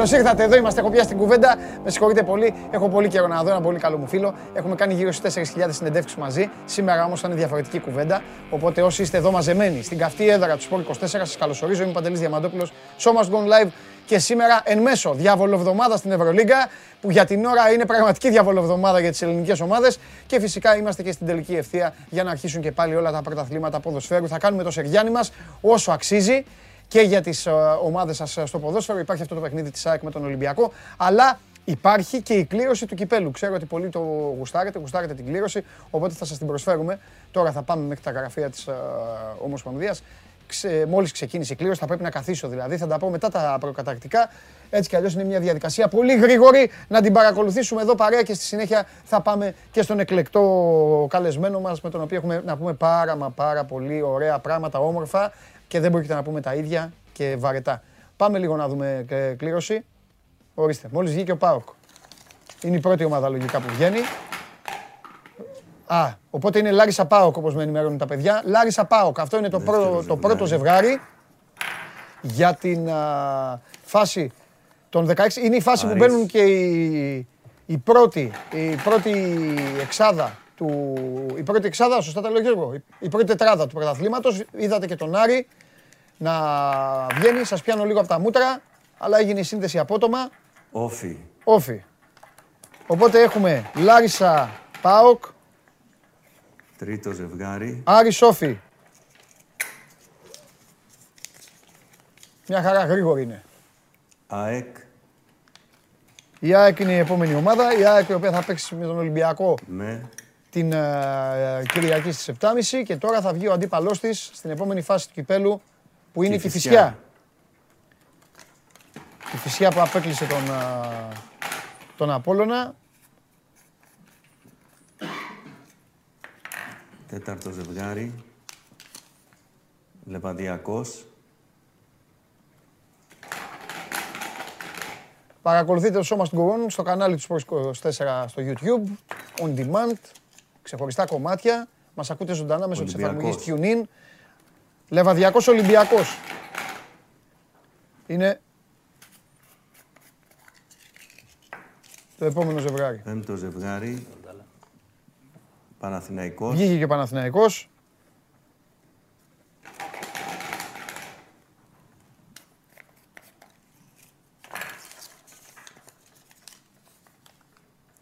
Λοιπόν, καλώς ήρθατε εδώ. Είμαστε. Έχω πιάσει την κουβέντα. Με συγχωρείτε πολύ. Έχω πολύ καιρό να δω ένα πολύ καλό μου φίλο. Έχουμε κάνει γύρω στις 4.000 συνεντεύξεις μαζί. Σήμερα όμως θα είναι διαφορετική κουβέντα. Οπότε όσοι είστε εδώ μαζεμένοι στην καυτή έδρα του Sport 24, σας καλωσορίζω. Είμαι Παντελής Διαμαντόπουλος. So must go live. Και σήμερα εν μέσω διαβολοβδομάδα στην Ευρωλίγκα, που για την ώρα είναι πραγματική διαβολοβδομάδα για τις ελληνικές ομάδες. Και φυσικά είμαστε και στην τελική ευθεία για να αρχίσουν και πάλι όλα τα πρωταθλήματα ποδοσφαίρου. Θα κάνουμε το σεργιάνι μας όσο αξίζει και για τις ε, ομάδες σας στο ποδόσφαιρο. Υπάρχει αυτό το παιχνίδι της ΑΕΚ με τον Ολυμπιακό, αλλά υπάρχει και η κλήρωση του κυπέλου. Ξέρω ότι πολλοί το γουστάρετε, γουστάρετε την κλήρωση, οπότε θα σας την προσφέρουμε. Τώρα θα πάμε μέχρι τα γραφεία της ε, Ομοσπονδίας. Ξε, μόλις ξεκίνησε η κλήρωση, θα πρέπει να καθίσω δηλαδή, θα τα πω μετά τα προκαταρκτικά. Έτσι κι αλλιώς είναι μια διαδικασία πολύ γρήγορη να την παρακολουθήσουμε εδώ παρέα και στη συνέχεια θα πάμε και στον εκλεκτό καλεσμένο μας με τον οποίο έχουμε να πούμε πάρα μα πάρα πολύ ωραία πράγματα, όμορφα και δεν μπορείτε να πούμε τα ίδια και βαρετά. Πάμε λίγο να δούμε κλήρωση. Ορίστε, μόλις βγήκε ο ΠΑΟΚ. Είναι η πρώτη ομάδα λογικά που βγαίνει. Α, οπότε είναι Λάρισα ΠΑΟΚ όπως με ενημερώνουν τα παιδιά. Λάρισα ΠΑΟΚ, αυτό είναι το, πρώτο, το πρώτο ζευγάρι για την φάση των 16. Είναι η φάση που μπαίνουν και η, η, πρώτη, η πρώτη εξάδα του, η πρώτη εξάδα, σωστά τα λέω Γιώργο, η πρώτη τετράδα του πρωταθλήματος. Είδατε και τον Άρη να βγαίνει. Σας πιάνω λίγο από τα μούτρα, αλλά έγινε η σύνδεση απότομα. Όφι. Όφι. Οπότε έχουμε Λάρισα Πάοκ. Τρίτο ζευγάρι. Άρης Σόφι. Μια χαρά γρήγορη είναι. ΑΕΚ. Η ΑΕΚ είναι η επόμενη ομάδα. Η ΑΕΚ η οποία θα παίξει με τον Ολυμπιακό Με. Την uh, Κυριακή στις 7.30 και τώρα θα βγει ο αντίπαλός της στην επόμενη φάση του κυπέλου που είναι η Κηφισιά. Η Κηφισιά που απέκλεισε τον, τον Απόλλωνα. Τέταρτο ζευγάρι. Λεβαδιακός. Παρακολουθείτε το σώμα του Go στο κανάλι του Sports 24 στο YouTube, on demand, ξεχωριστά κομμάτια. Μας ακούτε ζωντανά μέσω της εφαρμογής TuneIn. Λεβαδιακός Ολυμπιακός. Είναι το επόμενο ζευγάρι. Πέμπτο ζευγάρι. Παναθηναϊκός. Βγήκε και ο Παναθηναϊκός.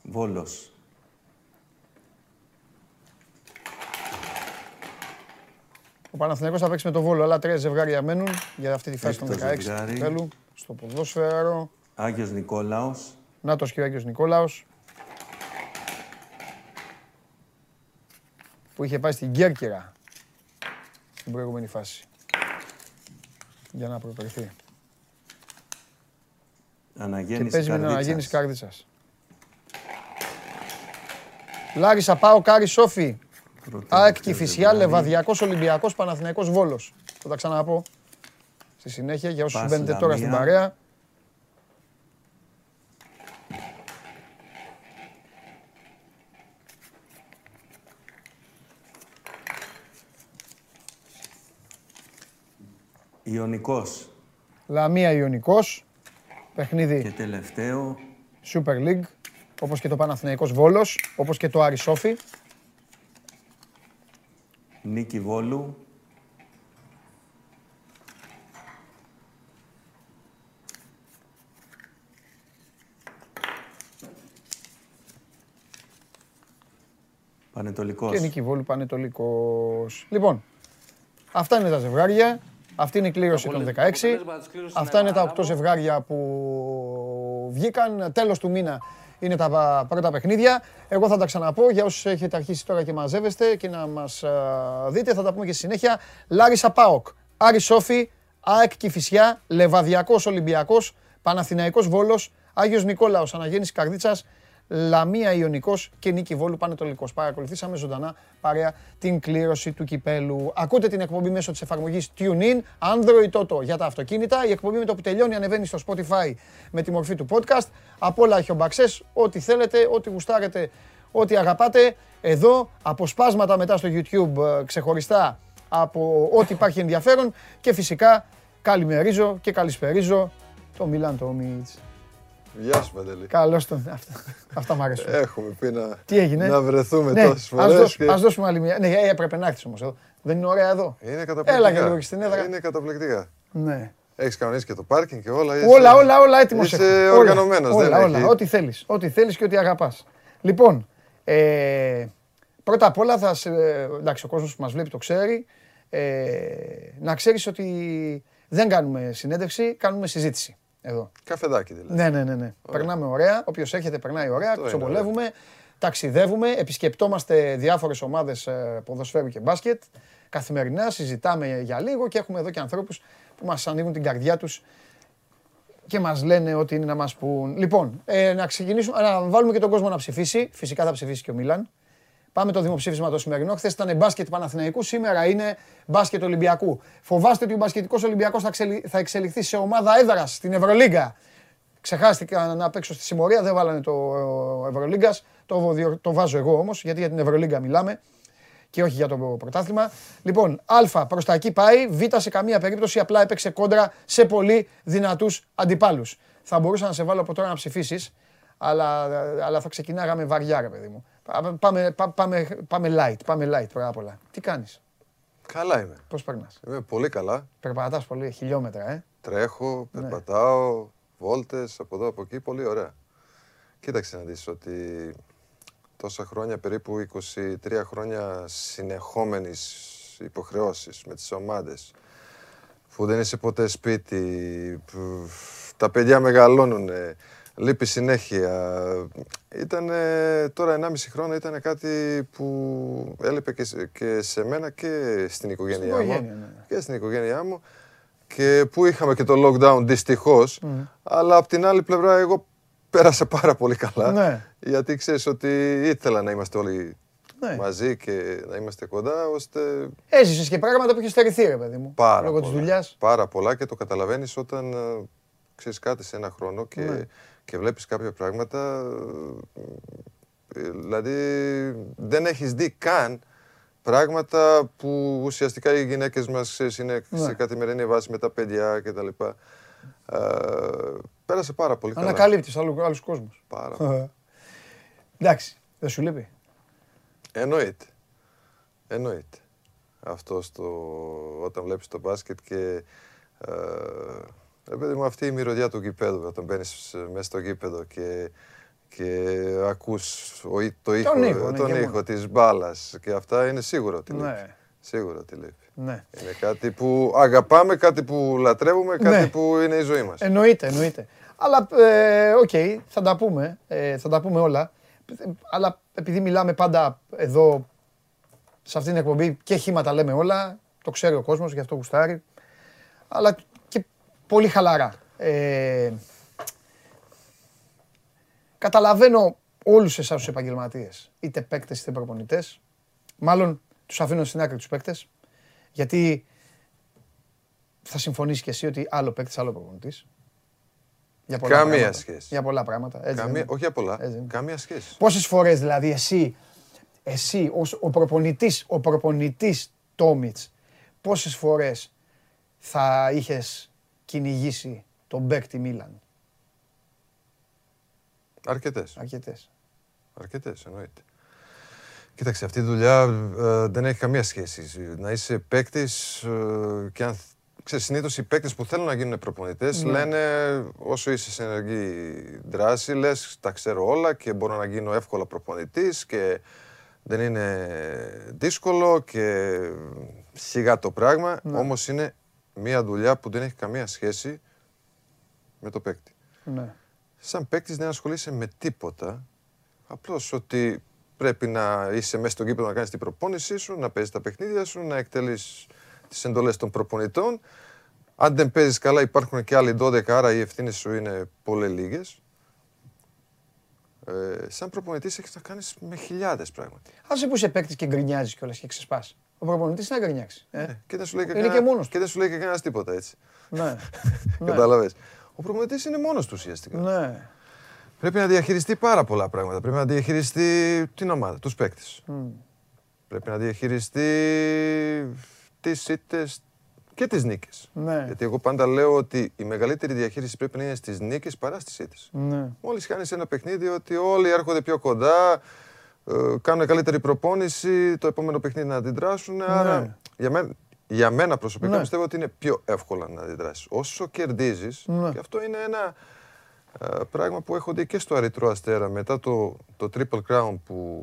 Βόλος. Ο Παναθηναϊκός θα παίξει με το Βόλο, αλλά τρία ζευγάρια μένουν για αυτή τη φάση των Έκτο 16 ζευγάρι. του κυπέλου. Στο ποδόσφαιρο. Άγιος Νικόλαος. Νάτος και ο Άγιος Νικόλαος. Που είχε πάει στην Κέρκυρα στην προηγούμενη φάση. Για να προπερθεί. Και Αναγέννηση παίζει με την Καρδίτσας. αναγέννηση Κάρδιτσας. Λάρισα Πάο, Κάρι Σόφι. Πρώτο ΑΕΚ τελευταίο Κηφισιά, ζευγάρι. Λεβαδιακός Ολυμπιακός, Παναθηναϊκός Βόλος. Θα τα ξαναπώ στη συνέχεια για όσους Πας μπαίνετε τώρα στην Λαμία. παρέα. Ιωνικός. Λαμία Ιωνικός, παιχνίδι Και τελευταίο Super League, όπως και το Παναθηναϊκός Βόλος, όπως και το Άρη Σόφι. Νίκη Βόλου. Πανετολικός. Και Νίκη Βόλου Πανετολικός. Λοιπόν, αυτά είναι τα ζευγάρια. Αυτή είναι η κλήρωση των 16. Αυτά είναι τα 8 ζευγάρια που βγήκαν. Τέλος του μήνα είναι τα πρώτα παιχνίδια. Εγώ θα τα ξαναπώ για όσους έχετε αρχίσει τώρα και μαζεύεστε και να μας α, δείτε. Θα τα πούμε και στη συνέχεια. Λάρισα Πάοκ, Άρη Σόφι, ΑΕΚ Κηφισιά, Λεβαδιακός Ολυμπιακός, Παναθηναϊκός Βόλος, Άγιος Νικόλαος Αναγέννηση Καρδίτσας, Λαμία Ιωνικός και Νίκη Βόλου Πανετολικός. Παρακολουθήσαμε ζωντανά παρέα την κλήρωση του κυπέλου. Ακούτε την εκπομπή μέσω της εφαρμογής TuneIn, Android Toto για τα αυτοκίνητα. Η εκπομπή με το που τελειώνει ανεβαίνει στο Spotify με τη μορφή του podcast. Απ' όλα έχει ο Μπαξές, ό,τι θέλετε, ό,τι γουστάρετε, ό,τι αγαπάτε. Εδώ αποσπάσματα μετά στο YouTube ε, ξεχωριστά από ό,τι υπάρχει ενδιαφέρον και φυσικά καλημερίζω και καλησπερίζω Το Μίλαν Τόμιτς. Γεια σου, Παντελή. Καλώς τον. Αυτά, αυτά μου αρέσουν. Έχουμε πει να, Τι έγινε; να βρεθούμε ναι, τόσες ας, φορές. δώσουμε, και- ας δώσουμε άλλη μια. Ναι, ε, έπρεπε να έρθεις όμως εδώ. Δεν είναι ωραία εδώ. Είναι καταπληκτικά. Έλα και λίγο και στην έδρα. Είναι καταπληκτικά. Ναι. Έχεις κανονίσει και το πάρκινγκ και όλα. Όλα, όλα, όλα έτοιμος Είσαι οργανωμένος, Όλα, δεν όλα, έχει. ό,τι θέλεις. Ό,τι θέλεις και ό,τι αγαπάς. Λοιπόν, ε, πρώτα απ' όλα θα σε, εντάξει, ο κόσμος που μας βλέπει το ξέρει. Ε, να ξέρεις ότι δεν κάνουμε συνέντευξη, κάνουμε συζήτηση εδώ. Καφεδάκι δηλαδή. Ναι, ναι, ναι. ναι. Περνάμε ωραία. Όποιος έρχεται περνάει ωραία. Αυτό είναι Ξοπολεύουμε. Ταξιδεύουμε. Επισκεπτόμαστε διάφορες ομάδες ποδοσφαίρου και μπάσκετ. Καθημερινά συζητάμε για λίγο και έχουμε εδώ και ανθρώπους που μας ανοίγουν την καρδιά τους και μας λένε ό,τι είναι να μας πούν. Λοιπόν, ε, να ξεκινήσουμε, να βάλουμε και τον κόσμο να ψηφίσει. Φυσικά θα ψηφίσει και ο Μίλαν. Πάμε το δημοψήφισμα το σημερινό. Χθες ήταν μπάσκετ Παναθηναϊκού, σήμερα είναι μπάσκετ Ολυμπιακού. Φοβάστε ότι ο μπασκετικός Ολυμπιακός θα, εξελι- θα εξελιχθεί σε ομάδα έδρας στην Ευρωλίγκα. Ξεχάστηκα να παίξω στη συμμορία, δεν βάλανε το Ευρωλίγκας. Το, διο- το βάζω εγώ όμως, γιατί για την Ευρωλίγκα μιλάμε και όχι για το πρωτάθλημα. Λοιπόν, Α προς τα εκεί πάει, Β σε καμία περίπτωση απλά έπαιξε κόντρα σε πολύ δυνατούς αντιπάλους. Θα μπορούσα να σε βάλω από τώρα να ψηφίσεις, αλλά, αλλά θα ξεκινάγαμε βαριά, ρε παιδί μου. Πα- Πάμε, πα- πάμε, πάμε light, πάμε light πρώτα απ' όλα. Τι κάνεις, Καλά είμαι. πώς περνάς; Είμαι πολύ καλά. Περπατάς πολύ, χιλιόμετρα, ε; Τρέχω, Ναι. περπατάω, βόλτες από εδώ από εκεί, πολύ ωραία. Κοίταξε να δεις ότι τόσα χρόνια, περίπου 23 χρόνια συνεχόμενης υποχρεώσεις με τις ομάδες, που δεν είσαι ποτέ σπίτι, που τα παιδιά μεγαλώνουν, λείπει συνέχεια. Ήταν τώρα 1,5 χρόνο ήταν κάτι που έλειπε και σε, και σε μένα και στην οικογένειά οικογένεια, μου. ναι. Και στην οικογένειά μου και που είχαμε και το lockdown δυστυχώς, αλλά από την άλλη πλευρά εγώ πέρασα πάρα πολύ καλά. Ναι. Γιατί ξέρεις ότι ήθελα να είμαστε όλοι Ναι. μαζί και να είμαστε κοντά, ώστε Έζησες και πράγματα που είχες στερηθεί, ρε παιδί μου. πάρα Λόγω πολλά. τη δουλειάς. Πάρα πολλά και το καταλαβαίνεις όταν ε, ξέρεις κάτι σε ένα χρόνο και, Ναι. Και βλέπεις κάποια πράγματα. ε, Δηλαδή δεν έχεις δει καν πράγματα που ουσιαστικά οι γυναίκες μας ξέρεις, είναι Ναι. σε καθημερινή βάση με τα παιδιά κτλ. Ε, πέρασε πάρα πολύ καλά. Ανακαλύπτεις άλλου άλλους κόσμους. Πάρα πολύ. Εντάξει, δεν σου λείπει; Εννοείται. Εννοείται. Αυτό στο, όταν βλέπεις το μπάσκετ και ε, ρε παιδί μου, αυτή η μυρωδιά του γηπέδου, όταν μπαίνεις μέσα στο γήπεδο και, και ακούς ο, ή- το ήχο, ήχο, ναι, τον και ήχο μόνο. της μπάλας και αυτά είναι σίγουρο ότι λείπει. Ναι. Σίγουρο ότι λείπει. Ναι. Είναι κάτι που αγαπάμε, κάτι που λατρεύουμε, κάτι Ναι. που είναι η ζωή μας. Εννοείται, εννοείται. Αλλά, ε, οκ, θα τα πούμε, ε, θα τα πούμε όλα. Ε, Αλλά επειδή μιλάμε πάντα εδώ, σε αυτήν την εκπομπή και χήματα λέμε όλα, το ξέρει ο κόσμος, γι' αυτό γουστάρει. Αλλά και πολύ χαλαρά. Ε, καταλαβαίνω όλους εσάς τους επαγγελματίες, είτε παίκτες είτε προπονητές. Μάλλον τους αφήνω στην άκρη τους παίκτες, γιατί θα συμφωνήσεις και εσύ ότι άλλο παίκτης, άλλο προπονητής. Για πολλά Καμία πράγματα. σχέση. Για πολλά πράγματα. Έτσι Καμία, δεν είναι. όχι για πολλά. Έτσι είναι. Καμία σχέση. Πόσες φορές δηλαδή εσύ, εσύ ως ο προπονητής, ο προπονητής Τόμιτς, πόσες φορές θα είχες κυνηγήσει τον παίκτη Μίλαν. Αρκετές. Αρκετές. Αρκετές, εννοείται. Κοίταξε, αυτή η δουλειά ε, δεν έχει καμία σχέση. Να είσαι παίκτης και αν. Ξέρεις, συνήθως οι παίκτες που θέλουν να γίνουν προπονητές Ναι. λένε όσο είσαι σε ενεργή δράση, λες τα ξέρω όλα και μπορώ να γίνω εύκολα προπονητής και δεν είναι δύσκολο και σιγά το πράγμα. Ναι. Όμως είναι μια δουλειά που δεν έχει καμία σχέση με το παίκτη Ναι. σαν παίκτης δεν ασχολείσαι με τίποτα. Απλώς ότι πρέπει να είσαι μέσα στο γήπεδο να κάνεις την προπόνησή σου, να παίζεις τα παιχνίδια σου, να εκτελείς τις εντολές των προπονητών. Αν δεν παίζεις καλά, υπάρχουν και άλλοι 12, άρα οι ευθύνες σου είναι πολύ λίγες. Ε, σαν προπονητής έχεις να κάνεις με χιλιάδες πράγματα. Άσε που είσαι παίκτης και γκρινιάζεις κιόλας και ξεσπάς. Ο προπονητής να γκρινιάξει. Ε. Ε, και δεν σου λέει και, Είναι κανένα- και μόνος του. και δεν σου λέει και κανένας τίποτα έτσι. Ναι. ναι. Κατάλαβες. Ο προπονητής είναι μόνος του ουσιαστικά. ναι. Πρέπει να διαχειριστεί πάρα πολλά πράγματα. Πρέπει να διαχειριστεί την ομάδα, τους παίκτες. Μμ. Πρέπει να διαχειριστεί τις ήττες και τις νίκες. Ναι. Γιατί εγώ πάντα λέω ότι η μεγαλύτερη διαχείριση πρέπει να είναι στις νίκες παρά στις ήττες. Ναι. Μόλις κάνεις ένα παιχνίδι ότι όλοι έρχονται πιο κοντά, ε, κάνουν καλύτερη προπόνηση, το επόμενο παιχνίδι να αντιδράσουν. Άρα για μένα, για μένα προσωπικά Ναι. πιστεύω ότι είναι πιο εύκολα να αντιδράσεις. Όσο κερδίζεις, Ναι. και αυτό είναι ένα ε, πράγμα που έχω δει και στο Αριτρό Αστέρα μετά το, το Triple Crown που,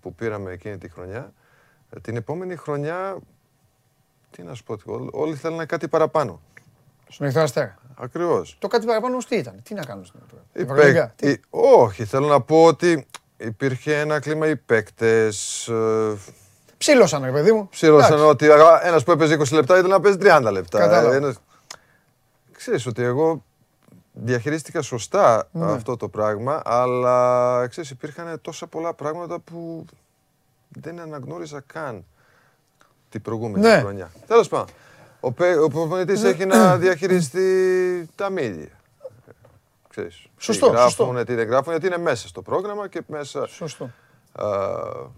που πήραμε εκείνη τη χρονιά. ε, Την επόμενη χρονιά, τι να σου πω, ό- όλοι θέλουν κάτι παραπάνω. Στον Ερυθρό Αστέρα. Ακριβώς. Το κάτι παραπάνω όμως τι ήταν, τι να κάνουν στην Ερυθρό. Οι Ευρωλίγα, παίκ- τι; οι- Όχι, θέλω να πω ότι υπήρχε ένα κλίμα οι παίκτες. ε, Ψήλωσαν ρε παιδί μου. Ψήλωσαν Εντάξει. ότι ένας που έπαιζε 20 λεπτά ήθελε να παίζει 30 λεπτά. Κατάλαβα. Ένας... Ξέρεις ότι εγώ διαχειρίστηκα σωστά Ναι. αυτό το πράγμα, αλλά ξέρεις, υπήρχαν τόσα πολλά πράγματα που δεν αναγνώριζα καν την προηγούμενη Ναι. χρονιά. Τέλος πάντων, ο, παί- ο προπονητής έχει να διαχειριστεί τα μίδια. Ξέρεις, Σωστό, τι γράφουν, σωστό. τι δεν γράφουν, γιατί είναι μέσα στο πρόγραμμα και μέσα Σωστό. Α,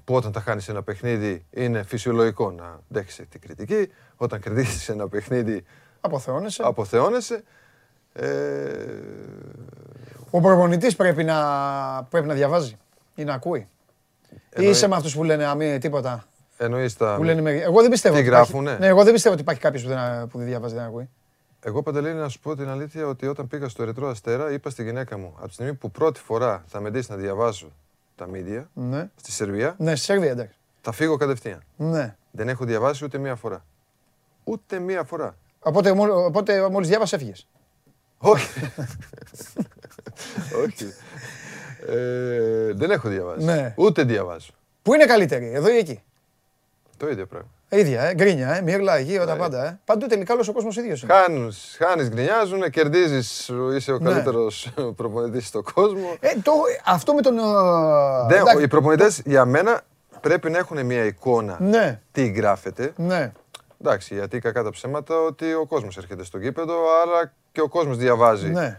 που όταν τα χάνεις ένα παιχνίδι είναι φυσιολογικό να δέχεσαι την κριτική. Όταν κερδίσεις ένα παιχνίδι Αποθεώνεσαι. αποθεώνεσαι. Ε, Ο προπονητής πρέπει να, πρέπει να διαβάζει ή να ακούει; Ή Εννοεί- είσαι με αυτούς που λένε αμύ τίποτα. εννοείς τα... Που λένε, μερικοί- εγώ δεν πιστεύω. Τι ότι υπάρχει- γράφουνε; Ναι, εγώ δεν πιστεύω ότι υπάρχει κάποιος που δεν, που δεν διαβάζει, δεν ακούει. Εγώ Παντελήνη να σου πω την αλήθεια ότι όταν πήγα στο Ερυθρό Αστέρα είπα στη γυναίκα μου από τη στιγμή που πρώτη φορά θα με δεις να διαβάζω τα μίδια Ναι. στη Σερβία Ναι, στη Σερβία εντάξει. θα φύγω κατευθείαν. Ναι. Δεν έχω διαβάσει ούτε μία φορά. Ούτε μία φορά. Οπότε, μόλι- οπότε μόλις διάβασες έφυγες. Όχι. Όχι. Ε, δεν έχω διαβάσει. Ναι. Ούτε διαβάζω. Πού είναι καλύτερη, εδώ ή εκεί; Το ίδιο πράγμα. Ίδια, ε, γκρίνια, ε, μύρλα, γύρω τα Ναι. πάντα. Ε. Παντού τελικά όλος ο κόσμος ίδιος είναι. Χάνεις, χάνεις, γκρινιάζουν, κερδίζεις, είσαι ο Ναι. καλύτερος προπονητής στον κόσμο. Ε, το, αυτό με τον... ε, Δεν, εντάξει, οι προπονητές για μένα πρέπει να έχουν μια εικόνα Ναι, τι γράφεται. ναι. Εντάξει, γιατί κακά τα ψέματα ότι ο κόσμος έρχεται στο γήπεδο, άρα και ο κόσμος διαβάζει ναι.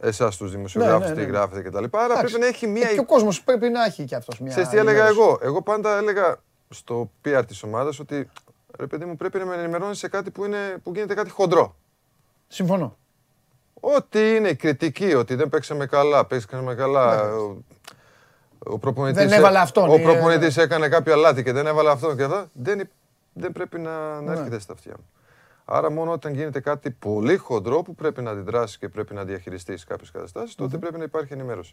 εσάς τους δημοσιογράφους Ναι, ναι, τι ναι. γράφετε κτλ. Άρα Εντάξει. πρέπει να έχει μια Ε, Και ο κόσμος πρέπει να έχει και αυτός μια Ξέρεις τι έλεγα ενημέρωση. εγώ. Εγώ πάντα έλεγα στο PR της ομάδας ότι ρε παιδί μου πρέπει να με ενημερώνεις σε κάτι που, είναι, που γίνεται κάτι χοντρό. Συμφωνώ. Ό,τι είναι η κριτική, ότι δεν παίξαμε καλά, παίξαμε καλά. Ο, ο προπονητής, Δεν έβαλε αυτόν, Ο ε, προπονητής έκανε κάποια λάθη και δεν έβαλε αυτό και αυτά. Δεν, υ- δεν πρέπει να, να Ναι. έρχεται στα αυτιά μου. Άρα μόνο όταν γίνεται κάτι πολύ χοντρό που πρέπει να αντιδράσεις και πρέπει να διαχειριστείς κάποιες καταστάσεις, τότε πρέπει να υπάρχει ενημέρωση.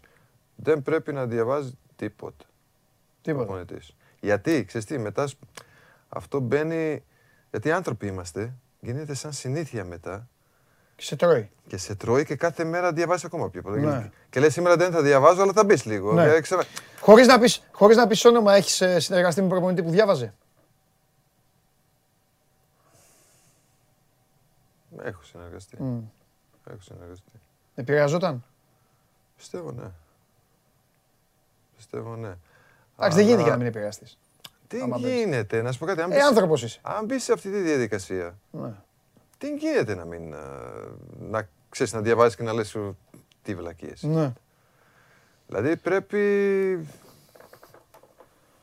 Δεν πρέπει να διαβάζεις τίποτα Τίποτα. Προπονητής. Γιατί, ξέρεις τι, μετά σ- αυτό μπαίνει, γιατί άνθρωποι είμαστε, γίνεται σαν συνήθεια μετά Και σε τρώει. και σε τρώει και κάθε μέρα διαβάζεις ακόμα πιο πολύ. Ναι. Και λες σήμερα δεν θα διαβάζω, αλλά θα μπεις λίγο. Ναι. Ε, ξέρα- Χωρίς να πεις, χωρίς να πεις όνομα, έχεις ε, συνεργαστεί με προπονητή που διάβαζε; Έχω συνεργαστεί. Μμ. Έχω συνεργαστεί. Επηρεαζόταν; Πιστεύω ναι. Πιστεύω ναι. Εντάξει, δεν γίνεται Αλλά και να μην επηρεαστείς. Τι άμα παίζεις. γίνεται, να σου πω κάτι. Αν Ε, μπεις- άνθρωπος είσαι. Αν μπεις σε αυτή τη διαδικασία, Ναι. τι γίνεται να μην. α, να ξέρεις να διαβάζεις και να λες σου τι βλακίες. Ναι. Δηλαδή πρέπει.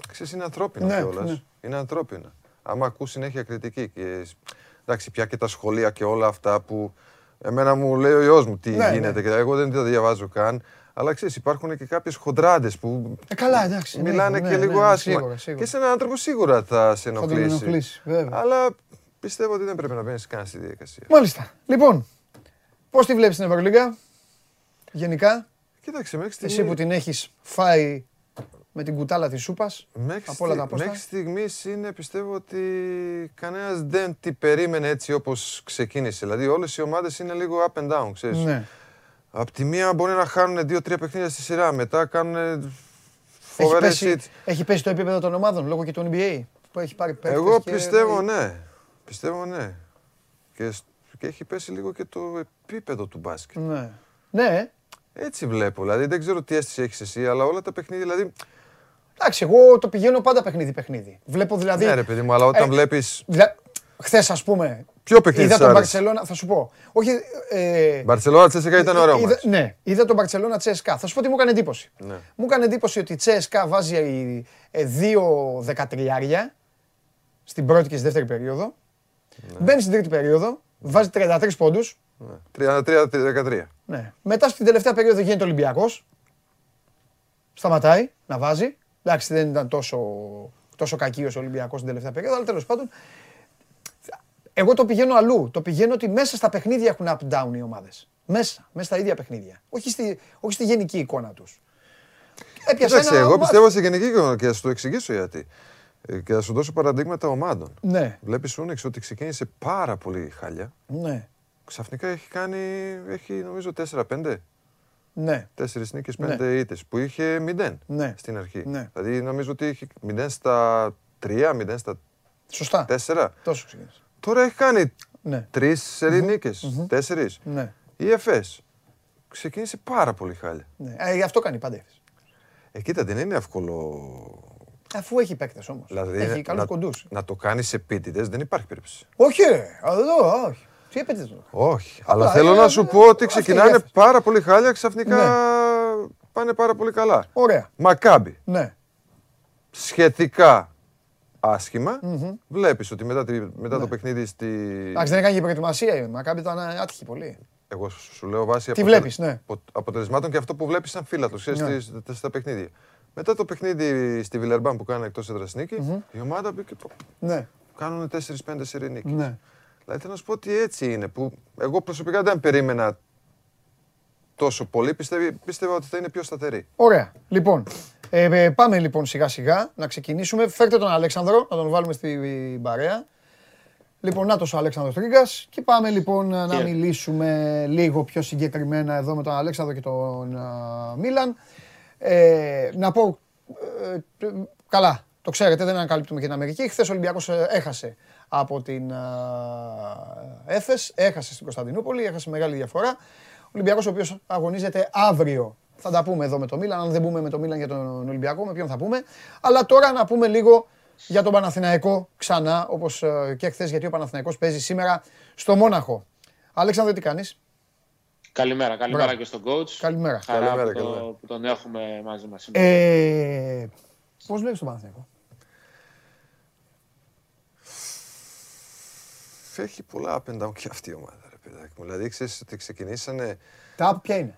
Ξέρεις, είναι ανθρώπινο Ναι, κιόλας. ναι. Είναι ανθρώπινο. Άμα ακούς συνέχεια κριτική και εντάξει, πια και τα σχολεία και όλα αυτά που εμένα μου λέει ο ιός μου τι Ναι, γίνεται και εγώ δεν τα διαβάζω καν. Αλλά ξέρεις, υπάρχουν και κάποιες χοντράντες που Ε, καλά, εντάξει. ναι, μιλάνε ναι, και ναι, λίγο ναι, άσχημα. Σίγουρα, σίγουρα. Και σε έναν άνθρωπο σίγουρα θα σε τον ενοχλήσει. ενοχλήσει, βέβαια. Αλλά πιστεύω ότι δεν πρέπει να μπαίνεις καν στη διαδικασία. Μάλιστα. Λοιπόν, πώς τη βλέπεις την Ευρωλίγκα, γενικά, Κοίταξε, μέχρι στιγμή... εσύ που την έχεις φάει με την κουτάλα της σούπας, Μέχρι, από όλα τα στι... πόστα. μέχρι στιγμής είναι πιστεύω ότι κανένας δεν την περίμενε έτσι όπως ξεκίνησε. Δηλαδή όλες οι ομάδες είναι λίγο up and down, ξέρεις. Ναι. Απ' τη μία μπορεί να χάνουν δύο-τρία παιχνίδια στη σειρά, μετά κάνουν Έχει φοβερές πέσει, hits. έχει πέσει το επίπεδο των ομάδων λόγω και του NBA που έχει πάρει παίκτες Εγώ και- πιστεύω ναι. Πιστεύω ναι. Και, σ- και έχει πέσει λίγο και το επίπεδο του μπάσκετ. Ναι. Ναι, Έτσι βλέπω. Δηλαδή δεν ξέρω τι αίσθηση έχεις εσύ, αλλά όλα τα παιχνίδια δηλαδή. εντάξει, εγώ το πηγαίνω πάντα παιχνίδι-παιχνίδι. Βλέπω δηλαδή. Ναι, ρε παιδί μου, αλλά όταν ε, βλέπεις Δηλα... Χθες, ας πούμε. Ποιο παιχνίδι Είδα σ' τον άρεσε; Μπαρσελόνα, θα σου πω. Όχι. Ε, Μπαρσελόνα Τσέσσεκα ήταν ωραίο είδα, μάτς. Ναι, είδα τον Μπαρσελόνα Τσέσκα. Θα σου πω τι μου έκανε εντύπωση. Ναι. Μου έκανε εντύπωση ότι η Τσέσκα βάζει ε, δύο δεκατριάρια στην πρώτη και στη δεύτερη περίοδο Μπαίνει στην τρίτη περίοδο, βάζει 33 πόντους. Ναι. 33-13. Ναι. Μετά στην τελευταία περίοδο γίνεται Ολυμπιακός. Σταματάει να βάζει. Εντάξει, δεν ήταν τόσο, τόσο κακή ο Ολυμπιακός στην τελευταία περίοδο, αλλά τέλος πάντων. Εγώ το πηγαίνω αλλού. Το πηγαίνω ότι μέσα στα παιχνίδια έχουν up-down οι ομάδες. Μέσα, μέσα στα ίδια παιχνίδια. Όχι στη, όχι στη γενική εικόνα τους. Εντάξει, εγώ πιστεύω στη γενική εικόνα και θα σου το εξηγήσω γιατί. Ε, Και θα σου δώσω παραδείγματα ομάδων. Ναι, Βλέπεις ο Ούνεξ ότι ξεκίνησε πάρα πολύ χάλια. ναι, Ξαφνικά έχει κάνει, έχει νομίζω 4-5. ναι. Τέσσερις νίκες, Ναι. πέντε ήττες που είχε 0 Ναι. στην αρχή. Ναι. Δηλαδή νομίζω ότι είχε 0 στα 3, 0 στα Σωστά. 4. Τόσο ξεκίνησε. Τώρα έχει κάνει Ναι, τρει σερή νίκε, τέσσερι. ναι, Η ΕΦΕΣ ξεκίνησε πάρα πολύ χάλια. ναι. Ε, αυτό κάνει πάντα. η Έφεση. Ε, κοίτα, δεν είναι εύκολο. Αφού έχει παίκτε όμω. Δηλαδή, έχει είναι- καλού να, κοντού. να το κάνει επίτηδε δεν υπάρχει περίπτωση. Όχι, ρε, εδώ, όχι. Τι έπαιζε τώρα. Όχι. Αλλά Απλά, θέλω ε, να σου ε, πω ότι αυτή η ξεκινάνε Έφεση. πάρα πολύ χάλια, ξαφνικά Ναι. πάνε πάρα πολύ καλά. Ωραία. Μακάμπι. Ναι. σχετικά άσχημα. Βλέπεις ότι μετά, τη- μετά Ναι. το παιχνίδι στη... Εντάξει, δεν έκανε και προετοιμασία. Η Μακάμπη ήταν άτυχη πολύ. Εγώ σου σου λέω βάσει Τι αποτε- βλέπεις, ναι. απο- αποτελεσμάτων και αυτό που βλέπεις σαν φίλατος, ξέρεις, Ναι. στις- στα, στα παιχνίδια. Μετά το παιχνίδι στη Βιλερμπάν που κάνει εκτός έδρας νίκη, η ομάδα μπήκε, Ναι. κάνουν 4-5 σερή νίκες. Ναι. Δηλαδή θέλω να σου πω ότι έτσι είναι, που εγώ προσωπικά δεν περίμενα τόσο πολύ, πιστεύει, πίστευα ότι θα είναι πιο σταθερή. Ωραία. Λοιπόν, ε, ε, πάμε λοιπόν σιγά σιγά να ξεκινήσουμε. Φέρτε τον Αλέξανδρο, να τον βάλουμε στην παρέα. Λοιπόν, να ο Αλέξανδρος Τρίγκας και πάμε λοιπόν να Και- μιλήσουμε λίγο πιο συγκεκριμένα εδώ με τον Αλέξανδρο και τον α, Μίλαν. Ε, να πω, ε, ε, καλά, το ξέρετε, δεν ανακαλύπτουμε και την Αμερική. Χθες ο Ολυμπιακός ε, έχασε από την α, Έφες, έχασε στην Κωνσταντινούπολη, έχασε μεγάλη διαφορά. Ο Ολυμπιακός ο οποίος αγωνίζεται αύριο. Θα τα πούμε εδώ με το Μίλαν. Αν δεν πούμε με το Μίλαν για τον Ολυμπιακό, με ποιον θα πούμε. Αλλά τώρα να πούμε λίγο για τον Παναθηναϊκό ξανά, όπως ε, και χθες, γιατί ο Παναθηναϊκός παίζει σήμερα στο Μόναχο. Αλέξανδρο, τι κάνεις; Καλημέρα, καλημέρα Μπράβο. και στον coach. Καλημέρα. Χαρά Καλημέρα, που, το- καλημέρα. που τον έχουμε μαζί μας σήμερα. Ε, πώς βλέπεις τον Παναθηναϊκό; Έχει πολλά up and down και αυτή η ομάδα, ρε παιδάκι μου. Δηλαδή, ξέρεις ότι ξεκινήσανε Τα app ποια είναι;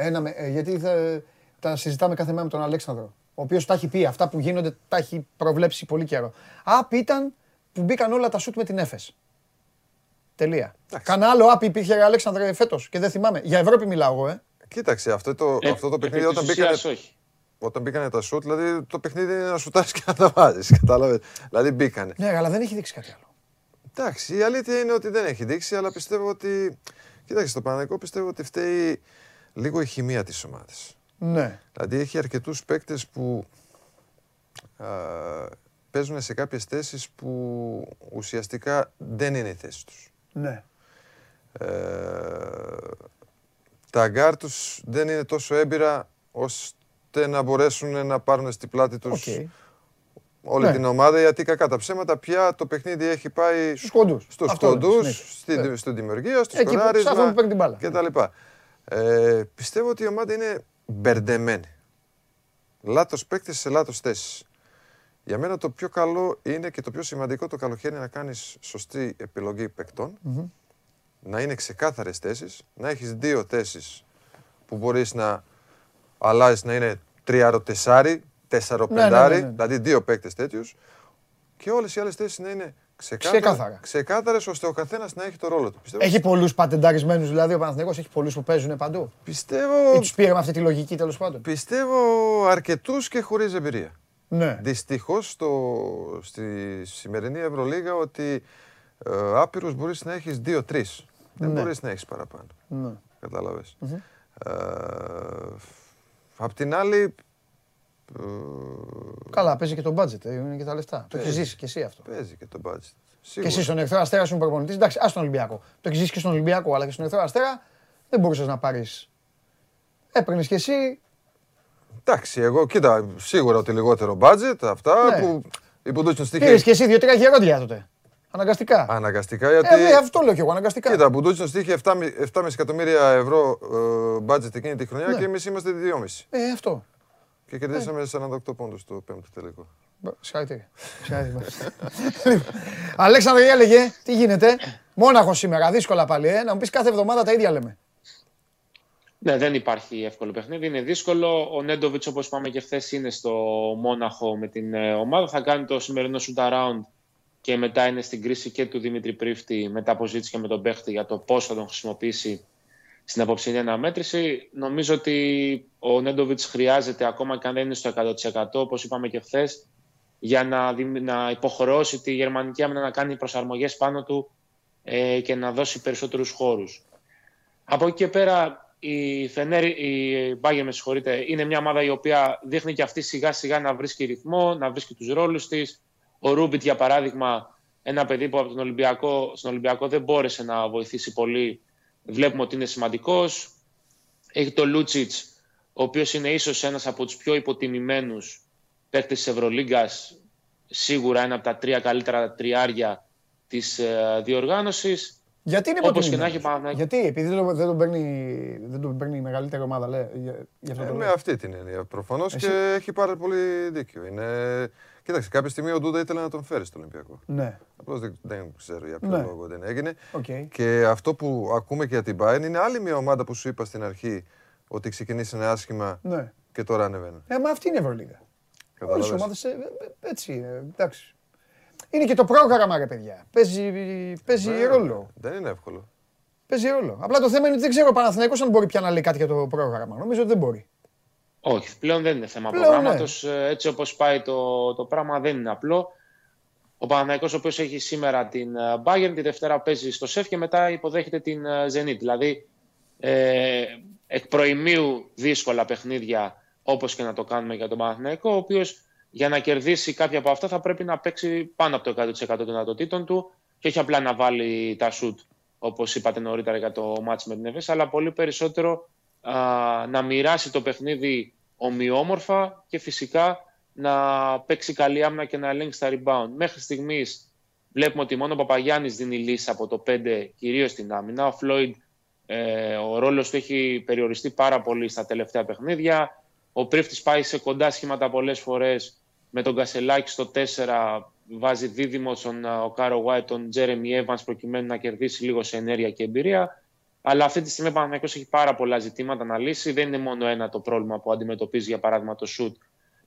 Ένα, με- ε, γιατί θα, τα συζητάμε κάθε μέρα με τον Αλέξανδρο. Ο οποίος τα έχει πει. Αυτά που γίνονται τα έχει προβλέψει πολύ καιρό. App ήταν που μπήκαν όλα τα σουτ με την Έφες. Τελεία. Κανένα άλλο app υπήρχε Αλέξανδρε φέτος και δεν θυμάμαι. Για Ευρώπη μιλάω εγώ, ε. Κοίταξε, αυτό το, Ε, αυτό το επί παιχνίδι της όταν μπήκανε, ουσίας όχι. όταν μπήκανε τα σουτ, δηλαδή το παιχνίδι είναι να σουτάρεις και να τα βάζεις, κατάλαβες. Δηλαδή μπήκανε. Ναι, αλλά δεν έχει δείξει κάτι άλλο. Εντάξει, η αλήθεια είναι ότι δεν έχει δείξει, αλλά πιστεύω ότι, κοίταξε, στο Παναγικό πιστεύω ότι φταίει λίγο η χημεία της ομάδας. Ναι. Δηλαδή έχει αρκετούς παίκτες που α, παίζουν σε κάποιες θέσεις που ουσιαστικά δεν είναι η θέση τους. Ναι. Ε, τα γκάρ τους δεν είναι τόσο έμπειρα ώστε να μπορέσουν να πάρουν στην πλάτη τους Οκ. όλη Ναι. την ομάδα γιατί κακά τα ψέματα πια το παιχνίδι έχει πάει Στους κοντούς. στους Αυτό λέμε κοντούς, συνέχεια. στη, Ναι. στην δημιουργία, στο Εκεί που ψάχνουν σκοράρισμα που παίρνει την μπάλα. και τα λοιπά. Ε, πιστεύω ότι η ομάδα είναι μπερδεμένη. Λάθος παίκτης σε λάθος θέσεις. Για μένα το πιο καλό είναι και το πιο σημαντικό το καλοκαίρι είναι να κάνεις σωστή επιλογή παικτών, να είναι ξεκάθαρες θέσεις, να έχεις δύο θέσεις που μπορείς να αλλάζεις να είναι τριάρο-τεσάρι, τέσσαρο-πεντάρι, ναι, ναι. δηλαδή δύο παίκτες τέτοιους και όλες οι άλλες θέσεις να είναι ξεκάθαρα, Ξεκάθαρα. ξεκάθαρες ώστε ο καθένας να έχει το ρόλο του. Πιστεύω, Έχει πολλούς πατενταρισμένους δηλαδή ο Παναθηναϊκός, έχει πολλούς που παίζουν παντού. πιστεύω, Ή τους πήρε με αυτή τη λογική τέλος πάντων. πιστεύω αρκετούς και χωρίς εμπειρία. Ναι. Δυστυχώς στο, στη σημερινή Ευρωλίγα ότι ε, άπειρους μπορείς να έχεις δύο-τρεις. Δεν Ναι. μπορείς να έχεις παραπάνω. Ναι. Κατάλαβες. Ε, απ' την άλλη, ε, Καλά, παίζει και το budget, ε, είναι και τα λεφτά. Το έχεις Παίζει. ζήσει και εσύ αυτό. παίζει και το budget. Και Σίγουρα. εσύ στον Ερυθρό Αστέρα σου προπονητής. Εντάξει, ας τον Ολυμπιακό. Το έχεις ζήσει και στον Ολυμπιακό, αλλά και στον Ερυθρό Αστέρα δεν μπορούσες να πάρεις. Έπαιρνες κι εσύ. Εντάξει, εγώ κοίτα, σίγουρα ότι λιγότερο budget, αυτά Ναι. που η Πουντούτσιν Πήρες στήχε κι εσύ δύο-τρία γερόντια τότε. Αναγκαστικά. αναγκαστικά γιατί... Ε, ναι, αυτό λέω κι εγώ, αναγκαστικά. Κοίτα, Πουντούτσιν στήχε 7,5 εκατομμύρια ευρώ ε, budget εκείνη τη χρονιά Ναι. και εμείς είμαστε 2,5. Ε, αυτό. Και κερδίσαμε 48 πόντους στο πέμπτο τελικό. Συγχαρητήρια. Συγχαρητήρια. Λοιπόν, Αλέξανδρε, για έλεγε, τι γίνεται; Μόναχος σήμερα, δύσκολα πάλι. Ε. Να μου πεις κάθε εβδομάδα τα ίδια λέμε. Ναι, δεν υπάρχει εύκολο παιχνίδι. Είναι δύσκολο. Ο Νέντοβιτς, όπως είπαμε και χθες, είναι στο Μόναχο με την ε, ομάδα. Θα κάνει το σημερινό shoot around και μετά είναι στην κρίση και του Δημήτρη Πρίφτη μετά από ζήτηση και με τον παίχτη για το πώς θα τον χρησιμοποιήσει στην απόψηνή αναμέτρηση. Νομίζω ότι ο Νέντοβιτς χρειάζεται, ακόμα και αν δεν είναι στο 100%, όπως είπαμε και χθες, για να, να υποχρεώσει τη γερμανική άμυνα να κάνει προσαρμογές πάνω του ε, και να δώσει περισσότερους χώρους. Από εκεί και πέρα, η Φενέρ, η Μπάγκερ, με συγχωρείτε, είναι μια ομάδα η οποία δείχνει και αυτή σιγά σιγά να βρίσκει ρυθμό, να βρίσκει τους ρόλους της. Ο Ρούμπιτ, για παράδειγμα, ένα παιδί που από τον Ολυμπιακό, στον Ολυμπιακό δεν μπόρεσε να βοηθήσει πολύ, βλέπουμε ότι είναι σημαντικός. Έχει το Λούτσιτς, ο οποίος είναι ίσως ένας από τους πιο υποτιμημένους παίκτες της Ευρωλίγκας, σίγουρα ένα από τα τρία καλύτερα τριάρια της ε, διοργάνωσης. Γιατί είναι Όπως και να υποτιμημένος; έχει Γιατί, επειδή δεν τον- δεν τον παίρνει, δεν τον παίρνει η μεγαλύτερη ομάδα, λέει. Για, για αυτό Ε, το με λόγο. αυτή την έννοια προφανώς Εσύ- και έχει πάρα πολύ δίκιο. Είναι... Κοίταξε, κάποια στιγμή ο Ντούντα ήθελε να τον φέρει στο Ολυμπιακό. Ναι, Απλώς δεν, δεν ξέρω για ποιο Ναι. λόγο δεν έγινε. οκ. Και αυτό που ακούμε και για την Bayern είναι άλλη μια ομάδα που σου είπα στην αρχή ότι ξεκινήσανε άσχημα Ναι. και τώρα ανεβαίνουν. Ε, μα αυτή είναι η Ευρωλίγα. Όλες οι Κατάλαβες. ομάδες ε, ε, έτσι είναι, εντάξει. Είναι και το πρόγραμμα, ρε παιδιά. Παίζει, παίζει Ναι, ρόλο. Δεν είναι εύκολο. Παίζει ρόλο. Απλά το θέμα είναι ότι δεν ξέρω ο Παναθηναϊκός αν μπορεί πια να λέει κάτι για το πρόγραμμα. Νομίζω ότι δεν μπορεί. Όχι, πλέον δεν είναι θέμα Πλέον, ναι. προγράμματος. Ε, Έτσι όπως πάει το, το πράγμα δεν είναι απλό. Ο Παναθηναϊκός ο οποίος έχει σήμερα την ε, Bayern, τη Δευτέρα παίζει στο ΣΕΦ και μετά υποδέχεται την ε, Zenit. Δηλαδή, ε, εκ προημίου δύσκολα παιχνίδια όπως και να το κάνουμε για τον Παναθηναϊκό, ο οποίος για να κερδίσει κάποια από αυτά θα πρέπει να παίξει πάνω από το 100% των δυνατοτήτων του και όχι απλά να βάλει τα σουτ, όπως είπατε νωρίτερα για το μάτς με την ΕΒΕΣ, αλλά πολύ περισσότερο α, να μοιράσει το παιχνίδι ομοιόμορφα και φυσικά να παίξει καλή άμυνα και να ελέγξει τα rebound. Μέχρι στιγμής βλέπουμε ότι μόνο ο Παπαγιάννης δίνει λύση από το 5 κυρίως στην άμυνα. Ο Φλόιντ, ε, ο ρόλος του έχει περιοριστεί πάρα πολύ στα τελευταία παιχνίδια. Ο Πρίφτης πάει σε κοντά σχήματα πολλές φορές με τον Κασελάκη στο 4 βάζει δίδυμο στον α, ο Κάρο White, τον Τζέρεμι Evans προκειμένου να κερδίσει λίγο σε ενέργεια και εμπειρία. Αλλά αυτή τη στιγμή ο Παναθηναϊκός έχει πάρα πολλά ζητήματα να λύσει. Δεν είναι μόνο ένα το πρόβλημα που αντιμετωπίζει, για παράδειγμα, το σουτ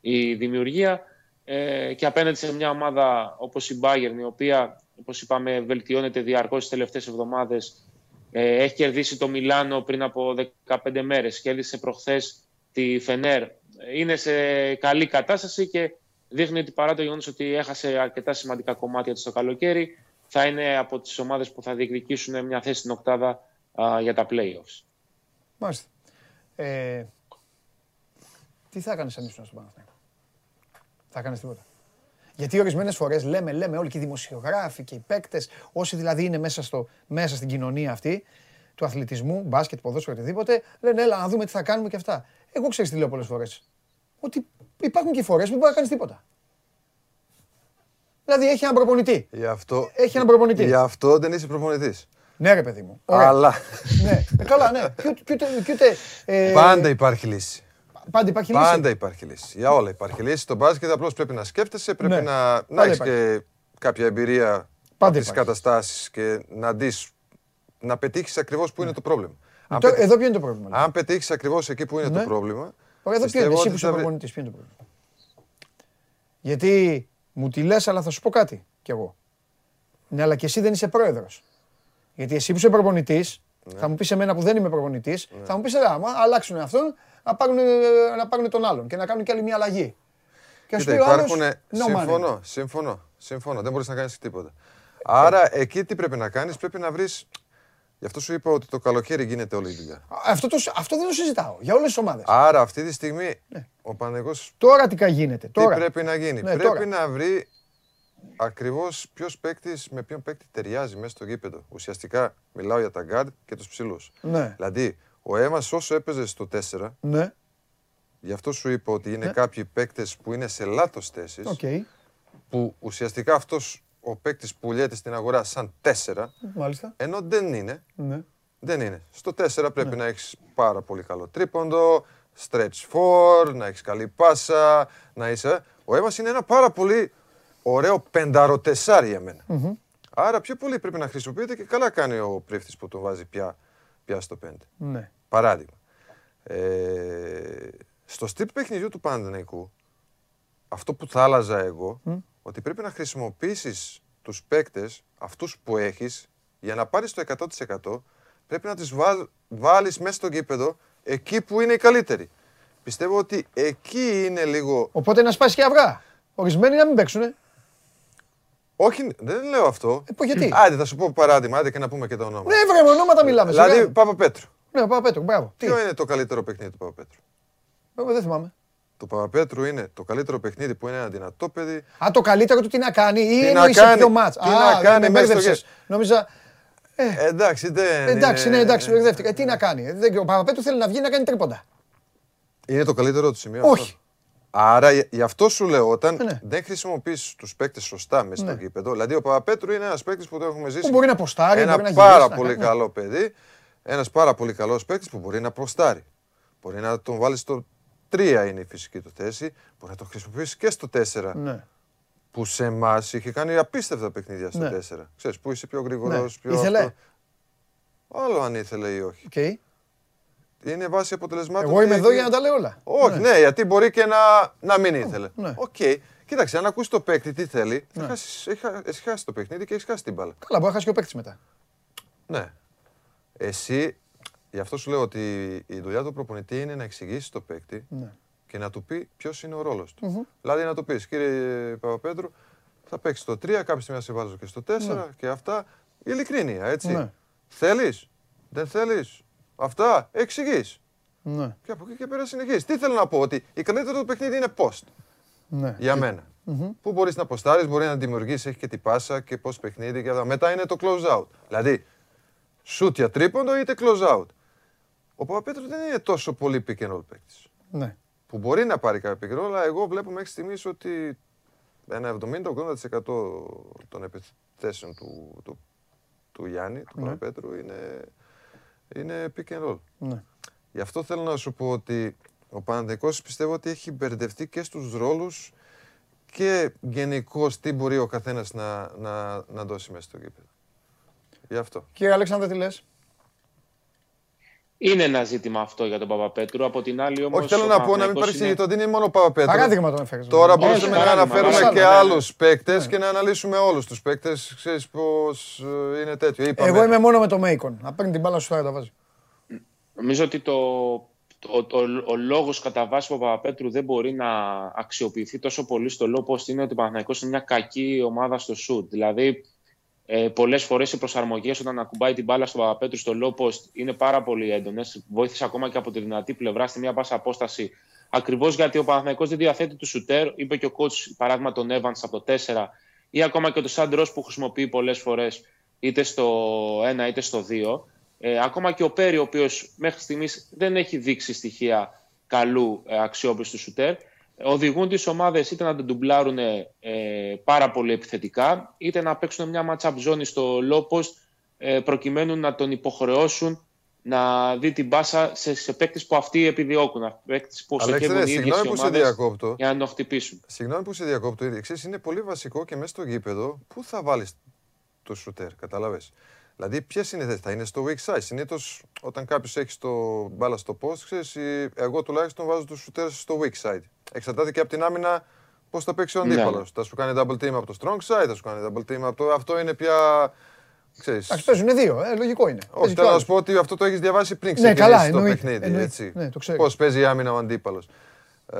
η δημιουργία. Ε, και απέναντι σε μια ομάδα όπως η Bayern, η οποία, όπως είπαμε, βελτιώνεται διαρκώς τις τελευταίες εβδομάδες. Ε, έχει κερδίσει το Μιλάνο πριν από 15 μέρες. Κέρδισε προχθές τη Φενέρ. Είναι σε καλή κατάσταση και δείχνει ότι παρά το γεγονός ότι έχασε αρκετά σημαντικά κομμάτια της το καλοκαίρι, θα είναι από τις ομάδες που θα διεκδικήσουν μια θέση στην οκτάδα α, για τα playoffs. Μάλιστα. Ε, τι θα έκανε αν ήσουν στον Παναθηναϊκό; Θα έκανε τίποτα; Γιατί ορισμένες φορές λέμε, λέμε όλοι και οι δημοσιογράφοι και οι παίκτες, όσοι δηλαδή είναι μέσα, στο, μέσα στην κοινωνία αυτή του αθλητισμού, μπάσκετ, ποδόσφαιρο, οτιδήποτε, λένε έλα να δούμε τι θα κάνουμε και αυτά. Εγώ ξέρεις τι λέω πολλές φορές. Ότι υπάρχουν και φορές που δεν μπορεί να κάνεις τίποτα. Δηλαδή έχει έναν προπονητή. Γι' αυτό, Έχει έναν προπονητή. Γι' αυτό δεν είσαι προπονητής. Ναι, ρε παιδί μου. Ωραία. Αλλά Ναι, ε, καλά, ναι. Και ούτε- και ούτε- και ούτε, ε, πάντα υπάρχει λύση. Πάντα υπάρχει λύση. Πάντα υπάρχει λύση. Για όλα υπάρχει λύση. Στο μπάσκετ απλώς πρέπει να σκέφτεσαι, πρέπει Ναι. να, Πάντα να έχει υπάρχει. και κάποια εμπειρία Πάντα από τις υπάρχει. καταστάσεις και να δεις, να πετύχεις ακριβώς που είναι το πρόβλημα. Αν, Το- πετύ- Εδώ ποιο είναι το πρόβλημα. λοιπόν; αν πετύχεις ακριβώς εκεί που είναι Ναι. το πρόβλημα. Ωραία, εδώ ποιο είναι, πιστεύω εσύ ότι που είσαι θα βρει- προπονητής, ποιο είναι το πρόβλημα; Γιατί μου τη λες, αλλά θα σου πω κάτι κι εγώ. Ναι, αλλά και εσύ δεν είσαι πρόεδρος. Γιατί εσύ που είσαι προπονητής, Ναι. θα μου πεις εμένα που δεν είμαι προπονητής, θα μου πεις έλα, άμα αλλάξουν αυτόν, να πάρουν, να πάρουν τον άλλον και να κάνουν κι άλλη μια αλλαγή. Και σου Κοίτα, πει ο άλλος, υπάρχουν. no money. συμφωνώ, συμφωνώ, συμφωνώ. Δεν μπορείς να κάνεις τίποτα. Άρα εκεί τι πρέπει να κάνεις, πρέπει να βρει. Γι' αυτό σου είπα ότι το καλοκαίρι γίνεται όλη η δουλειά. Αυτό, το, αυτό δεν το συζητάω, για όλες τις ομάδες. Άρα αυτή τη στιγμή ο Πανεγός Τώρα τι κα- γίνεται, τι τώρα. πρέπει να γίνει; Ναι, πρέπει τώρα. να βρει ακριβώς ποιος παίκτη με ποιον παίκτη ταιριάζει μέσα στο γήπεδο. Ουσιαστικά μιλάω για τα guard και τους ψηλούς. Ναι, Δηλαδή, ο Έμας όσο έπαιζε στο 4, ναι, γι' αυτό σου είπα ότι είναι κάποιοι παίκτες που είναι σε λάθος θέσεις. οκ. Που ουσιαστικά αυτός ο παίκτης πουλιέται στην αγορά σαν 4, Μάλιστα. ενώ δεν είναι. Ναι. Δεν είναι. Στο 4 πρέπει να έχεις πάρα πολύ καλό τρίποντο, stretch 4, να έχεις καλή πάσα, να είσαι... Ο Εύα είναι ένα πάρα πολύ ωραίο πενταροτεσάρι για μενα Άρα πιο πολύ πρέπει να χρησιμοποιείται και καλά κάνει ο πρίφτη που τον βάζει πια, πια στο 5. Ναι. Παράδειγμα. Ε, στο στυλ παιχνιδιού του Παναθηναϊκού, αυτό που θα άλλαζα εγώ, ότι πρέπει να χρησιμοποιήσεις τους παίκτες, αυτούς που έχεις, για να πάρεις το 100% πρέπει να τις βάλ, βάλεις μέσα στο γήπεδο εκεί που είναι οι καλύτεροι. Πιστεύω ότι εκεί είναι λίγο... Οπότε να σπάσει και αυγά. Ορισμένοι να μην παίξουνε. Όχι, δεν λέω αυτό. Ε, πω, γιατί; Άντε, θα σου πω παράδειγμα, άντε και να πούμε και το όνομα. Ναι, βρε, με ονόματα μιλάμε. δηλαδή, σιγά. Παπαπέτρου. Ναι, ο Παπαπέτρου, μπράβο. Τι, Ποιο είναι το καλύτερο παιχνίδι του Παπαπέτρου. Ε, δεν θυμάμαι. Το Παπαπέτρου είναι το καλύτερο παιχνίδι που είναι ένα δυνατό παιδί. Α, το καλύτερο του τι να κάνει ή Τι να εννοείς σε κάνει, ποιο μάτς. τι Α, να κάνει με μέσα στο μπέρδεψες. Νόμιζα, Ε, εντάξει, δεν εντάξει, είναι... ναι, εντάξει, μπερδεύτηκα. Ε, Τι να κάνει. Ε, δεν- Ο Παπαπέτρου θέλει να βγει να κάνει τρίποντα. Είναι το καλύτερο του σημείο Όχι. Αυτό. Άρα γι- γι' αυτό σου λέω, όταν Ε, ναι. δεν χρησιμοποιείς τους παίκτες σωστά μέσα στο Ναι. γήπεδο. Δηλαδή, ο Παπαπέτρου είναι ένας παίκτης που το έχουμε ζήσει. Που μπορεί να ποστάρει, Ένα μπορεί να πάρα γυρίσει, να πολύ κάνει, ναι. καλό παιδί. Ένας πάρα πολύ καλός παίκτης που μπορεί να ποστάρει. Μπορεί να τον βάλεις στο 3 είναι η φυσική του θέση. Μπορεί να το χρησιμοποιήσεις και στο 4. Ναι. Που σε εμάς είχε κάνει απίστευτα παιχνίδια στο Ναι. 4. Ξέρεις, που είσαι πιο γρήγορος, Ναι. πιο. Ήθελε; αυτό. Άλλο αν ήθελε ή όχι. Οκ. Είναι βάσει αποτελεσμάτων. Εγώ είμαι και εδώ έχει- για να τα λέω όλα. όχι, ναι, γιατί μπορεί και να, να μην ήθελε. ναι. Οκ. Κοίταξε, αν ακούσει το παίκτη τι θέλει, θα χάσεις, έχει, χα- έχει χάσει το παιχνίδι και έχει χάσει την μπάλα. Καλά, μπορεί να χάσει και ο παίκτης μετά. Ναι. Εσύ, γι' αυτό σου λέω ότι η δουλειά του προπονητή είναι να εξηγήσεις το παίκτη Ναι. και να του πει ποιος είναι ο ρόλος του. Δηλαδή να του πεις, κύριε Παπαπέτρου, θα παίξεις το 3, κάποια στιγμή θα σε βάζω και στο 4 και αυτά. Ειλικρίνεια, έτσι. Ναι. Θέλεις, δεν θέλεις. Αυτά, εξηγείς. Ναι. Και από εκεί και πέρα συνεχίζεις. Τι θέλω να πω, ότι η καλύτερο του παιχνίδι είναι post. Ναι. Για μένα. Πού μπορείς να αποστάρει, μπορεί να δημιουργήσει, έχει και την πάσα και πώς παιχνίδι και αυτά. Μετά είναι το close out. Δηλαδή, shoot για τρίποντο είτε close out. Ο Παπαπέτρου δεν είναι τόσο πολύ pick and roll παίκτης. Ναι. Που μπορεί να πάρει κάποιο pick and roll, αλλά εγώ βλέπω μέχρι στιγμής ότι ένα 70-80% των επιθέσεων του, του, του Γιάννη, του Ναι. Παπαπέτρου, είναι, είναι pick and roll. Ναι. Γι' αυτό θέλω να σου πω ότι ο Παναθηναϊκός πιστεύω ότι έχει μπερδευτεί και στους ρόλους και γενικώς τι μπορεί ο καθένας να, να, να δώσει μέσα στο γήπεδο. Γι' αυτό. Κύριε Αλέξανδρε, τι λες; Είναι ένα ζήτημα αυτό για τον Παπαπέτρου. Από την άλλη όμως... Όχι, θέλω ο να πω να μην Παναθηναϊκός παρεξηγεί, είναι- δεν είναι μόνο ο Παπαπέτρου. Παράδειγμα τον έφερες. Τώρα βέβαια. μπορούσαμε να παράδειγμα, αναφέρουμε παράδειγμα, και ναι, ναι. άλλους παίκτες και να αναλύσουμε όλους τους παίκτες. Ξέρεις πώς ε, είναι τέτοιο. Είπαμε. Εγώ είμαι μόνο με το Μέικον. Να παίρνει την μπάλα σου θα τα βάζει. Νομίζω ότι το, το, το, ο λόγος κατά βάση του Παπαπέτρου δεν μπορεί να αξιοποιηθεί τόσο πολύ στο low post είναι ότι ο Παναθηναϊκός είναι μια κακή ομάδα στο shoot. Δηλαδή, ε, πολλές φορές οι προσαρμογές όταν ακουμπάει την μπάλα στο Παπαπέτρου στο low post είναι πάρα πολύ έντονες. Βοήθησε ακόμα και από τη δυνατή πλευρά στη μία πάσα απόσταση. Ακριβώς γιατί ο Παναθηναϊκός δεν διαθέτει τους σουτέρ. Είπε και ο coach, παράδειγμα, τον Evans από το 4 ή ακόμα και το Σάντ που χρησιμοποιεί πολλές φορές είτε στο 1 είτε στο 2. Ε, ακόμα και ο Πέρι, ο οποίος μέχρι στιγμής δεν έχει δείξει στοιχεία καλού ε, αξιόπιστου σουτέρ, οδηγούν τις ομάδες είτε να τον ντουμπλάρουν ε, πάρα πολύ επιθετικά, είτε να παίξουν μια match-up ζώνη στο low post ε, προκειμένου να τον υποχρεώσουν να δει την μπάσα σε, σε παίκτες που αυτοί επιδιώκουν. Παίκτες που Αλέξανδρε, ναι, στοχεύουν οι ίδιες συγγνώμη οι που σε ομάδες διακόπτω. για να τον χτυπήσουν. Συγγνώμη που σε διακόπτω. Εξής, είναι πολύ βασικό και μέσα στο γήπεδο πού θα βάλεις το σουτέρ, καταλάβες; Δηλαδή, ποιες είναι οι θέσεις, θα είναι στο weak side. Συνήθως, όταν κάποιος έχει το μπάλα στο post, ξέρεις, η- εγώ τουλάχιστον βάζω το σουτέρ στο weak side. Εξαρτάται και από την άμυνα πώς θα παίξει ο Ναι. αντίπαλος. Θα σου κάνει double team από το strong side, θα σου κάνει double team από το. Αυτό είναι πια. Ξέρεις, Εντάξει, παίζουν δύο, ε, λογικό είναι. όχι, Παίζει θέλω κι να ο σου πω ότι αυτό το έχεις διαβάσει πριν Ναι, ξεκινήσει καλά, το εννοείται, παιχνίδι. εννοείται. Έτσι. Ναι, το ξέρω. Πώς παίζει η άμυνα ο αντίπαλος. Ε,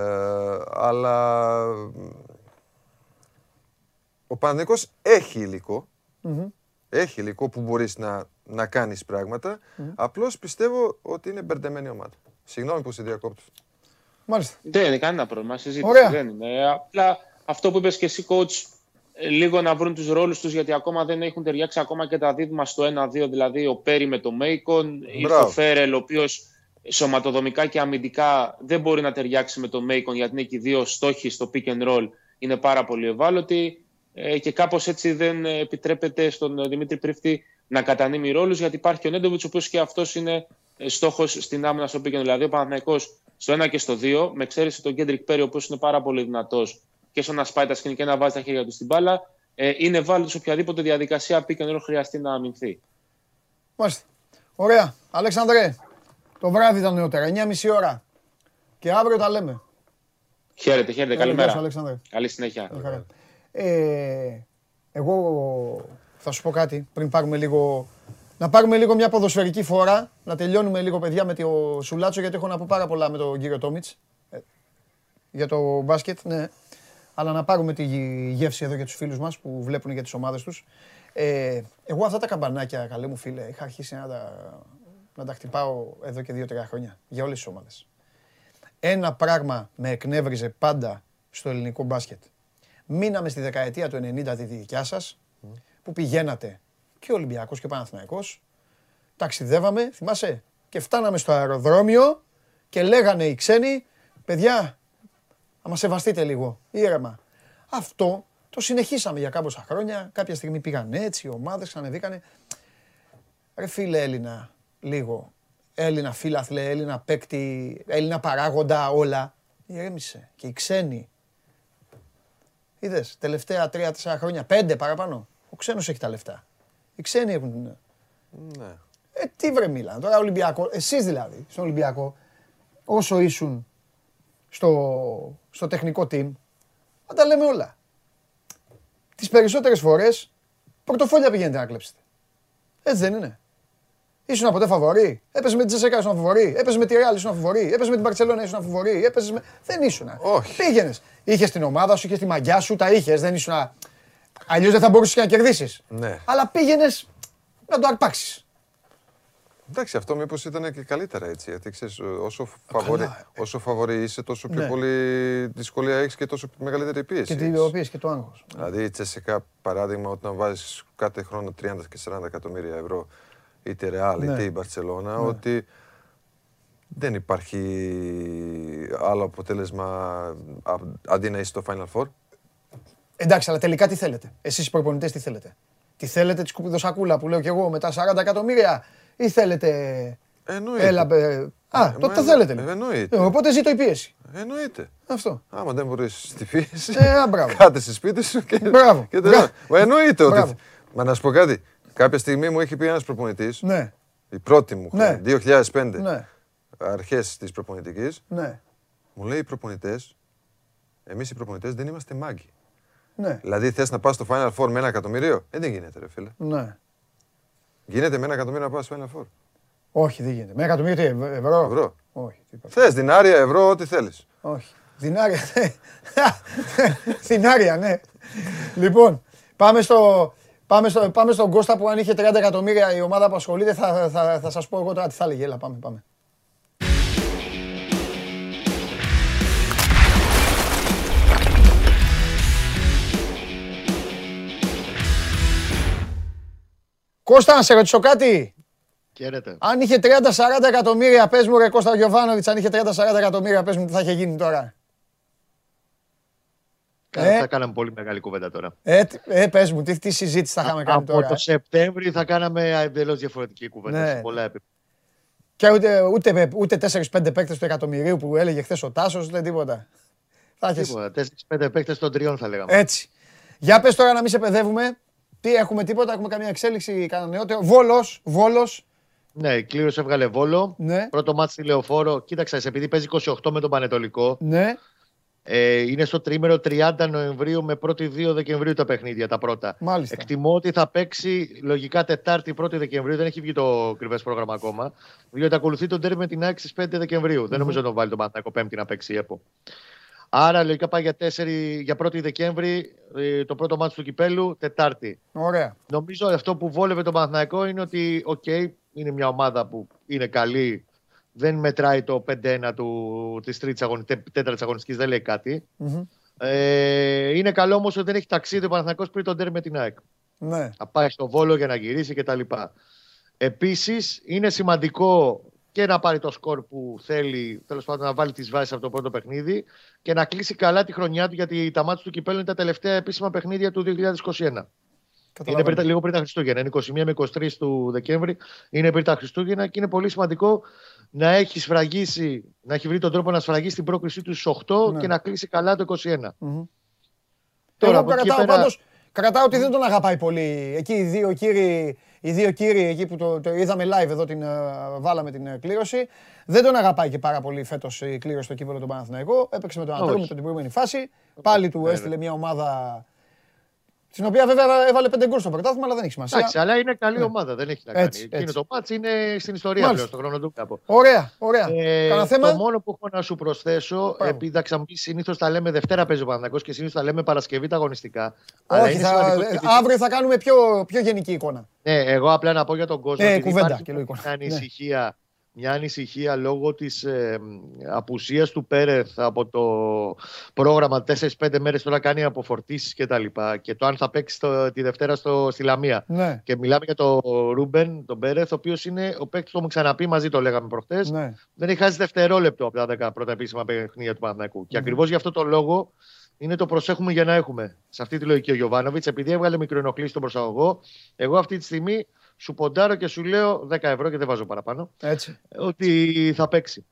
αλλά ο Παναδικός έχει υλικό. Έχει υλικό που μπορείς να, να κάνεις πράγματα. Απλώς πιστεύω ότι είναι μπερδεμένη ομάδα. Συγγνώμη που σε διακόπτω. Μάλιστα. Δεν είναι κανένα πρόβλημα. Συζήτηση Ωραία. δεν είναι. Απλά αυτό που είπες και εσύ, coach, ε, λίγο να βρουν τους ρόλους τους γιατί ακόμα δεν έχουν ταιριάξει ακόμα και τα δίδυμα στο 1-2. Δηλαδή ο Πέρι με το Μέικον ή Μπράβο. ο Φέρελ, ο οποίος σωματοδομικά και αμυντικά δεν μπορεί να ταιριάξει με τον Μέικον γιατί είναι και οι δύο στόχοι στο pick and roll. Είναι πάρα πολύ ευάλωτοι ε, και κάπως έτσι δεν ε, επιτρέπεται στον ε, Δημήτρη Πρίφτη να κατανείμει ρόλους γιατί υπάρχει και ο Νέντοβιτς, ο οποίος και αυτός είναι στόχος στην άμυνα στο pick and roll. Δηλαδή ο Παναθηναϊκός στο 1 και στο 2, με εξαίρεση τον Κέντρικ Πέρι, ο οποίος είναι πάρα πολύ δυνατός και στο να σπάει τα σκηνή και να βάζει τα χέρια του στην μπάλα. Ε, είναι βάλει σε οποιαδήποτε διαδικασία pick and roll χρειαστεί να αμυνθεί. Μάλιστα. Ωραία. Αλέξανδρε, το βράδυ ήταν νεότερα, 9.30 ώρα. Και αύριο τα λέμε. Χαίρετε, χαίρετε. Ε, γεια σου, Καλημέρα. Αλέξανδρε. Καλή συνέχεια. Χαρά. Ε, εγώ θα σου πω κάτι πριν πάρουμε λίγο. Να πάρουμε λίγο μια ποδοσφαιρική φορά, να τελειώνουμε λίγο παιδιά με το Σουλάτσο, γιατί έχω να πω πάρα πολλά με τον κύριο Τόμιτς. Ε, για το μπάσκετ, ναι. Αλλά να πάρουμε τη γεύση εδώ για τους φίλους μας που βλέπουν για τις ομάδες τους. Ε, εγώ αυτά τα καμπανάκια, καλέ μου φίλε, είχα αρχίσει να τα, να τα χτυπάω εδώ και δύο-τρία χρόνια για όλες τις ομάδες. Ένα πράγμα με εκνεύριζε πάντα στο ελληνικό μπάσκετ. Μείναμε στη δεκαετία του 90 τη δικιά σας, που πηγαίνατε και ο Ολυμπιακός και ο Παναθηναϊκός, ταξιδεύαμε, θυμάσαι, και φτάναμε στο αεροδρόμιο και λέγανε οι ξένοι, παιδιά, να μας σεβαστείτε λίγο, ήρεμα. Αυτό το συνεχίσαμε για κάμποσα χρόνια, κάποια στιγμή πήγαν έτσι, οι ομάδες ξανεβήκανε. Ρε φίλε Έλληνα, λίγο, Έλληνα φίλαθλε, Έλληνα παίκτη, Έλληνα παράγοντα, όλα. Ηρέμησε. Και οι ξένοι. Είδες, τελευταία τρία-τέσσερα χρόνια, πέντε παραπάνω. Ο ξένος έχει τα λεφτά. Οι ξένοι έχουν. Ναι. Ε, τι βρε μίλαν. Τώρα Ολυμπιακό, εσείς δηλαδή, στον Ολυμπιακό, όσο ήσουν στο, στο τεχνικό team, να τα λέμε όλα. Τις περισσότερες φορές, πορτοφόλια πηγαίνετε να κλέψετε. Έτσι δεν είναι. Ήσουν ποτέ φαβορή; Έπαιζε με την Τζεσέκα, ήσουν φαβορή; Έπαιζε με τη Ρεάλ, ήσουν φαβορή; Έπαιζε με την Παρσελόνα, ήσουν φαβορή; Έπαιζε με. Δεν ήσουν. Όχι. Πήγαινες. Είχες την ομάδα σου, είχες τη μαγιά σου, τα είχες. Δεν ήσουν. Αλλιώς δεν θα μπορούσες και να κερδίσεις. Ναι. Αλλά πήγαινες να το αρπάξεις. Εντάξει, αυτό μήπως ήταν και καλύτερα έτσι. Γιατί ξέρεις, όσο, φαβορή, καλά. όσο φαβορή είσαι, τόσο πιο Ναι. πολύ δυσκολία έχεις και τόσο μεγαλύτερη πίεση. Και την έχεις. πίεση και το άγχος. Δηλαδή η Τσεσικά, παράδειγμα, όταν βάζεις κάθε χρόνο 30 και 40 εκατομμύρια ευρώ, είτε Ρεάλ Ναι. είτε η Μπαρσελόνα, ότι δεν υπάρχει άλλο αποτέλεσμα α- αντί να είσαι στο Final Four. Εντάξει, αλλά τελικά τι θέλετε; Εσείς οι προπονητές τι θέλετε; Τι θέλετε της σκουπιδοσακούλα που λέω κι εγώ με τα 40 εκατομμύρια ή θέλετε. Εννοείται. Έλα, ε, Α, Ε, τότε μα το εν- θέλετε. ε, λοιπόν. εννοείται. Ε, Οπότε ζήτω η πίεση. Εννοείται. Αυτό. Άμα δεν μπορείς τη πίεση, Ε, α, μπράβο. κάτε στη σπίτι σου και. Μπράβο. και τελειώνει. Μπράβο. Μα Εννοείται ότι. Μπράβο. Μα να σου πω κάτι. Κάποια στιγμή μου έχει πει ένας προπονητής, Ναι, η πρώτη μου Ναι. χρονιά, 2005, ναι, αρχές της προπονητικής, ναι, μου λέει οι προπονητές, εμείς οι προπονητές δεν είμαστε μάγκοι. ναι, Δηλαδή θες να πας στο Final Four με ένα εκατομμύριο, ε, δεν γίνεται, ρε φίλε. ναι. Γίνεται με ένα εκατομμύριο να πας στο Final Four; Όχι, δεν γίνεται. Με εκατομμύριο τι, ευ- ευρώ; Ευρώ. Όχι, τίποτα. Θες δινάρια, ευρώ, ό,τι θέλεις. Όχι. Δινάρια, ναι. Δινάρια, ναι. Λοιπόν, πάμε στο, πάμε, στο, πάμε στον Κώστα που αν είχε 30 εκατομμύρια η ομάδα που ασχολείται θα, θα, θα σας πω εγώ τώρα τι θα έλεγε. Έλα, πάμε, πάμε. Κώστα, να σε ρωτήσω κάτι. Χαίρετε. Αν είχε 30-40 εκατομμύρια, πες μου ρε Κώστα Γιωβάνοβιτς, αν είχε 30-40 εκατομμύρια, πες μου τι θα είχε γίνει τώρα. Ε. Θα κάναμε πολύ μεγάλη κουβέντα τώρα. Ε, τ- ε πες μου, τι, τι συζήτηση θα είχαμε κάνει Από τώρα; το ε. Σεπτέμβρη θα κάναμε εντελώς διαφορετική κουβέντα Ναι. σε πολλά επίπεδα. Και ούτε, ούτε, ούτε 4-5 παίκτες του εκατομμυρίου που έλεγε χθες ο Τάσος, ούτε τίποτα. Θα έχεις. Τίποτα. Τέσσερι-πέντε παίκτες των τριών θα λέγαμε. Έτσι. Για πες τώρα να μην σε παιδεύουμε. Τι έχουμε τίποτα, έχουμε καμία εξέλιξη, κανένα νεότερο. Βόλος, Βόλος. Ναι, η κλήρωση έβγαλε βόλο. Ναι, Πρώτο μάτι στη Λεωφόρο. Κοίταξε, επειδή παίζει 28 με τον Πανετολικό, ναι, ε, είναι στο τρίμερο 30 Νοεμβρίου με 1η 2 Δεκεμβρίου τα παιχνίδια τα πρώτα. μάλιστα. Εκτιμώ ότι θα παίξει λογικά Τετάρτη 1η Δεκεμβρίου. Δεν έχει βγει το ακριβέ πρόγραμμα ακόμα. Διότι ακολουθεί τον τέρμι με την ΑΕΚ στις 5 δεκεμβριου Δεν νομίζω να τον βάλει τον Παναθηναϊκό Πέμπτη να παίξει η ΕΠΟ. Άρα λογικά πάει για, 4, για 1η Δεκέμβρη ε, το πρώτο ματς του κυπέλου Τετάρτη. Ωραία. Νομίζω αυτό που βόλευε τον Παναθηναϊκό είναι ότι, οκ, είναι μια ομάδα που είναι καλή. Δεν μετράει το 5-1 του, της τρίτης αγωνι... τε- τέταρτης αγωνιστικής, δεν λέει κάτι. Μμμ. Ε, είναι καλό όμως ότι δεν έχει ταξίδι ο Παναθηναϊκός πριν τον ντέρμπι με την ΑΕΚ. Ναι, Θα πάει στο Βόλο για να γυρίσει κτλ. Επίσης, είναι σημαντικό και να πάρει το σκορ που θέλει, τέλος πάντων να βάλει τις βάσεις από το πρώτο παιχνίδι και να κλείσει καλά τη χρονιά του, γιατί τα μάτια του κυπέλου είναι τα τελευταία επίσημα παιχνίδια του 2021. Είναι καταλαβαίνω. πριν, τα- λίγο πριν τα Χριστούγεννα. Είναι 21 με 23 του Δεκέμβρη. Είναι πριν τα Χριστούγεννα και είναι πολύ σημαντικό να έχει σφραγίσει, να έχει βρει τον τρόπο να σφραγίσει την πρόκρισή του στου 8 Ναι. και να κλείσει καλά το 21. Μμμ. Τώρα, Εγώ από εκεί κρατάω πέρα- πάντως, κρατάω ότι δεν τον αγαπάει πολύ. Εκεί οι δύο κύριοι, οι δύο κύριοι εκεί που το, το είδαμε live εδώ, την, ε, βάλαμε την ε, κλήρωση, δεν τον αγαπάει και πάρα πολύ φέτος η κλήρωση στο κύπελο του Παναθηναϊκού. Έπαιξε με τον Όχι. Ατρόμητο την προηγούμενη φάση. Πάλι του έστειλε μια ομάδα στην οποία βέβαια έβαλε πέντε γκολ στο πρωτάθλημα, αλλά δεν έχει σημασία. Εντάξει, αλλά είναι καλή ομάδα, δεν έχει να κάνει. Έτσι, Εκείνο έτσι. το μάτς είναι στην ιστορία Μάλιστα. πλέον, στο χρόνο του κάπου. Ωραία, ωραία. Ε, Κάνα θέμα; Το μόνο που έχω να σου προσθέσω, Μπράβο. επειδή θα μου πεις συνήθως τα λέμε Δευτέρα παίζει ο Παναθηναϊκός και συνήθως τα λέμε Παρασκευή τα αγωνιστικά. αλλά Όχι, είναι θα, σημαντικό ε, και επειδή- αύριο θα κάνουμε πιο, πιο γενική εικόνα. Ναι, εγώ απλά να πω για τον κόσμο. Ε, επειδή κουβέντα υπάρχει και λογικό. Μια Ναι. ανησυχία, μια ανησυχία λόγω της ε, απουσίας του Πέρεθ από το πρόγραμμα 4-5 μέρες τώρα κάνει αποφορτήσεις και τα λοιπά και το αν θα παίξει το- τη Δευτέρα στο, στη Λαμία. Ναι, Και μιλάμε για τον Ρούμπεν, τον Πέρεθ, ο οποίος είναι ο παίκτης που έχουμε ξαναπεί μαζί, το λέγαμε προχθέ. ναι. Δεν έχει χάσει δευτερόλεπτο από τα 10 πρώτα επίσημα παιχνίδια του Παναθηναϊκού. Και ακριβώς γι' αυτό το λόγο είναι το προσέχουμε για να έχουμε. Σε αυτή τη λογική ο Γιωβάνοβιτς, επειδή έβγαλε μικροενοχλήσεις στον προσαγωγό, εγώ αυτή τη στιγμή σου ποντάρω και σου λέω 10 ευρώ και δεν βάζω παραπάνω, Έτσι. ότι θα παίξει.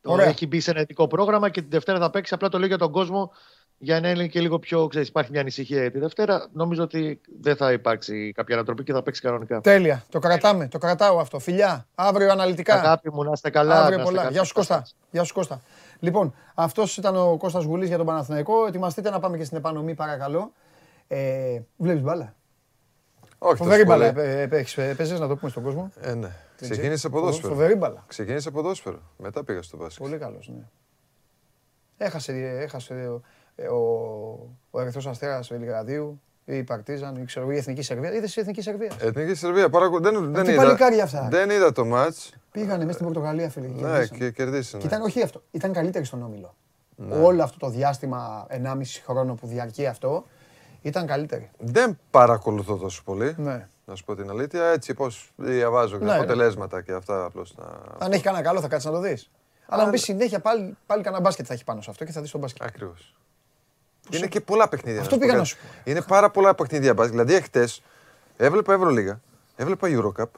Το Ωραία. έχει μπει σε ένα ειδικό πρόγραμμα και τη Δευτέρα θα παίξει. Απλά το λέω για τον κόσμο για να είναι και λίγο πιο, ξέρεις, υπάρχει μια ανησυχία για τη Δευτέρα. Νομίζω ότι δεν θα υπάρξει κάποια ανατροπή και θα παίξει κανονικά. Τέλεια. Το κρατάμε. Το κρατάω αυτό. Φιλιά. Αύριο αναλυτικά. Αγάπη μου, να είστε καλά. Αύριο να είστε πολλά. καλά. Γεια σου Κώστα. Γεια σου Κώστα. Λοιπόν, αυτός ήταν ο Κώστας Γουλής για τον Παναθηναϊκό. Ετοιμαστείτε να πάμε και στην επανομή, παρακαλώ. Ε, Βλέπεις μπάλα; Όχι, Φοβερή τόσο μπάλα. πολύ. ε, ε, έχεις, ε, παίζεις, να το πούμε στον κόσμο; Ε, ναι. Δεν Ξεκίνησε ξέρω. ποδόσφαιρο. Φοβερή μπάλα. Ξεκίνησε ποδόσφαιρο. Μετά πήγα στο μπάσκετ. Πολύ καλός, ναι. Έχασε, έχασε ο, ε, ο, ο Ερυθρός Αστέρας Βελιγραδίου, η Παρτίζαν, η, ξέρω, η Εθνική Σερβία. Είδες η Εθνική Σερβία; Εθνική Σερβία. Παρακολου... Δεν, δεν, τι είδα, παλικάρια αυτά. δεν είδα το μάτς. Πήγανε μέσα στην Πορτογαλία, φίλε. και Ναι, κερδίσανε. και κερδίσανε. Και ήταν, όχι αυτό, ήταν καλύτερη στον Όμιλο. Ναι. Όλο αυτό το διάστημα, 1,5 χρόνο που διαρκεί αυτό, ήταν καλύτερη. Δεν παρακολουθώ τόσο πολύ. Ναι. Να σου πω την αλήθεια. Έτσι, πώς διαβάζω και Ναι, τα ναι. αποτελέσματα και αυτά απλώς. Να... Αν έχει κανένα καλό θα κάτσεις να το δεις. Αλλά μου πει συνέχεια πάλι, πάλι κανένα μπάσκετ θα έχει πάνω σε αυτό και θα δεις τον μπάσκετ. Ακριβώς. Είναι και πολλά παιχνίδια. Αυτό σου πω πήγα να κάτι. σου πω. Είναι πάρα πολλά παιχνίδια μπάσκετ. Δηλαδή, χτε έβλεπα Ευρωλίγα, έβλεπα Eurocup.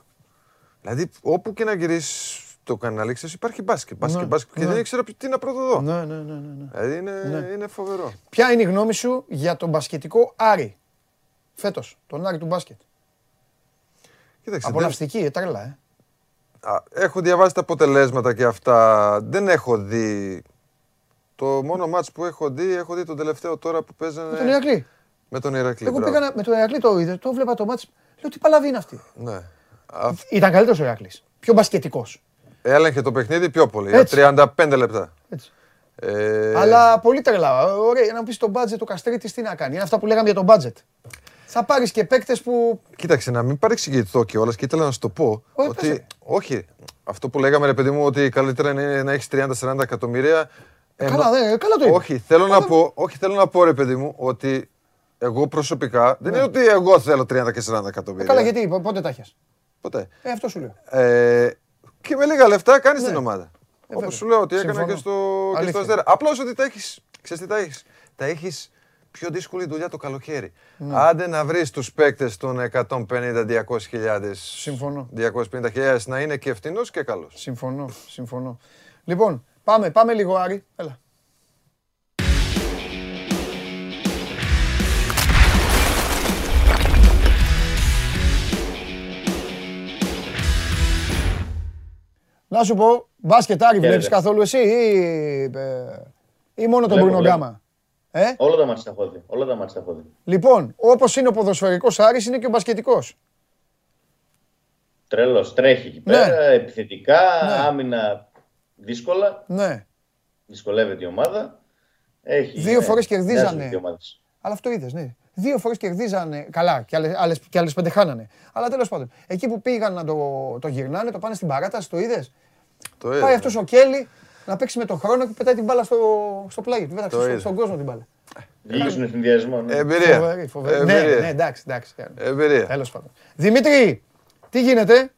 Δηλαδή, όπου και να γυρίσεις το κανάλι, ξέρεις, υπάρχει μπάσκετ. μπάσκετ, Ναι, μπάσκετ και ναι. δεν ήξερα τι να προδοδώ. Ναι, ναι, ναι, ναι, ναι. Δηλαδή, είναι, Ναι. είναι φοβερό. Ποια είναι η γνώμη σου για τον μπασκετικό Άρη φέτος, τον Άρη του μπάσκετ; Κοίταξε, δεν- Απολαυστική, ε, τρέλα, ε. Α, έχω διαβάσει τα αποτελέσματα και αυτά. Δεν έχω δει. Το μόνο μάτς που έχω δει, έχω δει τον τελευταίο τώρα που παίζανε Με τον Ηρακλή. με τον Ηρακλή. Εγώ μπράβο. πήγα να- με τον Ηρακλή το είδε, το βλέπα το μάτς. Λέω τι παλαβή είναι αυτή. Ναι. Αυ- Ήταν καλύτερος ο Ηρακλής. Πιο μπασκετικός. Έλεγχε το παιχνίδι πιο πολύ, για Έτσι. 35 λεπτά. Έτσι. Ε, Αλλά πολύ τρελά. Ωραία, να μου πεις το budget του Καστρίτης τι να κάνει. Είναι αυτά που λέγαμε για το budget. Θα πάρεις και παίκτες που. Κοίταξε, να μην παρεξηγηθώ κιόλας και ήθελα να σου το πω. Όχι, ότι, πες. όχι, αυτό που λέγαμε ρε παιδί μου, ότι καλύτερα είναι να έχεις 30-40 εκατομμύρια. ενώ- Καλά, δε, καλά το είπε. όχι, θέλω να πω, όχι, θέλω να πω ρε παιδί μου, ότι εγώ προσωπικά δεν είναι ότι εγώ θέλω 30 και 40 Ε, εκατομμύρια. καλά, γιατί πο- πότε τα έχεις; Ποτέ. Ε, αυτό σου λέω. Ε, και με λίγα λεφτά κάνεις την ομάδα. Ε, Όπως βέβαια. σου λέω ότι έκανα Συμφωνώ. και στο, και Αλήθεια. στο Αστέρα. Απλώς ότι τα έχεις. Ξέρεις τι τα έχεις; Τα έχεις πιο δύσκολη δουλειά το καλοκαίρι. Ναι. Άντε να βρεις τους παίκτες των 150-200 χιλιάδες. Συμφωνώ. 250 χιλιάδες να είναι και ευθυνός και καλός. Συμφωνώ, συμφωνώ. Λοιπόν, πάμε, πάμε λίγο Άρη. Έλα. Να σου πω, μπάσκετ Άρη βλέπεις καθόλου εσύ ή, ε, ή μόνο τον Βλέπω, Μπρουνο βλέπω. Γκάμα; Ε; Όλα τα μάτια τα έχω δει. Όλα τα μάτια τα έχω δει. Λοιπόν, όπως είναι ο ποδοσφαιρικός Άρης είναι και ο μπασκετικός. Τρελός. Τρέχει εκεί Ναι. πέρα. Επιθετικά, Ναι. άμυνα δύσκολα. Ναι, Δυσκολεύεται η ομάδα. Έχει, Δύο φορές μοιάζουν κερδίζανε. οι ομάδες. αλλά αυτό είδες, ναι. Δύο φορές κερδίζανε, καλά, και άλλες, άλλες, και άλλες πέντε χάνανε. Αλλά τέλος πάντων, εκεί που πήγαν να το, το γυρνάνε, το πάνε στην παράταση, το είδες; Το Πάει είδα. αυτός ο Κέλλη να παίξει με τον χρόνο και πετάει την μπάλα στο, στο πλάγι. Του πέταξε Το στο- είδα. στον κόσμο την μπάλα. Βγήκε στον εθνιδιασμό. Ναι. Εμπειρία. Φοβερή, φοβερή. Ναι, Εμπειρία. ναι, εντάξει, εντάξει. Εμπειρία. Τέλος πάντων. Δημήτρη, τι γίνεται;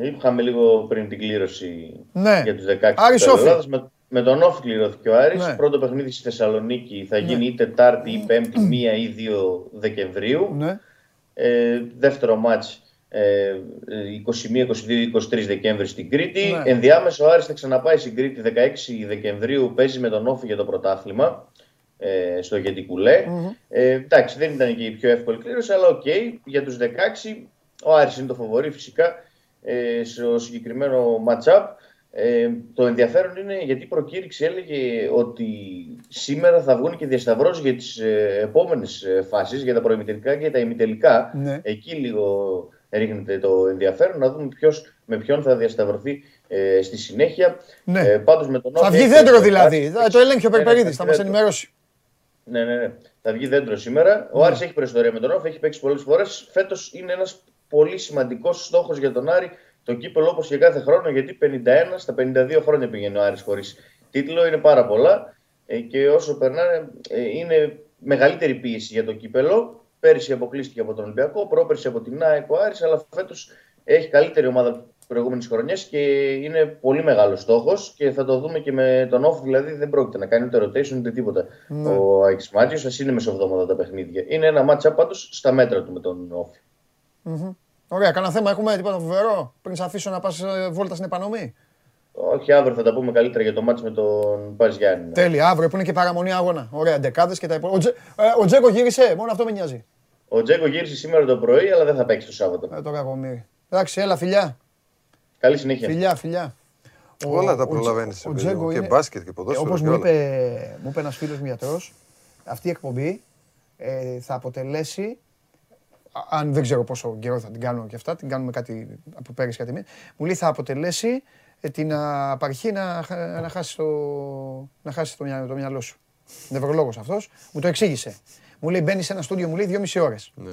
Είχαμε λίγο πριν την κλήρωση Ναι. για τους 16 Άρης της Όφη. Ελλάδας. Με, με τον Όφη κληρώθηκε ο Άρης. Ναι. Πρώτο παιχνίδι στη Θεσσαλονίκη θα γίνει ή Τετάρτη ή Πέμπτη, 1 ή 2 Δεκεμβρίου. Ναι. Ε, δεύτερο μάτς ε, 21, 22, 23 Δεκέμβρη στην Κρήτη. Ναι. Ενδιάμεσα ο Άρης θα ξαναπάει στην Κρήτη 16 Δεκεμβρίου, παίζει με τον Όφη για το πρωτάθλημα. ε, στο Γεντί Κουλέ. Ε, εντάξει, δεν ήταν και η πιο εύκολη κλήρωση, αλλά οκ, για τους 16 ο Άρης είναι το φαβορί φυσικά ε, στο συγκεκριμένο match-up. Ε, το ενδιαφέρον είναι γιατί η προκήρυξη έλεγε ότι σήμερα θα βγουν και διασταυρώσεις για τις ε, επόμενες ε, φάσεις, για τα προημιτελικά και τα ημιτελικά. Ναι. Εκεί λίγο ρίχνεται το ενδιαφέρον, να δούμε ποιος, με ποιον θα διασταυρωθεί ε, στη συνέχεια. Ναι. Ε, πάντως με τον Θα Όφη βγει έχει δέντρο το δηλαδή. Άρης. Θα Το ελέγχει ο Ναι, ναι, Περπερίδης, θα θα μας βγει δέντρο. ενημερώσει. Ναι, ναι, ναι. Θα βγει δέντρο σήμερα. Ο Άρης έχει προϊστορία με τον Όφη, έχει παίξει πολλές φορές. Φέτος είναι ένας πολύ σημαντικός στόχος για τον Άρη το κύπελο όπως και κάθε χρόνο, γιατί 51 στα 52 χρόνια πηγαίνει ο Άρης χωρίς τίτλο. Είναι πάρα πολλά ε, και όσο περνάνε ε, είναι μεγαλύτερη πίεση για το κύπελο. Πέρυσι αποκλείστηκε από τον Ολυμπιακό, πρόπερσι από την ΑΕΚ ο Άρης, αλλά φέτος έχει καλύτερη ομάδα προηγούμενες χρονιές και είναι πολύ μεγάλος στόχος και θα το δούμε και με τον Όφη. Δηλαδή δεν πρόκειται να κάνει ούτε rotation ούτε τίποτα. Ο Άκης Μάτζιο, ας είναι μεσοβδόμαδα τα παιχνίδια. Είναι ένα μάτσα πάντως στα μέτρα του με τον Όφη. Ωραία, κανένα θέμα έχουμε, τίποτα φοβερό. Πριν σε αφήσω να πας ε, βόλτα στην επανομή; Όχι, αύριο θα τα πούμε καλύτερα για το μάτς με τον Πας Γιάννη. Τέλεια, αύριο που είναι και παραμονή αγώνα. Ωραία, ντεκάδε και τα υπόλοιπα. Ο, Τζε, ε, ο Τζέκο γύρισε, μόνο αυτό με νοιάζει. Ο Τζέκο γύρισε σήμερα το πρωί, αλλά δεν θα παίξει το Σάββατο. Ε, το κακομίρι. Εντάξει, έλα, φιλιά. Καλή συνέχεια. Φιλιά, φιλιά. Ο- Όλα τα ο Τζε- προλαβαίνεις. ο Τζέγκο Και είναι- μπάσκετ και Ε, ποδόσφαιρο. όπως και μου όλα. είπε, μου είπε ένας φίλος μου γιατρός, αυτή η εκπομπή ε, θα αποτελέσει, α- αν δεν ξέρω πόσο καιρό θα την κάνουμε και αυτά, την κάνουμε κάτι από πέρυσι κάτι μήνυμα, μου λέει θα αποτελέσει ε, την απαρχή να, χα- να χάσει το, να χάσεις το, μυαλό, το μυαλό σου. Νευρολόγος αυτός, μου το εξήγησε. Μου λέει μπαίνεις σε ένα στούντιο, μου λέει δυόμιση ώρες. Ναι.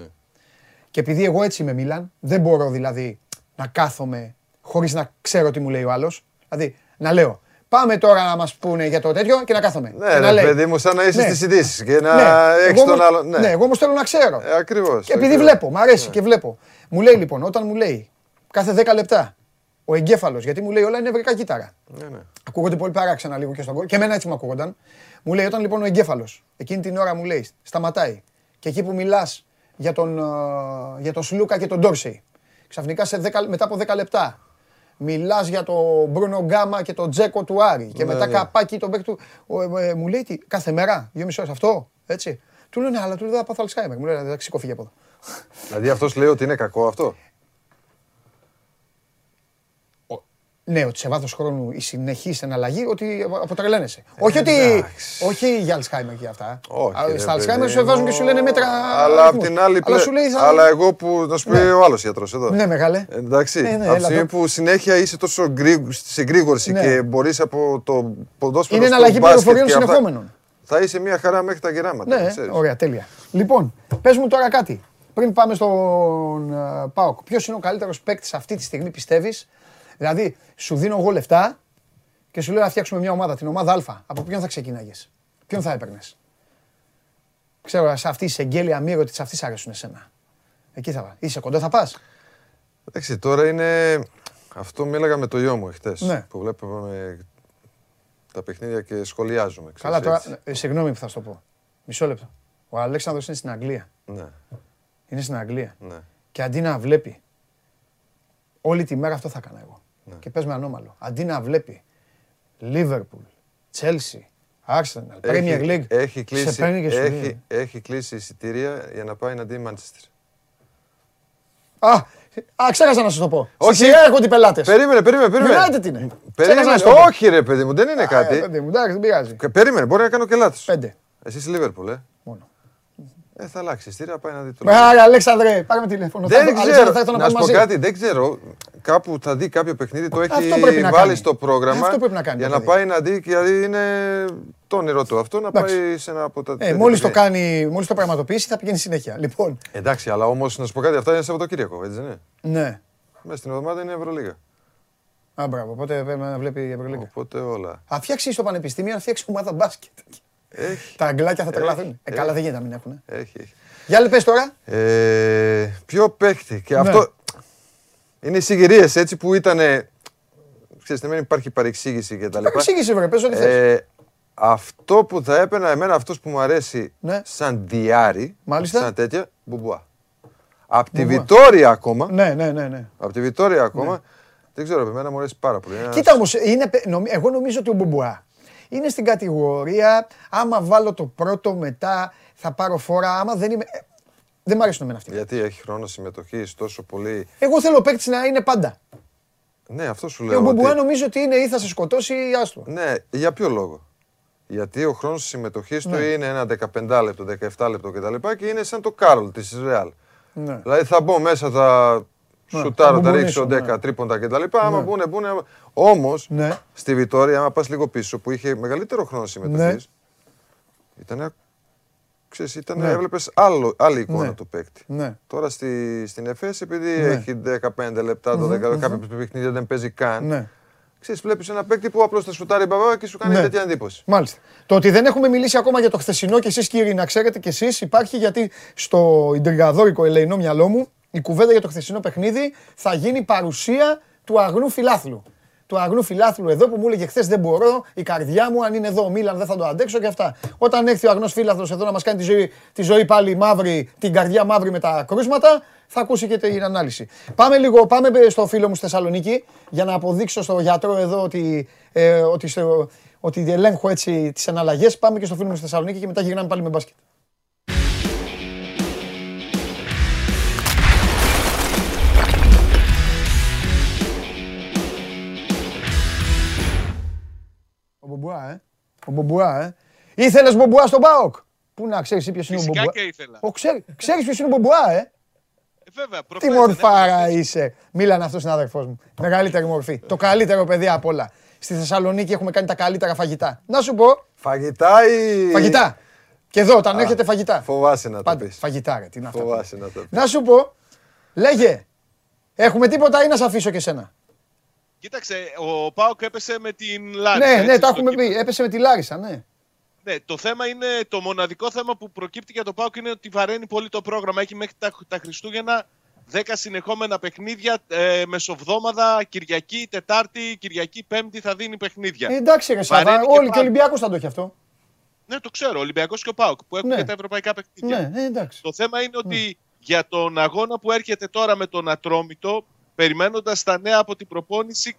Και επειδή εγώ έτσι είμαι Μίλαν, δεν μπορώ δηλαδή να κάθομαι χωρίς να ξέρω τι μου λέει ο άλλος. Δηλαδή, να λέω, πάμε τώρα να μας πούνε για το τέτοιο και να κάθομαι. Ναι, και να ρε λέει. παιδί μου, σαν να είσαι Ναι. στις ειδήσεις και να Ναι, έχεις εγώ τον όμως- άλλο. Ναι, Ναι, εγώ όμως θέλω να ξέρω. Ε, ακριβώς. Και επειδή ακριβώς. βλέπω, μου αρέσει και βλέπω. Μου λέει λοιπόν, όταν μου λέει κάθε 10 λεπτά ο εγκέφαλος, γιατί μου λέει όλα είναι νευρικά κύτταρα. Ναι, ναι. Ακούγονται πολύ παράξενα λίγο και στον κόσμο. Και εμένα έτσι μου ακούγονταν. Μου λέει όταν λοιπόν ο εγκέφαλος εκείνη την ώρα μου λέει σταματάει και εκεί που μιλάς για τον, ε, για τον Σλούκα και τον Ντόρσεϊ, ξαφνικά σε 10, μετά από 10 λεπτά μιλάς για τον Μπρούνο Γκάμα και τον Τζέκο του Άρη και Ναι, μετά ναι. καπάκι τον παίκ του. ο, ε, ε, μου λέει τι, κάθε μέρα, δύο μισή ώρες, αυτό, έτσι. Του λέω ναι, αλλά του λέω θα πάθω Αλσχάιμερ. Μου λέει εντάξει, σηκώ φύγε από εδώ. Δηλαδή αυτός λέει ότι είναι κακό αυτό; Ναι, ότι σε βάθος χρόνου η συνεχής εναλλαγή ότι αποτρελαίνεσαι. όχι ότι. εντάξει. Όχι για Αλσχάιμερ και αυτά. Όχι, Α, ρε Στα Αλσχάιμερ παιδί σου βάζουν μου. και σου λένε μέτρα. Αλλά απ' αριθμούς. την άλλη Αλλά πλε- σου λέει. θα- Αλλά εγώ που. Να σου πει Ναι. ο άλλος γιατρός εδώ. Ναι, μεγάλε. Εντάξει. Ε, ναι, από τη έλα, στιγμή το- που συνέχεια είσαι τόσο γκρι- σε γρήγορση Ναι. και μπορείς από το ποδόσφαιρο. Είναι στο εναλλαγή μπάσκετ πληροφοριών και αυτά, συνεχόμενων. Θα είσαι μια χαρά μέχρι τα γεράματα. Ναι, ξέρεις. ωραία, τέλεια. Λοιπόν, πες μου τώρα κάτι. Πριν πάμε στον ε, Πάοκ, ποιος είναι ο καλύτερος παίκτης αυτή τη στιγμή, πιστεύεις; Δηλαδή, σου δίνω εγώ λεφτά και σου λέω να φτιάξουμε μια ομάδα, την ομάδα Α. Από ποιον θα ξεκίναγε, ποιον θα έπαιρνες; Ξέρω, σε αυτή η εγγέλια αμύρωτη, σε αυτή σ' αρέσουν εσένα. Εκεί θα πας. Είσαι κοντά, θα πας. Εντάξει, τώρα είναι. Αυτό μίλαγα με το γιο μου εχθές. Ναι. Που βλέπουμε τα παιχνίδια και σχολιάζουμε. ξέρεις, Καλά, τώρα, έτσι. ε, συγγνώμη που θα σου το πω. Μισό λεπτό. Ο Αλέξανδρος είναι στην Αγγλία. Ναι, Είναι στην Αγγλία. ναι. Και αντί να βλέπει, όλη τη μέρα αυτό θα έκανα εγώ. Ναι. Και πες με ανώμαλο. Αντί να βλέπει Liverpool, Chelsea, Arsenal, Premier League, έχει σε κλείσει, παίρνει και σου έχει, λέει. έχει κλείσει εισιτήρια για να πάει εναντίον Manchester. Α, α, ξέχασα να σου το πω. Όχι. Στη σειρά έρχονται οι πελάτες. Περίμενε, περίμενε, περίμενε. United είναι. Ξέχασα να Περίμενε. σου το πω. Όχι, ρε παιδί μου, δεν είναι Ε, κάτι. παιδί μου, εντάξει, δεν πειράζει. Και Περίμενε, μπορεί να κάνω και λάθος. Πέντε Εσύ στη Liverpool, ε; μόνο. Ε, θα αλλάξει εισιτήρια, πάει να δει το. Άρα, Αλέξανδρε, πάρε τηλέφωνο. Δεν Θα- ξέρω. Αλέξανδρε, θα έρθω να Να σου πάμε πω μαζί. κάτι, δεν ξέρω. Κάπου θα δει κάποιο παιχνίδι, το Αυτό έχει πρέπει να βάλει κάνει. στο πρόγραμμα. Αυτό πρέπει να κάνει Για το να παιδί. πάει να δει, γιατί είναι το όνειρό του αυτό, να Εντάξει. πάει σε ένα από τα. Ε, τέτοια μόλις το παιχνίδια. κάνει, μόλις το πραγματοποιήσει, θα πηγαίνει συνέχεια. Λοιπόν, Εντάξει, αλλά όμως να σου πω κάτι, αυτά είναι Σαββατοκύριακο, έτσι δεν είναι. ναι. Μέσα στην εβδομάδα είναι Ευρωλίγα. Α, μπράβο, οπότε πρέπει να βλέπει η Ευρωλίγκα. Οπότε όλα. Θα φτιάξεις στο πανεπιστήμιο, να φτιάξεις ομάδα μπάσκετ. Έχει. Τα αγγλάκια θα τρελαθούν. Ε, έχει. καλά δεν γίνεται να μην έχουν. Έχει, έχει. Για άλλη πες τώρα. Ε, ποιο παίχτη. Και Ναι. αυτό είναι οι συγκυρίες έτσι που ήταν. Ξέρετε, δεν υπάρχει παρεξήγηση και τα λοιπά. Εξήγησε βρε, πες ό,τι θες. Ε, αυτό που θα έπαιρνα εμένα, αυτός που μου αρέσει Ναι. σαν διάρη, Μάλιστα. σαν τέτοια, μπουμπουά. Απ' τη Μπουμπουά. Βιτόρια ακόμα, Ναι, ναι, ναι. ναι. απ' τη Βιτόρια ακόμα, δεν ξέρω, εμένα μου αρέσει πάρα πολύ. Είναι Κοίτα όμως, είναι, πε- νομι- εγώ νομίζω ότι ο Μπουμπουά είναι στην κατηγορία. Άμα βάλω το πρώτο μετά θα πάρω φορά. Άμα δεν είμαι. Ε, Δεν μ' αρέσουν εμένα αυτοί. Γιατί έχει χρόνο συμμετοχής τόσο πολύ; Εγώ θέλω ο παίκτης να είναι πάντα. Ναι, αυτό σου Και λέω. ο Μπομπουά ότι- νομίζω ότι είναι ή θα σε σκοτώσει ή άστο. Ναι, για ποιο λόγο; Γιατί ο χρόνος συμμετοχής του Ναι. είναι ένα 15 λεπτό, 17 λεπτό κτλ. Και είναι σαν το Κάρολ της Ρεάλ. Ναι. Δηλαδή θα μπω μέσα, θα Ναι, σουτάρω, θα θα μπουμπουνίσω, ρίξω 10 ναι. τρίποντα κτλ. Άμα μπουνε, μπουνε. Όμως Ναι. στη Βιτόρια, άμα πας λίγο πίσω που είχε μεγαλύτερο χρόνο συμμετοχής, Ναι. ήταν. Ξέρεις, ήταν, Ναι. έβλεπες άλλο, άλλη εικόνα Ναι. του παίκτη. Ναι. Τώρα στη, στην ΕΦΕΣ, επειδή Ναι. έχει 15 λεπτά, 12 λεπτά, κάποια παιχνίδια δεν παίζει καν. Ναι. Ξέρεις, βλέπεις ένα παίκτη που απλώς θα σουτάρει μπαμπά και σου κάνει Ναι. τέτοια εντύπωση. Μάλιστα. Το ότι δεν έχουμε μιλήσει ακόμα για το χθεσινό και εσείς κύριοι να ξέρετε και εσείς υπάρχει γιατί στο ιντριγαδόρικο ελεηνό μυαλό μου η κουβέντα για το χθεσινό παιχνίδι θα γίνει παρουσία του αγνού φιλάθλου. Του αγνού φιλάθλου εδώ που μου έλεγε χθες δεν μπορώ, η καρδιά μου, αν είναι εδώ ο Μίλαν δεν θα το αντέξω και αυτά. Όταν έρθει ο αγνός φίλαθλος εδώ να μας κάνει τη ζωή, τη ζωή πάλι μαύρη, την καρδιά μαύρη με τα κρούσματα, θα ακούσει και την ανάλυση. Πάμε λίγο, πάμε στο φίλο μου στη Θεσσαλονίκη για να αποδείξω στο γιατρό εδώ ότι, ε, ότι, στο- ότι ελέγχω έτσι τις αναλλαγές. Πάμε και στο φίλο μου στη Θεσσαλονίκη και μετά γυρνάμε πάλι με μπάσκετ. Μπομπουά, ε. Ο Μπομπουά, ε. Ήθελες Μπομπουά στον ΠΑΟΚ; Πού να ξέρεις ποιος είναι ο Φυσικά Μπομπουά; και ήθελα. Ο, ξέρει, ξέρεις ποιος είναι ο Μπομπουά, ε; Ε, βέβαια, Τι προφέρεται, μορφάρα ναι, είσαι. Μίλαν αυτός είναι αδερφός μου. Μεγαλύτερη μορφή. Το καλύτερο παιδί απ' όλα. Στη Θεσσαλονίκη έχουμε κάνει τα καλύτερα φαγητά. Να σου πω, Φαγητά ή... φαγητά. Και εδώ, όταν έρχεται φαγητά. Φοβάσαι να το Πάντα. πεις. Φαγητά, ρε, τι είναι αυτά. Φοβάσαι να το πεις. Να σου πω, λέγε, έχουμε τίποτα ή να σε αφήσω και σένα; Κοίταξε, ο Πάοκ έπεσε με την Λάρισα. Ναι, ναι, έτσι, το στο έχουμε κύπελλο. πει. Έπεσε με τη Λάρισα, ναι. Ναι, το θέμα είναι, το μοναδικό θέμα που προκύπτει για το ΠΑΟΚ είναι ότι βαραίνει πολύ το πρόγραμμα. Έχει μέχρι τα, τα Χριστούγεννα 10 συνεχόμενα παιχνίδια, ε, μεσοβδόμαδα, Κυριακή, Τετάρτη, Κυριακή, Πέμπτη θα δίνει παιχνίδια. Ε, εντάξει, ρε Σάβα, Βαραίνει και όλοι και ο πάλι. Ολυμπιακός θα το έχει αυτό. Ναι, το ξέρω, ο Ολυμπιακός και ο ΠΑΟΚ που έχουν Ναι. και τα ευρωπαϊκά παιχνίδια. Ναι, ε, εντάξει. Το θέμα είναι ότι για τον αγώνα που έρχεται τώρα με τον Ατρόμητο, περιμένοντας τα νέα από την προπόνηση,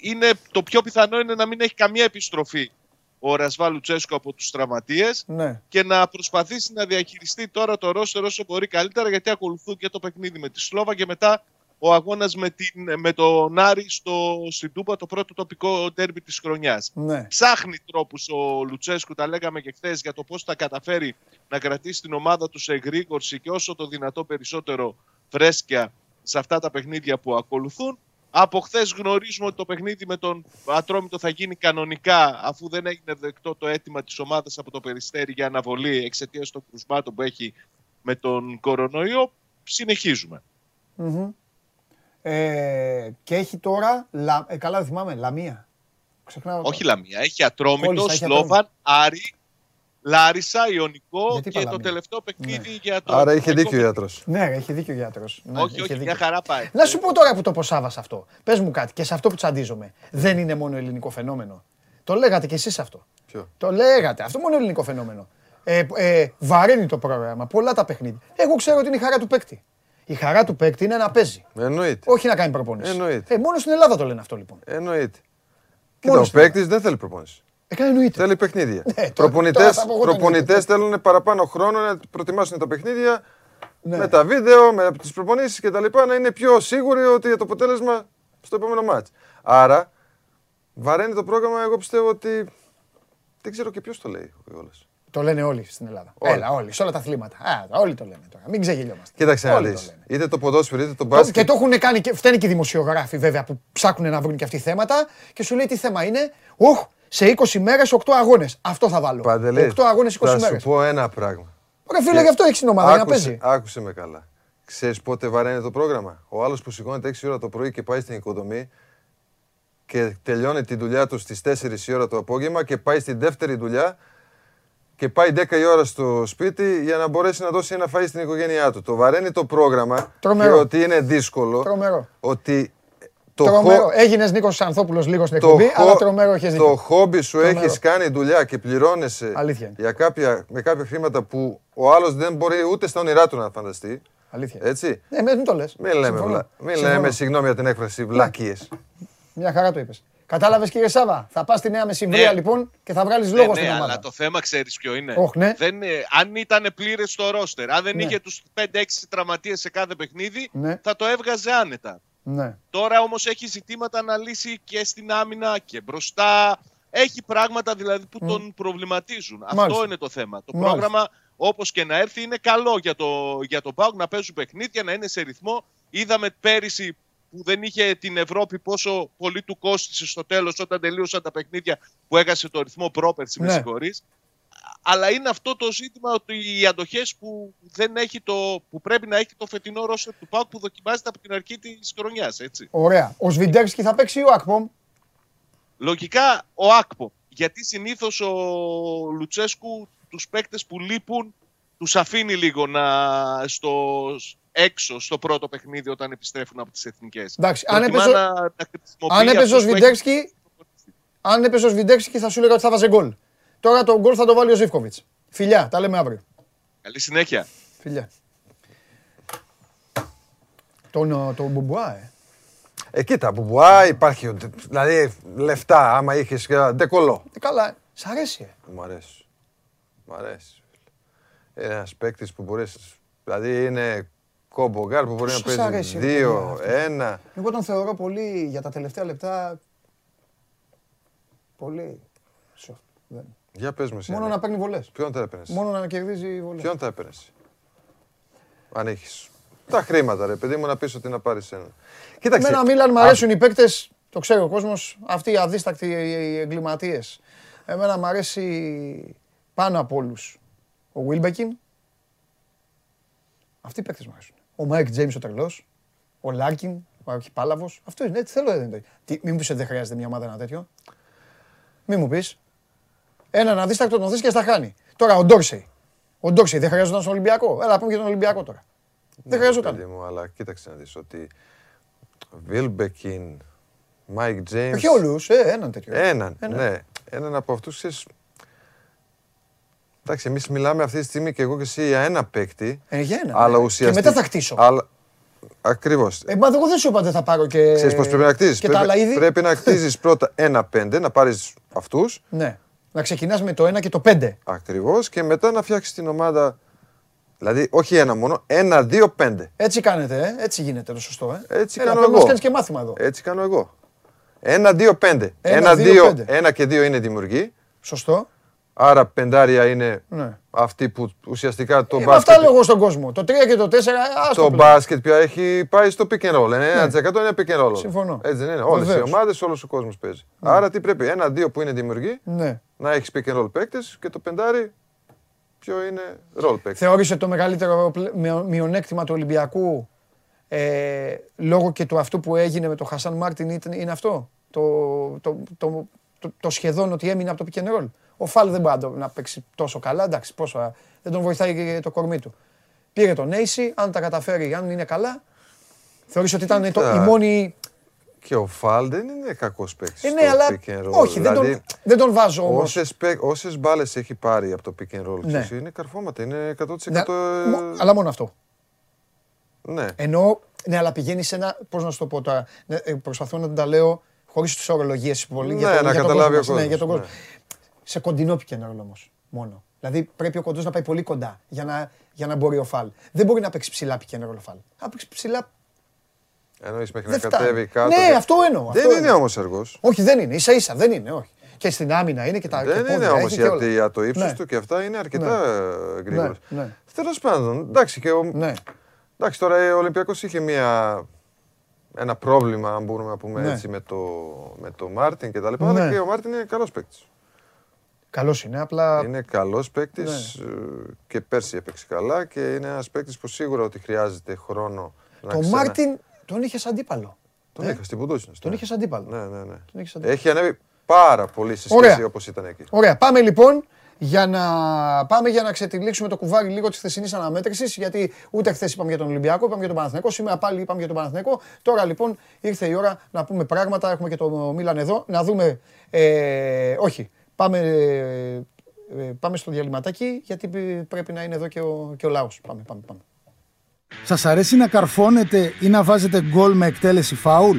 είναι, το πιο πιθανό είναι να μην έχει καμία επιστροφή ο Ρασβά Λουτσέσκο από τους τραυματίες Ναι. και να προσπαθήσει να διαχειριστεί τώρα το ρόστερ όσο μπορεί καλύτερα γιατί ακολουθούν και το παιχνίδι με τη Σλόβα και μετά ο αγώνας με, την, με τον Άρη στο Σιντούπα, το πρώτο τοπικό τέρμι της χρονιάς Ναι. ψάχνει τρόπους ο Λουτσέσκου, τα λέγαμε και χθες, για το πώς θα καταφέρει να κρατήσει την ομάδα του σε εγρήγορση και όσο το δυνατό περισσότερο φρέσκια σε αυτά τα παιχνίδια που ακολουθούν. Από χθες γνωρίζουμε ότι το παιχνίδι με τον Ατρόμητο θα γίνει κανονικά αφού δεν έγινε δεκτό το αίτημα της ομάδας από το Περιστέρι για αναβολή εξαιτίας των κρουσμάτων που έχει με τον κορονοϊό. Συνεχίζουμε. Μμμ. Ε, και έχει τώρα, λα, ε, καλά δεν θυμάμαι, Λαμία. Ξεχνάω. το- Όχι Λαμία, έχει Ατρόμητο, Μόλις θα έχει Σλόβαν, Άρη, Λάρισα, Ιωνικό Γιατί είπα και το Λαμία. τελευταίο παιχνίδι για το. Άρα είχε ευρωπαϊκό δίκιο ο γιατρός. Ναι, ρε, έχει δίκιο ο γιατρός. Ναι, όχι, είχε όχι, δίκιο. μια χαρά πάει. Να σου πω τώρα που το ποσάβα αυτό. Πες μου κάτι και σε αυτό που τσαντίζομαι. Δεν είναι μόνο ελληνικό φαινόμενο; Το λέγατε κι εσείς αυτό. Ποιο; Το λέγατε. Αυτό μόνο ελληνικό φαινόμενο. Ε, ε, βαραίνει το πρόγραμμα. Πολλά τα παιχνίδια. Εγώ ξέρω ότι είναι η χαρά του παίκτη. Η χαρά του παίκτη είναι να παίζει. Εννοείται. Όχι να κάνει προπόνηση. Εννοείται. Ε, μόνο στην Ελλάδα το λένε αυτό λοιπόν. Εννοείται. Μόνο Κοίτα, ο στην παίκτης δεν θέλει προπόνηση. Ε, κάνει εννοείται. Θέλει παιχνίδια. Ναι, τώρα- Προπονητές, τώρα θα πω εγώ το προπονητές εννοείται. θέλουν παραπάνω χρόνο να προετοιμάσουν τα παιχνίδια Ναι. με τα βίντεο, με τις προπονήσεις και τα λοιπά, να είναι πιο σίγουροι ότι για το αποτέλεσμα στο επόμενο μάτς. Άρα, βαραίνει το πρόγραμμα, εγώ πιστεύω ότι δεν ξέρω και ποιος το λέει ο Ιόλας. Το λένε όλοι στην Ελλάδα. Όλοι. Έλα, όλοι, σε όλα τα αθλήματα. Α, όλοι το λένε τώρα. Μην ξεγελιόμαστε. Κοίταξε να Όλοι το δεις. λένε. Είτε το ποδόσφαιρο είτε το Το- μπάσκετ. Και το έχουν κάνει και φταίνει και οι δημοσιογράφοι βέβαια που ψάχνουν να βρουν και αυτοί θέματα και σου λέει τι θέμα είναι. Οχ, σε 20 μέρες 8 αγώνες. Αυτό θα βάλω. Παντελή, 8 αγώνες 20 θα σου μέρες. πω ένα πράγμα. Ρε φίλε, γι' αυτό έχεις την ομάδα για να Άκουσε, παίζει. άκουσε με καλά. Ξέρεις πότε βαραίνει το πρόγραμμα; Ο άλλος που σηκώνεται 6 ώρα το πρωί και πάει στην οικοδομή και τελειώνει τη δουλειά του στις 4 η ώρα το απόγευμα και πάει στην δεύτερη δουλειά και πάει 10 η ώρα στο σπίτι για να μπορέσει να δώσει ένα φαΐ στην οικογένειά του. Το βαραίνει το πρόγραμμα Τρομερό. και ότι είναι δύσκολο. Τρομερό. Ότι το τρομερό. χο- Έγινες Νίκος Ανθόπουλος λίγο στην το, εκπομπή, χο- αλλά τρομερό έχεις το δίκιο. χόμπι σου Τρομερό. έχεις κάνει δουλειά και πληρώνεσαι Αλήθεια είναι. για κάποια, με κάποια χρήματα που ο άλλος δεν μπορεί ούτε στα όνειρά του να φανταστεί. Αλήθεια. Έτσι. Ναι, μην το λες. Μην λέμε, Συμφωνώ. βλα... Μην Συμφωνώ. λέμε συγγνώμη για την έκφραση, βλάκιες. Μια χαρά το είπες. Κατάλαβες κύριε Σάβα. Θα πας στη Νέα Μεσημβρία Ναι. λοιπόν και θα βγάλεις Ναι, λόγο ναι, στην ομάδα. αλλά το θέμα ξέρεις ποιο είναι. Όχ, ναι. Δεν, ε, αν ήταν πλήρες το ρόστερ, αν δεν Ναι. είχε τους 5-6 τραυματίες σε κάθε παιχνίδι, Ναι. θα το έβγαζε άνετα. Ναι. Τώρα όμως έχει ζητήματα να λύσει και στην άμυνα και μπροστά. Έχει πράγματα δηλαδή που τον προβληματίζουν. Μάλιστα. Αυτό είναι το θέμα. Το Μάλιστα. πρόγραμμα, όπως και να έρθει, είναι καλό για το, για το ΠΑΟΚ να παίζουν παιχνίδια, να είναι σε ρυθμό. Είδαμε πέρυσι που δεν είχε την Ευρώπη πόσο πολύ του κόστησε στο τέλος όταν τελείωσαν τα παιχνίδια που έχασε το ρυθμό πρόπερση, με Ναι. συγχωρείς. Αλλά είναι αυτό το ζήτημα ότι οι αντοχές που, δεν έχει το, που πρέπει να έχει το φετινό ρόστερ του ΠΑΟΚ που δοκιμάζεται από την αρχή της χρονιάς. Έτσι. Ωραία. Ο Σβιντέρσκι θα παίξει ή ο Ακπομ; Λογικά ο Άκπο. Γιατί συνήθως ο Λουτσέσκου τους παίκτες που λείπουν τους αφήνει λίγο να στο έξω στο πρώτο παιχνίδι όταν επιστρέφουν από τις εθνικές. Εντάξει, αν έπαιζε ο- Αν έπαιζε ο Σβιντέρσκι, αν έπαιζε ο Σβιντέρσκι θα σου έλεγα ότι θα βάζε γκολ. Τώρα το γκολ θα το βάλει ο Ζήφκοβιτς. Φιλιά, τα λέμε αύριο. Καλή συνέχεια. Φιλιά. Τον, τον Μπομπουά, ε. Ε, κοίτα, Μπομπουά υπάρχει. Δηλαδή, λεφτά, άμα είχες. Ντεκολό. Ε, Καλά, ε. σ' αρέσει. ε. Μ' αρέσει. Μ' αρέσει. Είναι ένας παίκτης που μπορείς. Δηλαδή είναι combo guard που μπορεί Πόσο να σ' παίζει αρέσει, ρε, δύο, παιδιά, αυτό. ένα. Εγώ τον θεωρώ πολύ για τα τελευταία λεπτά. Πολύ. soft. Δεν. Για πες μου εσύ. Μόνο ναι. να παίρνει βολές. Ποιον θα έπαιρνες; Μόνο να κερδίζει βολές. Ποιον θα έπαιρνες; Αν έχεις. Τα χρήματα, ρε παιδί μου, να πεις ότι να πάρεις ένα. Κοίταξε. Εμένα Μίλαν μου α- αρέσουν οι παίκτες, το ξέρει ο κόσμος, αυτοί οι αδίστακτοι εγκληματίες. Εμένα μου αρέσει πάνω από όλους ο Βίλμπεκιν. Αυτοί οι παίκτες μου αρέσουν. Ο Μάικ Τζέιμς ο τρελός. Ο Λάρκιν, ο αρχιπάλαβος. Αυτό είναι, έτσι θέλω. Δεν είναι. Τι, μην μου πεις ότι δεν χρειάζεται μια ομάδα ένα τέτοιο. Μην μου πεις. Έναν αδίστακτο τον δει και στα χάνει. Τώρα ο Ντόρσεϊ. Ο Ντόρσεϊ δεν χρειαζόταν στον Ολυμπιακό. Έλα, πούμε και τον Ολυμπιακό τώρα. Δεν Ναι, χρειαζόταν. παιδί μου, αλλά κοίταξε να δεις ότι Βίλμπεκιν, Μάικ Τζέιμς... Όχι όλους, ε, έναν τέτοιο. Έναν, Έναν. ναι. Έναν από αυτούς, ξέρεις... Εντάξει, εμείς μιλάμε αυτή τη στιγμή και εγώ και εσύ για ένα παίκτη, Ε, για ένα, αλλά ναι. ουσιαστικά... Και μετά θα χτίσω. Αλλά... Ακριβώς. Ε, μα εγώ δεν σου είπα ότι θα πάρω και. Ξέρεις πώς πρέπει να χτίζεις. Και τα άλλα Πρέπει, είδη. πρέπει να χτίζεις πρώτα ένα πέντε, να πάρεις αυτούς, Ναι. Να ξεκινάς με το 1 και το 5. ακριβώς, και μετά να φτιάξεις την ομάδα... Δηλαδή, όχι ένα μόνο, ένα, δύο, πέντε. Έτσι κάνετε, ε. έτσι γίνεται το σωστό. Ε. Έτσι Έλα, κάνω πρέπει να εγώ. μας κάνεις και μάθημα εδώ. Έτσι κάνω εγώ. Ένα, δύο, πέντε. Ένα, Ένα, δύο, δύο, πέντε. ένα και δύο είναι δημιουργοί. Σωστό. Άρα πεντάρια είναι Ναι. αυτοί που ουσιαστικά το Ε, με μπάσκετ, αυτά λέω εγώ στον κόσμο. Το 3 και το 4, άστο το πλέον. μπάσκετ πια έχει πάει στο pick and roll. Είναι 1% είναι pick and roll. Ναι. Συμφωνώ. Έτσι δεν είναι. Όλες οι Βεβαίως. ομάδες, όλος ο κόσμος παίζει. Άρα τι πρέπει, ένα-δύο που είναι δημιουργοί, Ναι. να έχεις pick and roll παίκτες και το πεντάρι ποιο είναι role παίκτη. Θεωρείς ότι το μεγαλύτερο πλε- μειο- μειονέκτημα του Ολυμπιακού ε, λόγω και του αυτού που έγινε με τον Χασάν Μάρτιν ήταν- είναι αυτό; Το, το, το, το, το σχεδόν ότι έμεινε από το pick and roll. Ο Φαλ δεν μπορεί να, το- να παίξει τόσο καλά, εντάξει, πόσο, α, δεν τον βοηθάει και το κορμί του. Πήρε τον Νέισι, αν τα καταφέρει, αν είναι καλά, θεωρείς ότι ήταν το, Κοίτα. η μόνη... Και ο Φαλ δεν είναι κακός παίκτης Ε, στο ναι, αλλά pick and roll. όχι, δεν, Δηλαδή, τον, δεν τον βάζω όμως. Όσες, παί- όσες μπάλες έχει πάρει από το pick and roll, Ναι. ξέρεις, είναι καρφώματα, είναι 100%. Ναι, μο- αλλά μόνο αυτό. ναι. Ενώ, ναι, αλλά πηγαίνει σε ένα. Πώς να σου το πω τώρα. Ναι, ε, προσπαθώ να τα λέω χωρίς τις ορολογίες πολύ. Ναι, για τον- να για τον καταλάβει κόσμο ο μας. Ναι, για τον κόσμος, κόσμο. Σε κοντινό πικενό όμω. Μόνο. Δηλαδή πρέπει ο κοντός να πάει πολύ κοντά για να, για να μπορεί ο φαλ. Δεν μπορεί να παίξει ψηλά πικενό ο φαλ. Να παίξει ψηλά. Εννοείς μέχρι Δεν να φτάνει. κατέβει κάτω. Ναι, και- αυτό εννοώ, Δεν αυτό είναι εννοώ. όμως αργός. Όχι, δεν είναι. σα ίσα δεν είναι. Όχι. Και στην άμυνα είναι και τα και Δεν πόδια είναι όμως έχει και όλα. γιατί για το ύψο Ναι. του και αυτά είναι αρκετά ε, γρήγορο. Ναι, ναι. Τέλος πάντων, εντάξει, και ο... Ναι. εντάξει, τώρα ο Ολυμπιακός είχε μια... ένα πρόβλημα, αν μπορούμε να πούμε Ναι. έτσι, με το, με το Μάρτιν και τα λοιπά. Ναι. Αλλά και ο Μάρτιν είναι καλός παίκτης. Καλός είναι. Απλά. Είναι καλός παίκτης Ναι. και πέρσι έπαιξε καλά και είναι ένας παίκτης που σίγουρα ότι χρειάζεται χρόνο να Το ξανα- Μάρτιν τον είχες αντίπαλο. Τον Ε, είχα στην Μπουντούτσνοστ. Τον ναι. είχες αντίπαλο. Ναι, ναι, ναι. Τον είχες αντίπαλο. Έχει ανέβει πάρα πολύ σε Ωραία. σχέση όπως ήταν εκεί. Ωραία, πάμε λοιπόν για να, πάμε για να ξετυλίξουμε το κουβάρι λίγο της χθεσινής αναμέτρησης. Γιατί ούτε χθες είπαμε για τον Ολυμπιακό, είπαμε για τον Παναθηναϊκό. Σήμερα πάλι είπαμε για τον Παναθηναϊκό. Τώρα λοιπόν ήρθε η ώρα να πούμε πράγματα. Έχουμε και το Μίλαν εδώ. Να δούμε. Ε, όχι, πάμε, ε, ε, πάμε στο διαλυματάκι γιατί πρέπει να είναι εδώ και ο, και ο λαός. Πάμε, πάμε, πάμε. Σας αρέσει να καρφώνετε ή να βάζετε γκολ με εκτέλεση φάουλ;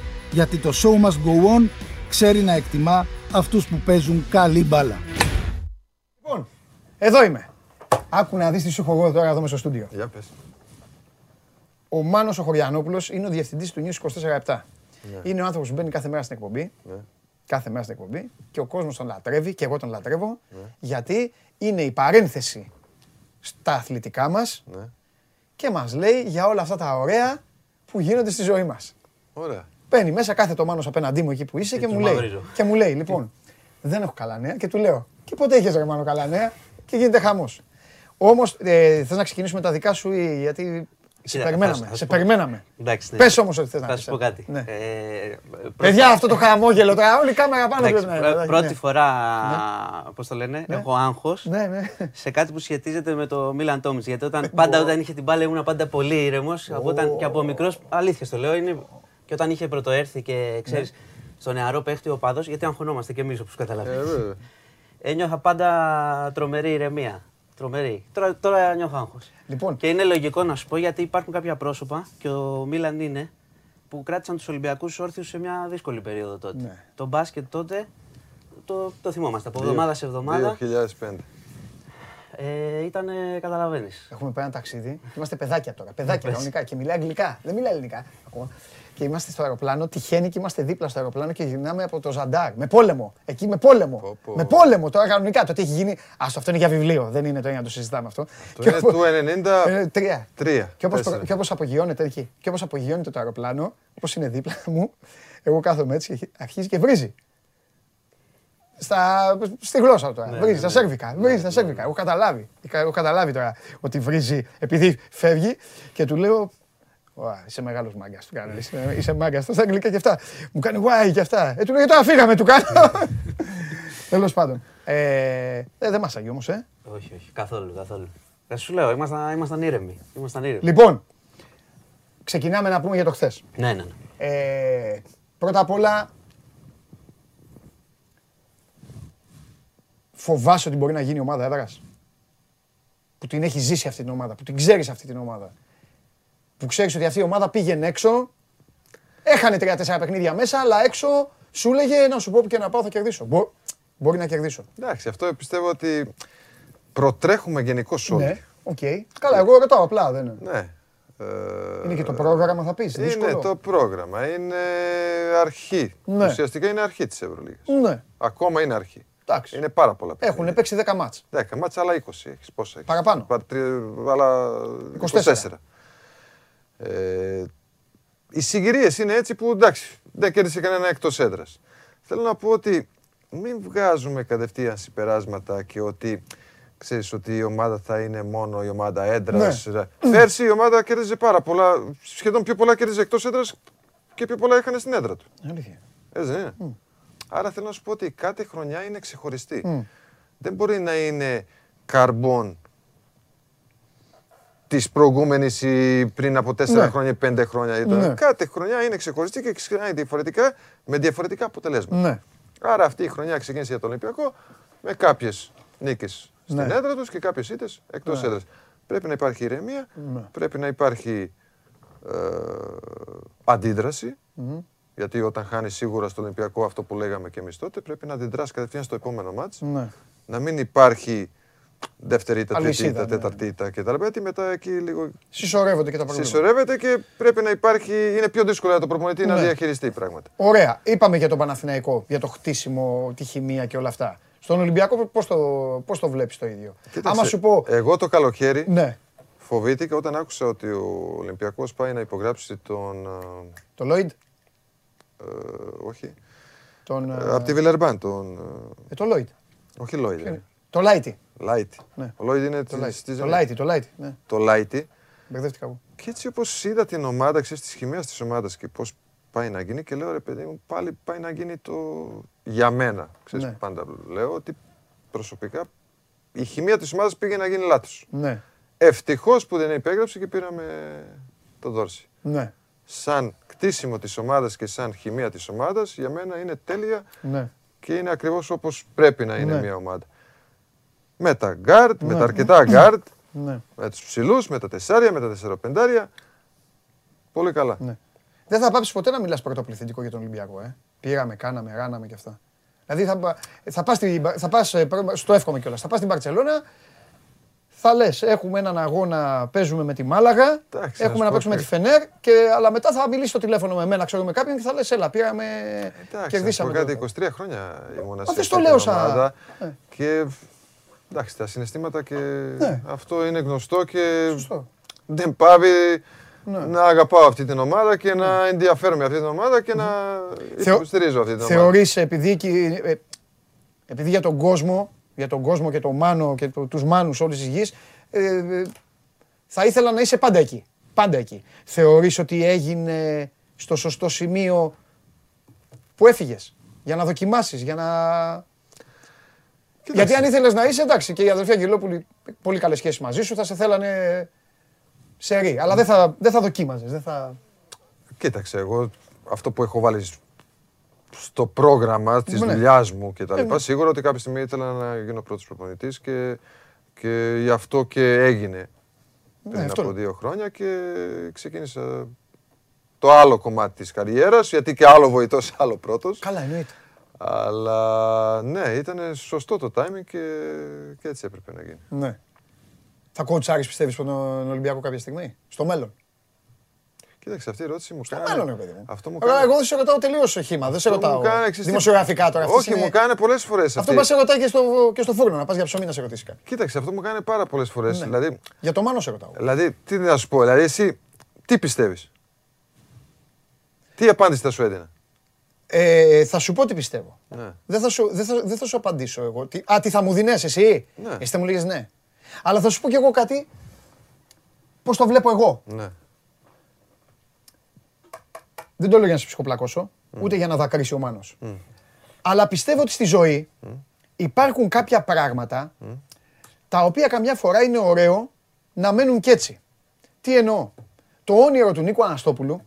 Γιατί το show must go on ξέρει να εκτιμά αυτούς που παίζουν καλή μπάλα. Λοιπόν, εδώ είμαι. Άκου να δεις τι σου έχω εγώ τώρα εδώ μέσα στο στούντιο. Για πες. Ο Μάνος ο Χωριανόπουλος είναι ο διευθυντής του News 24-7. Ναι. Είναι ο άνθρωπος που μπαίνει κάθε μέρα στην εκπομπή. Κάθε μέρα στην εκπομπή. Και ο κόσμος τον λατρεύει και εγώ τον λατρεύω. Ναι. Γιατί είναι η παρένθεση στα αθλητικά μας Ναι. και μας λέει για όλα αυτά τα ωραία που γίνονται στη ζωή μας. Ωραία. Μπαίνει μέσα, κάθε το Μάνος απέναντί μου εκεί που είσαι και, τους μου λέει, μαυρίζω. και μου λέει, λοιπόν, δεν έχω καλά νέα και του λέω, και πότε έχεις ρε Μάνο καλά νέα και γίνεται χαμός. Όμως, ε, θες να ξεκινήσουμε τα δικά σου ή γιατί σε Κοίτα, περιμέναμε, θα- θα σε σου πω- περιμέναμε. Εντάξει, ναι. Πες όμως ότι θες να Θα πεις. σου πω κάτι. Ναι. Ε, πρώτη- Παιδιά, αυτό το χαμόγελο τώρα, όλη η κάμερα πάνω εντάξει, πρέπει να είναι. πρω- Ναι. Πρώτη φορά, πώς το λένε, έχω άγχος Ναι, ναι. σε κάτι που σχετίζεται με το Μίλαν Τόμιτς. Γιατί όταν, πάντα όταν είχε την μπάλα ήμουν πάντα πολύ ήρεμος. Από όταν, και από μικρός, αλήθεια στο λέω, είναι, και όταν είχε πρωτοέρθει και ξέρεις, στο νεαρό παίχτη ο παδός, γιατί αγχωνόμαστε κι εμείς όπως Ε, καταλαβαίνεις. βέβαια. Ένιωθα πάντα τρομερή ηρεμία. Τρομερή. Τώρα, τώρα νιώθω άγχος. Λοιπόν. Και είναι λογικό να σου πω γιατί υπάρχουν κάποια πρόσωπα και ο Μίλαν είναι που κράτησαν τους Ολυμπιακούς όρθιους σε μια δύσκολη περίοδο τότε. Ναι. Το μπάσκετ τότε το, το θυμόμαστε. Από εβδομάδα σε εβδομάδα 2005. ε, ήταν, καταλαβαίνεις. Έχουμε πάει ένα ταξίδι και είμαστε παιδάκια τώρα. Παιδάκια κανονικά και μιλάει αγγλικά. Δεν μιλάει ελληνικά ακόμα. Και είμαστε στο αεροπλάνο, τυχαίνει και είμαστε δίπλα στο αεροπλάνο και γυρνάμε από το Ζαντάρ. Με πόλεμο. Εκεί με πόλεμο. Πω, πω. Με πόλεμο τώρα κανονικά. Το τι έχει γίνει. Α αυτό είναι για βιβλίο. Δεν είναι το ένα να το συζητάμε αυτό. Το Και είναι οπό- του 93. Ε, τρία. Τρία, Και όπως, τέσσερα. και όπως απογειώνεται εκεί. Και όπως απογειώνεται το αεροπλάνο, όπως είναι δίπλα μου, εγώ κάθομαι έτσι και αρχι- αρχίζει και βρίζει. Στα, στη γλώσσα τώρα. βρίζει, στα σέρβικα. Βρίζει στα σέρβικα. Έχω καταλάβει. Έχω καταλάβει τώρα ότι βρίζει επειδή φεύγει και του λέω. «Ωα, είσαι μεγάλος μάγκας. Του κάνω. Είσαι, είσαι μάγκας. Στα αγγλικά και αυτά. Μου κάνει γουάι και αυτά. Ε, του λέω τώρα φύγαμε, του κάνω. Τέλος πάντων. Ε, ε, δεν μάσαγε όμως, ε. Όχι, όχι, καθόλου, καθόλου. Δεν σου λέω, ήμασταν, ήμασταν ήρεμοι. Ήμασταν ήρεμοι. Λοιπόν, ξεκινάμε να πούμε για το χθες. Ναι, ναι, ναι. Ε, πρώτα απ' όλα, φοβάσαι ότι μπορεί να γίνει ομάδα έδρας; Που την έχει ζήσει αυτή την ομάδα, που την ξέρεις αυτή την ομάδα. Που ξέρεις ότι αυτή η ομάδα πήγαινε έξω, έχανε τρία-τέσσερα παιχνίδια μέσα, αλλά έξω σου έλεγε να σου πω που και να πάω θα κερδίσω. Μπο- μπορεί να κερδίσω. Εντάξει, αυτό πιστεύω ότι προτρέχουμε γενικώς όλοι. Ναι, οκ. Καλά, εγώ ρωτάω απλά, δεν είναι. Ναι. Ε, Είναι και το πρόγραμμα θα πεις, Είναι δύσκολο. το πρόγραμμα, είναι αρχή. Ναι. Ουσιαστικά είναι αρχή της Ευρωλίγας. Ναι, Ακόμα είναι αρχή. εντάξει. Είναι πάρα πολλά Έχουν παίξει 10 μάτς. 10 μάτσα, άλλα 20 έχεις. Πόσα έχεις; Παραπάνω. Πα- τρι- Άλλα 24. 24. Ε, οι συγκυρίες είναι έτσι που εντάξει, δεν κέρδισε κανένα εκτός έδρας. Θέλω να πω ότι μην βγάζουμε κατευθείαν συμπεράσματα και ότι ξέρεις ότι η ομάδα θα είναι μόνο η ομάδα έδρας. Ναι. Πέρσι η ομάδα κέρδιζε πάρα πολλά, σχεδόν πιο πολλά κέρδιζε εκτός έδρας και πιο πολλά είχαν στην έδρα του. Αλήθεια. Έτσι δεν είναι. Άρα θέλω να σου πω ότι κάθε χρονιά είναι ξεχωριστή. Δεν μπορεί να είναι καρμπόν της προηγούμενης ή πριν από τέσσερα Ναι. χρόνια ή πέντε χρόνια. Ήταν. Ναι. Κάθε χρονιά είναι ξεχωριστή και ξεκινάει διαφορετικά με διαφορετικά αποτελέσματα. Ναι. Άρα αυτή η χρονιά ξεκίνησε για το Ολυμπιακό με κάποιες νίκες στην Ναι. έδρα τους και κάποιες ήττες εκτός Ναι. έδρας. Πρέπει να υπάρχει ηρεμία, Ναι. πρέπει να υπάρχει ε, αντίδραση. Γιατί όταν χάνεις σίγουρα στο Ολυμπιακό αυτό που λέγαμε και εμείς τότε, πρέπει να αντιδράσεις κατευθείαν στο επόμενο μάτς. Ναι. Να μην υπάρχει δεύτερη ήττα, τρίτη Αλυσίδα, ήττα, ναι. τέταρτη ήττα κτλ. Γιατί μετά εκεί λίγο Συσσωρεύονται και τα προβλήματα. συσσωρεύεται και πρέπει να υπάρχει. Είναι πιο δύσκολο για το προπονητή να Ναι. διαχειριστεί πράγματα. Ωραία. Είπαμε για τον Παναθηναϊκό, για το χτίσιμο, τη χημεία και όλα αυτά. Στον Ολυμπιακό πώς το, πώς το βλέπεις το ίδιο; Κοίταξε, Άμα σου πω, Εγώ το καλοκαίρι ναι, φοβήθηκα όταν άκουσα ότι ο Ολυμπιακός πάει να υπογράψει τον. ε, το Λόιντ, ε, όχι. τον, ε, από τη Βιλερμπάν, τον. ε, ε, το Λόιντ, όχι Λόιντ. Το Λάιτι, Λάιτι. Ναι. Ο Λόιντ είναι το της- Λάιτι, της το Zenit. Λάιτι, το Λάιτι, ναι, Το Λάιτι. μπερδεύτηκα εγώ. Και έτσι όπως είδα την ομάδα, ξέρεις, της χημείας της ομάδας και πώς πάει να γίνει και λέω ρε παιδί μου, πάλι πάει να γίνει το για μένα. Ξέρεις, Ναι. πάντα λέω ότι προσωπικά η χημεία της ομάδας πήγε να γίνει λάθος. Ναι, Ευτυχώς που δεν υπέγραψε και πήραμε το Ντόρσεϊ. ναι, Σαν κτίσιμο της ομάδας και σαν χημεία της ομάδας, για μένα είναι τέλεια ναι. και είναι ακριβώς όπως πρέπει να είναι Ναι. μια ομάδα. Με τα γκάρτ, με Ναι. τα αρκετά γκάρτ, ναι. με τους ψηλούς, με τα τεσσάρια, με τα τεσσεροπεντάρια. Πολύ καλά. Ναι. Δεν θα πάψεις ποτέ να μιλάς πρωτοπληθυντικό για τον Ολυμπιακό. Ε. Πήραμε, κάναμε, ράναμε και αυτά. Δηλαδή θα, πα- θα πας, στη- θα πας ε, προ- στο εύχομαι κιόλας. Θα πας στην Μπαρσελόνα, θα λες: Έχουμε έναν αγώνα, παίζουμε με τη Μάλαγα, Εντάξει, να έχουμε σου να πω παίξουμε με κάτι. τη Φενέρ, και, αλλά μετά θα μιλήσει στο τηλέφωνο με μένα, ξέρω με κάποιον και θα λες: Έλα, πήραμε. Εντάξει, να σου κερδίσαμε. πω κάτι, το- 23 χρόνια ήμουνα Αφού σε στο αυτή λέω την σαν- ομάδα Ε. και εντάξει, τα συναισθήματα και Ναι. αυτό είναι γνωστό και Σωστό. δεν πάβει Ναι. να αγαπάω αυτή την ομάδα και να ενδιαφέρομαι αυτή την ομάδα και να Θεω- υποστηρίζω αυτή την ομάδα. Θεωρείς επειδή, εκεί- ε, επειδή για τον κόσμο, για τον κόσμο και τον Μάνο και το- τους Μάνους όλης της γης, ε, ε, θα ήθελα να είσαι πάντα εκεί. Πάντα εκεί. Θεωρείς ότι έγινε στο σωστό σημείο που έφυγες για να δοκιμάσεις, για να... Γιατί αν ήθελες να είσαι, εντάξει, και οι αδελφοί Αγγελόπουλοι, πολύ καλές σχέσεις μαζί σου, θα σε θέλανε σε ρί. Αλλά δεν θα, δεν θα δοκίμαζες, δεν θα... Κοίταξε, εγώ αυτό που έχω βάλει στο πρόγραμμα της Ναι. δουλειάς μου και τα Ναι, λοιπά, ναι. σίγουρα ότι κάποια στιγμή ήθελα να γίνω πρώτος προπονητής και, και γι' αυτό και έγινε πριν Ναι, αυτό από λέω. δύο χρόνια και ξεκίνησα το άλλο κομμάτι της καριέρας, γιατί και άλλο βοητός, άλλο πρώτος. Καλά, εννοείται. Αλλά ναι, ήταν σωστό το timing και, και έτσι έπρεπε να γίνει. Ναι. Θα κοουτσάρεις πιστεύεις τον Ολυμπιακό κάποια στιγμή, στο μέλλον; Κοίταξε, αυτή η ερώτηση μου Στο κάνει. μέλλον, ρε παιδί μου. Αυτό μου Αλλά κάνει. εγώ δεν σε ρωτάω τελείως χήμα, δεν σε αυτό μου ρωτάω κάνει, ξέρεις τι- δημοσιογραφικά τώρα. Αυτές Όχι, είναι- μου κάνει πολλές φορές Αυτό μας σε ρωτάει και στο, και στο φούρνο, να πας για ψωμί να σε ρωτήσει κάτι. Κοίταξε, αυτό μου κάνει πάρα πολλές φορές. Ναι. Δηλαδή, Για το Μάνο σε ρωτάω. δηλαδή, τι να σου πω, δηλαδή, εσύ τι πιστεύεις; Τι απάντηση θα σου έδινα; Ε, θα σου πω τι πιστεύω. Ναι. Δεν θα σου, δεν θα, δεν θα σου απαντήσω εγώ. Τι, α, τι θα μου δίνεις εσύ; Ναι. Εσύ θα μου λέγες ναι. Αλλά θα σου πω κι εγώ κάτι πώς το βλέπω εγώ. Ναι. Δεν το λέω για να σε ψυχοπλακώσω, ούτε για να δακρύσει ο Μάνος. Αλλά πιστεύω ότι στη ζωή υπάρχουν κάποια πράγματα τα οποία καμιά φορά είναι ωραίο να μένουν κι έτσι. Τι εννοώ; Το όνειρο του Νίκου Αναστόπουλου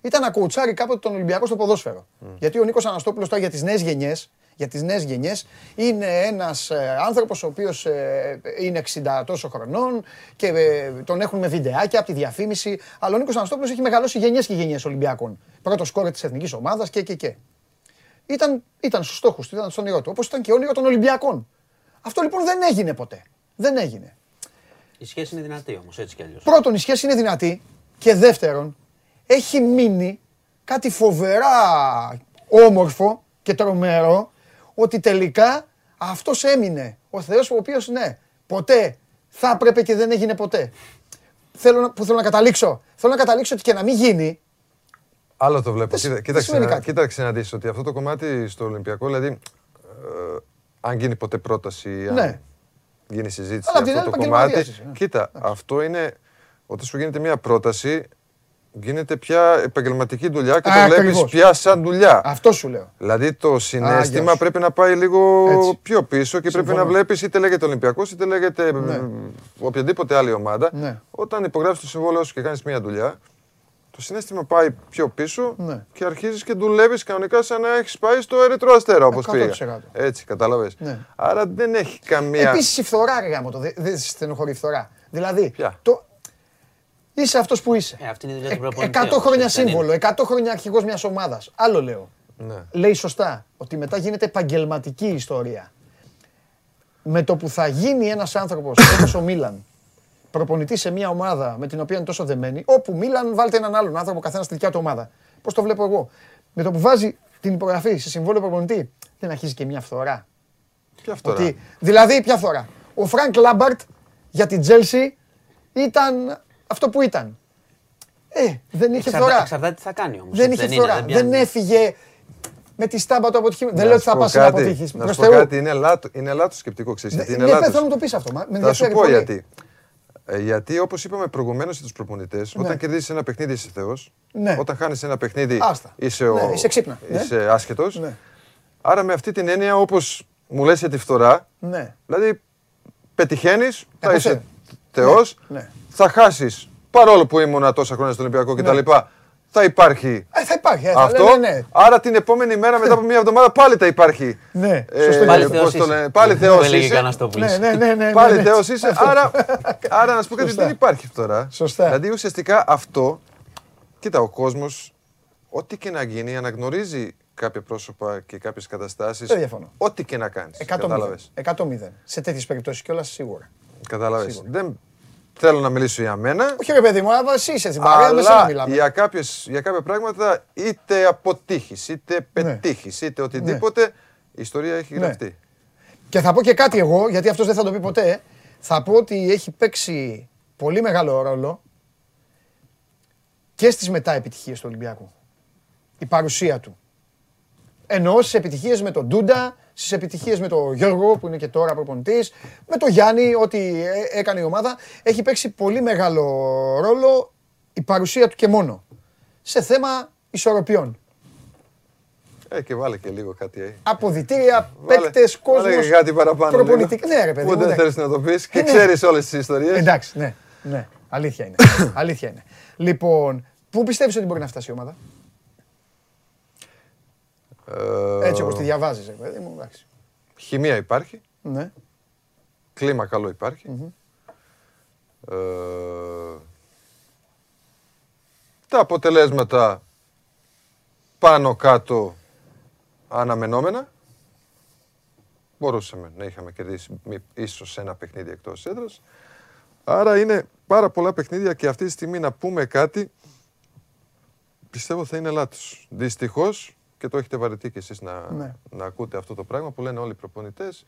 ήταν να κουτσάρει κάποτε τον Ολυμπιακό στο ποδόσφαιρο. Γιατί ο Νίκος Αναστόπουλος τώρα για τις νέες γενιές, για τις νέες γενιές είναι ένας ε, άνθρωπος ο οποίος ε, είναι 60 τόσο χρονών και ε, τον έχουν με βιντεάκια από τη διαφήμιση. Αλλά ο Νίκος Αναστόπουλος έχει μεγαλώσει γενιές και γενιές Ολυμπιακών. Πρώτος σκόρε της εθνικής ομάδας και και και. Ήταν, ήταν στους στόχους του, ήταν στον όνειρό του, όπως ήταν και όνειρο των Ολυμπιακών. Αυτό λοιπόν δεν έγινε ποτέ. Δεν έγινε. Η σχέση είναι δυνατή όμως, έτσι κι αλλιώς. Πρώτον, η σχέση είναι δυνατή. Και δεύτερον, έχει μείνει κάτι φοβερά όμορφο και τρομερό ότι τελικά αυτός έμεινε. Ο Θεός ο οποίος, ναι, ποτέ θα έπρεπε και δεν έγινε ποτέ. Θέλω να, που θέλω να καταλήξω. Θέλω να καταλήξω ότι και να μην γίνει, Άλλο το βλέπω. Δεν σ- Κοίτα- δεν Κοίταξε, σημαίνει να, κάτι. κοίταξε να δεις ότι αυτό το κομμάτι στο Ολυμπιακό, δηλαδή, ε, αν γίνει ποτέ πρόταση, αν Ναι. γίνει συζήτηση Αλλά απ' για την αυτό το άλλη κομμάτι, επαγγελματίας είσαι, ναι. κοίτα, αυτό είναι, όταν σου γίνεται μια πρόταση, γίνεται πια επαγγελματική δουλειά και Α, το βλέπεις ακριβώς. πια σαν δουλειά. αυτό σου λέω. Δηλαδή το συνέστημα σου. πρέπει να πάει λίγο Έτσι. πιο πίσω και πρέπει Συμφωνώ. να βλέπεις είτε λέγεται Ολυμπιακός είτε λέγεται Ναι. μ, οποιαδήποτε άλλη ομάδα. Ναι. Όταν υπογράφεις το συμβόλαιο σου και κάνεις μια δουλειά, το συνέστημα πάει πιο πίσω Ναι. και αρχίζεις και δουλεύεις κανονικά σαν να έχεις πάει στο Ερυθρό Αστέρα όπως 100%. πήγα. Έτσι, κατάλαβες. Ναι. Άρα δεν έχει καμία... Επίσης η φθορά, ρε γάμο το, δεν δεν σε στενοχωρεί η φθορά. Δηλαδή, Ποια; το... είσαι αυτός που είσαι. Ε, αυτή είναι η δουλειά του Ε, προπονητή. 100 όμως, χρόνια έτσι δεν είναι. σύμβολο, 100 χρόνια αρχηγός μιας ομάδας. Άλλο λέω. Ναι. Λέει σωστά ότι μετά γίνεται επαγγελματική ιστορία. Με το που θα γίνει ένας άνθρωπος όπως ο Μίλαν, προπονητής σε μια ομάδα με την οποία είναι τόσο δεμένη, όπου Μίλαν βάλτε έναν άλλον άνθρωπο καθένας στη δικιά του ομάδα. Πώς το βλέπω εγώ. Με το που βάζει την υπογραφή σε συμβόλαιο προπονητή, δεν αρχίζει και μια φθορά. Ποια αυτό Ότι, δηλαδή, ποια φθορά. Ο Φρανκ Λάμπαρντ για την Τσέλσι ήταν αυτό που ήταν. Ε, δεν είχε Εξαρτά- φθορά. Εξαρτάται τι θα κάνει όμως. Δεν είχε φθορά. Δεν έφυγε με τη στάμπα του αποτυχημένου. Δεν Να λέω ότι σου θα πω πας να κάτι, αποτύχεις. Να Προς σου πω Θεού. κάτι, είναι λάθος, είναι λάθος σκεπτικό, ξέρεις γιατί είναι Ναι, λάθος. θέλω να το πεις αυτό. μα- Με Θα σου ενδιαφέρει πω πολύ. γιατί. Ε, γιατί όπως είπαμε προηγουμένως για τους προπονητές, όταν κερδίζεις ένα παιχνίδι είσαι Θεός. Ναι. Όταν χάνεις ένα παιχνίδι Άστα. είσαι, Ναι, ο... είσαι ξύπνα. Ναι. είσαι άσχετος. Ναι. Άρα με αυτή την έννοια, όπως μου λες για τη φθορά, Ναι. δηλαδή πετυχαίνεις, θα Εγώ είσαι θέλω. Θεός, ναι. θα χάσεις παρόλο που ήμουνα τόσα χρόνια στον Ολυμπιακό κτλ. Θα υπάρχει Ε, θα υπάρχει. ε, θα αυτό. λένε, ναι. Άρα την επόμενη μέρα μετά από μια εβδομάδα πάλι θα υπάρχει. Ναι, Ε, σωστό. Πάλι πώς Θεός το είσαι. λένε, Πάλι Που Θεός έλεγε είσαι. κανένας το Ναι, ναι, ναι, ναι, Πάλι ναι. Θεός είσαι. Άρα, άρα να σου πω κάτι, Σωστά. δεν υπάρχει τώρα. Σωστά. Δηλαδή ουσιαστικά αυτό, κοίτα, ο κόσμος, ό,τι και να γίνει, αναγνωρίζει κάποια πρόσωπα και κάποιες καταστάσεις. Δεν διαφωνώ. Ό,τι και να κάνεις. 100-0. Κατάλαβες. 100-0. Σε τέτοιες περιπτώσεις κιόλας σίγουρα. Κατάλαβες. Δεν θέλω να μιλήσω για μένα. Όχι ρε παιδί μου, αλλά εσύ είσαι στην παρέα, με σένα Αλλά μιλάμε. για, κάποιες, για κάποια πράγματα είτε αποτύχεις, είτε πετύχεις, είτε οτιδήποτε, η ιστορία έχει Ναι. γραφτεί. Και θα πω και κάτι εγώ, γιατί αυτός δεν θα το πει ποτέ. Θα πω ότι έχει παίξει πολύ μεγάλο ρόλο και στις μετά επιτυχίες του Ολυμπιακού. Η παρουσία του. Εννοώ στις επιτυχίες με τον Ντούντα, στις επιτυχίες με τον Γιώργο που είναι και τώρα προπονητής, με τον Γιάννη, ό,τι ε- έκανε η ομάδα. Έχει παίξει πολύ μεγάλο ρόλο η παρουσία του και μόνο. Σε θέμα ισορροπιών. Ε, και βάλε και λίγο κάτι. Ε. Αποδητήρια, Βάλε- παίκτες, κόσμος. Βάλε και κάτι παραπάνω. προπονητικά. λίγο. Ναι, ρε παιδί Που μου, δεν εντάξει. θέλεις να το πεις και Ε, ναι. ξέρεις όλες τις ιστορίες. Εντάξει, ναι, ναι. Αλήθεια είναι. Αλήθεια είναι. Λοιπόν, πού πιστεύεις ότι μπορεί να φτάσει η ομάδα; Ε, Έτσι όπως τη διαβάζεις, ρε παιδί μου. Εντάξει. Χημεία υπάρχει. Ναι. Κλίμα καλό υπάρχει. Ε, τα αποτελέσματα πάνω κάτω αναμενόμενα. Μπορούσαμε να είχαμε κερδίσει μη- ίσως ένα παιχνίδι εκτός έδρας. Άρα είναι πάρα πολλά παιχνίδια και αυτή τη στιγμή να πούμε κάτι πιστεύω θα είναι λάθος. Δυστυχώς και το έχετε βαρεθεί κι εσείς να, Ναι. να ακούτε αυτό το πράγμα που λένε όλοι οι προπονητές.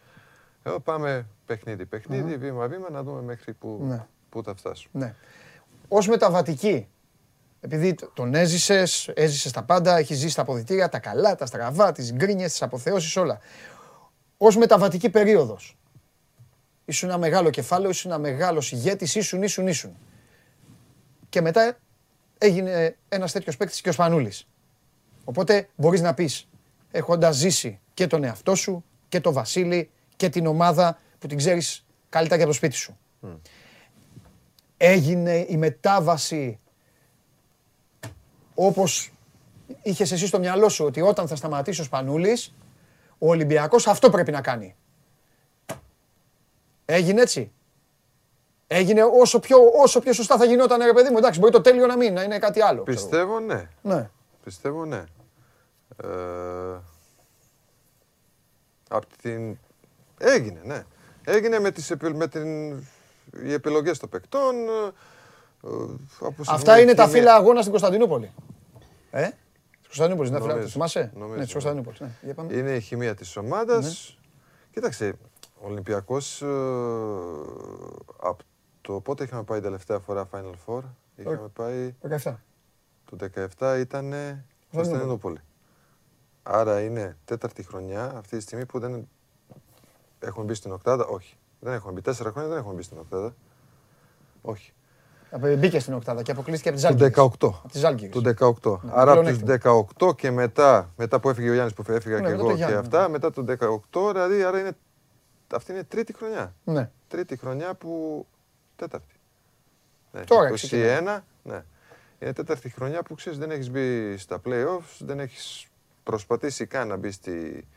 Εδώ πάμε παιχνίδι, παιχνίδι, βήμα-βήμα, να δούμε μέχρι που, Ναι. που θα φτάσουμε. ναι. Ως μεταβατική, επειδή τ- τον έζησες, έζησες τα πάντα, έχεις ζήσει τα αποδητήρια, τα καλά, τα στραβά, τις γκρίνιες, τις αποθεώσεις, όλα. Ως μεταβατική περίοδος, ήσουν ένα μεγάλο κεφάλαιο, ήσουν ένα μεγάλος ηγέτης, ήσουν, ήσουν, ήσουν. Και μετά έγινε ένας τέτοιος παίκτης και ο Σπανούλης. Οπότε μπορείς να πεις, έχοντας ζήσει και τον εαυτό σου και τον Βασίλη και την ομάδα που την ξέρεις καλύτερα και από το σπίτι σου. Έγινε η μετάβαση όπως είχες εσύ στο μυαλό σου ότι όταν θα σταματήσει ο Σπανούλης, ο Ολυμπιακός αυτό πρέπει να κάνει. Έγινε έτσι. Έγινε όσο πιο, όσο πιο σωστά θα γινόταν, ρε παιδί μου. Εντάξει, μπορεί το τέλειο να μην, να είναι κάτι άλλο. ξέρω εγώ. Πιστεύω ναι. Ναι. Πιστεύω ναι. Ε, απ' την... Έγινε, ναι. Έγινε με τις, επι- με την... οι επιλογές των παικτών. ε, ε, όπως Αυτά η είναι τα χημεία- φύλλα αγώνα στην Κωνσταντινούπολη. Ε; Στην Κωνσταντινούπολη, δεν Νομίζω, θυμάσαι; νομίζω, Ναι, της ναι. Κωνσταντινούπολης. Ναι. Για πάμε. Είναι η χημεία της ομάδας. Ναι. Κοίταξε, ο Ολυμπιακός ε, από το πότε είχαμε πάει τελευταία φορά Final Four; Είχαμε πάει 17. το 17 ήταν Κωνσταντινούπολη. Άρα είναι τέταρτη χρονιά αυτή τη στιγμή που δεν έχουμε μπει στην οκτάδα. Όχι. Δεν έχουμε μπει. Τέσσερα χρόνια δεν έχουμε μπει στην οκτάδα. Όχι. Απε- Μπήκε στην οκτάδα και αποκλείστηκε από τη Του Ζάλγκη. 18. Από τη Ζάλγκη. Του 18. Άρα από τους πλεονέκτημα. 18 και μετά, μετά που έφυγε ο Γιάννης που έφυγα Ναι, και μετά το εγώ και Γιάννη, αυτά, μετά το 18, δηλαδή άρα είναι, αυτή είναι τρίτη χρονιά. Ναι. Τρίτη χρονιά που. Τέταρτη. Ναι, Τώρα 21, ξεκινάει. ναι. Είναι τέταρτη χρονιά που ξέρεις δεν έχεις μπει στα playoffs, δεν έχεις προσπαθήσει καν να μπει στη,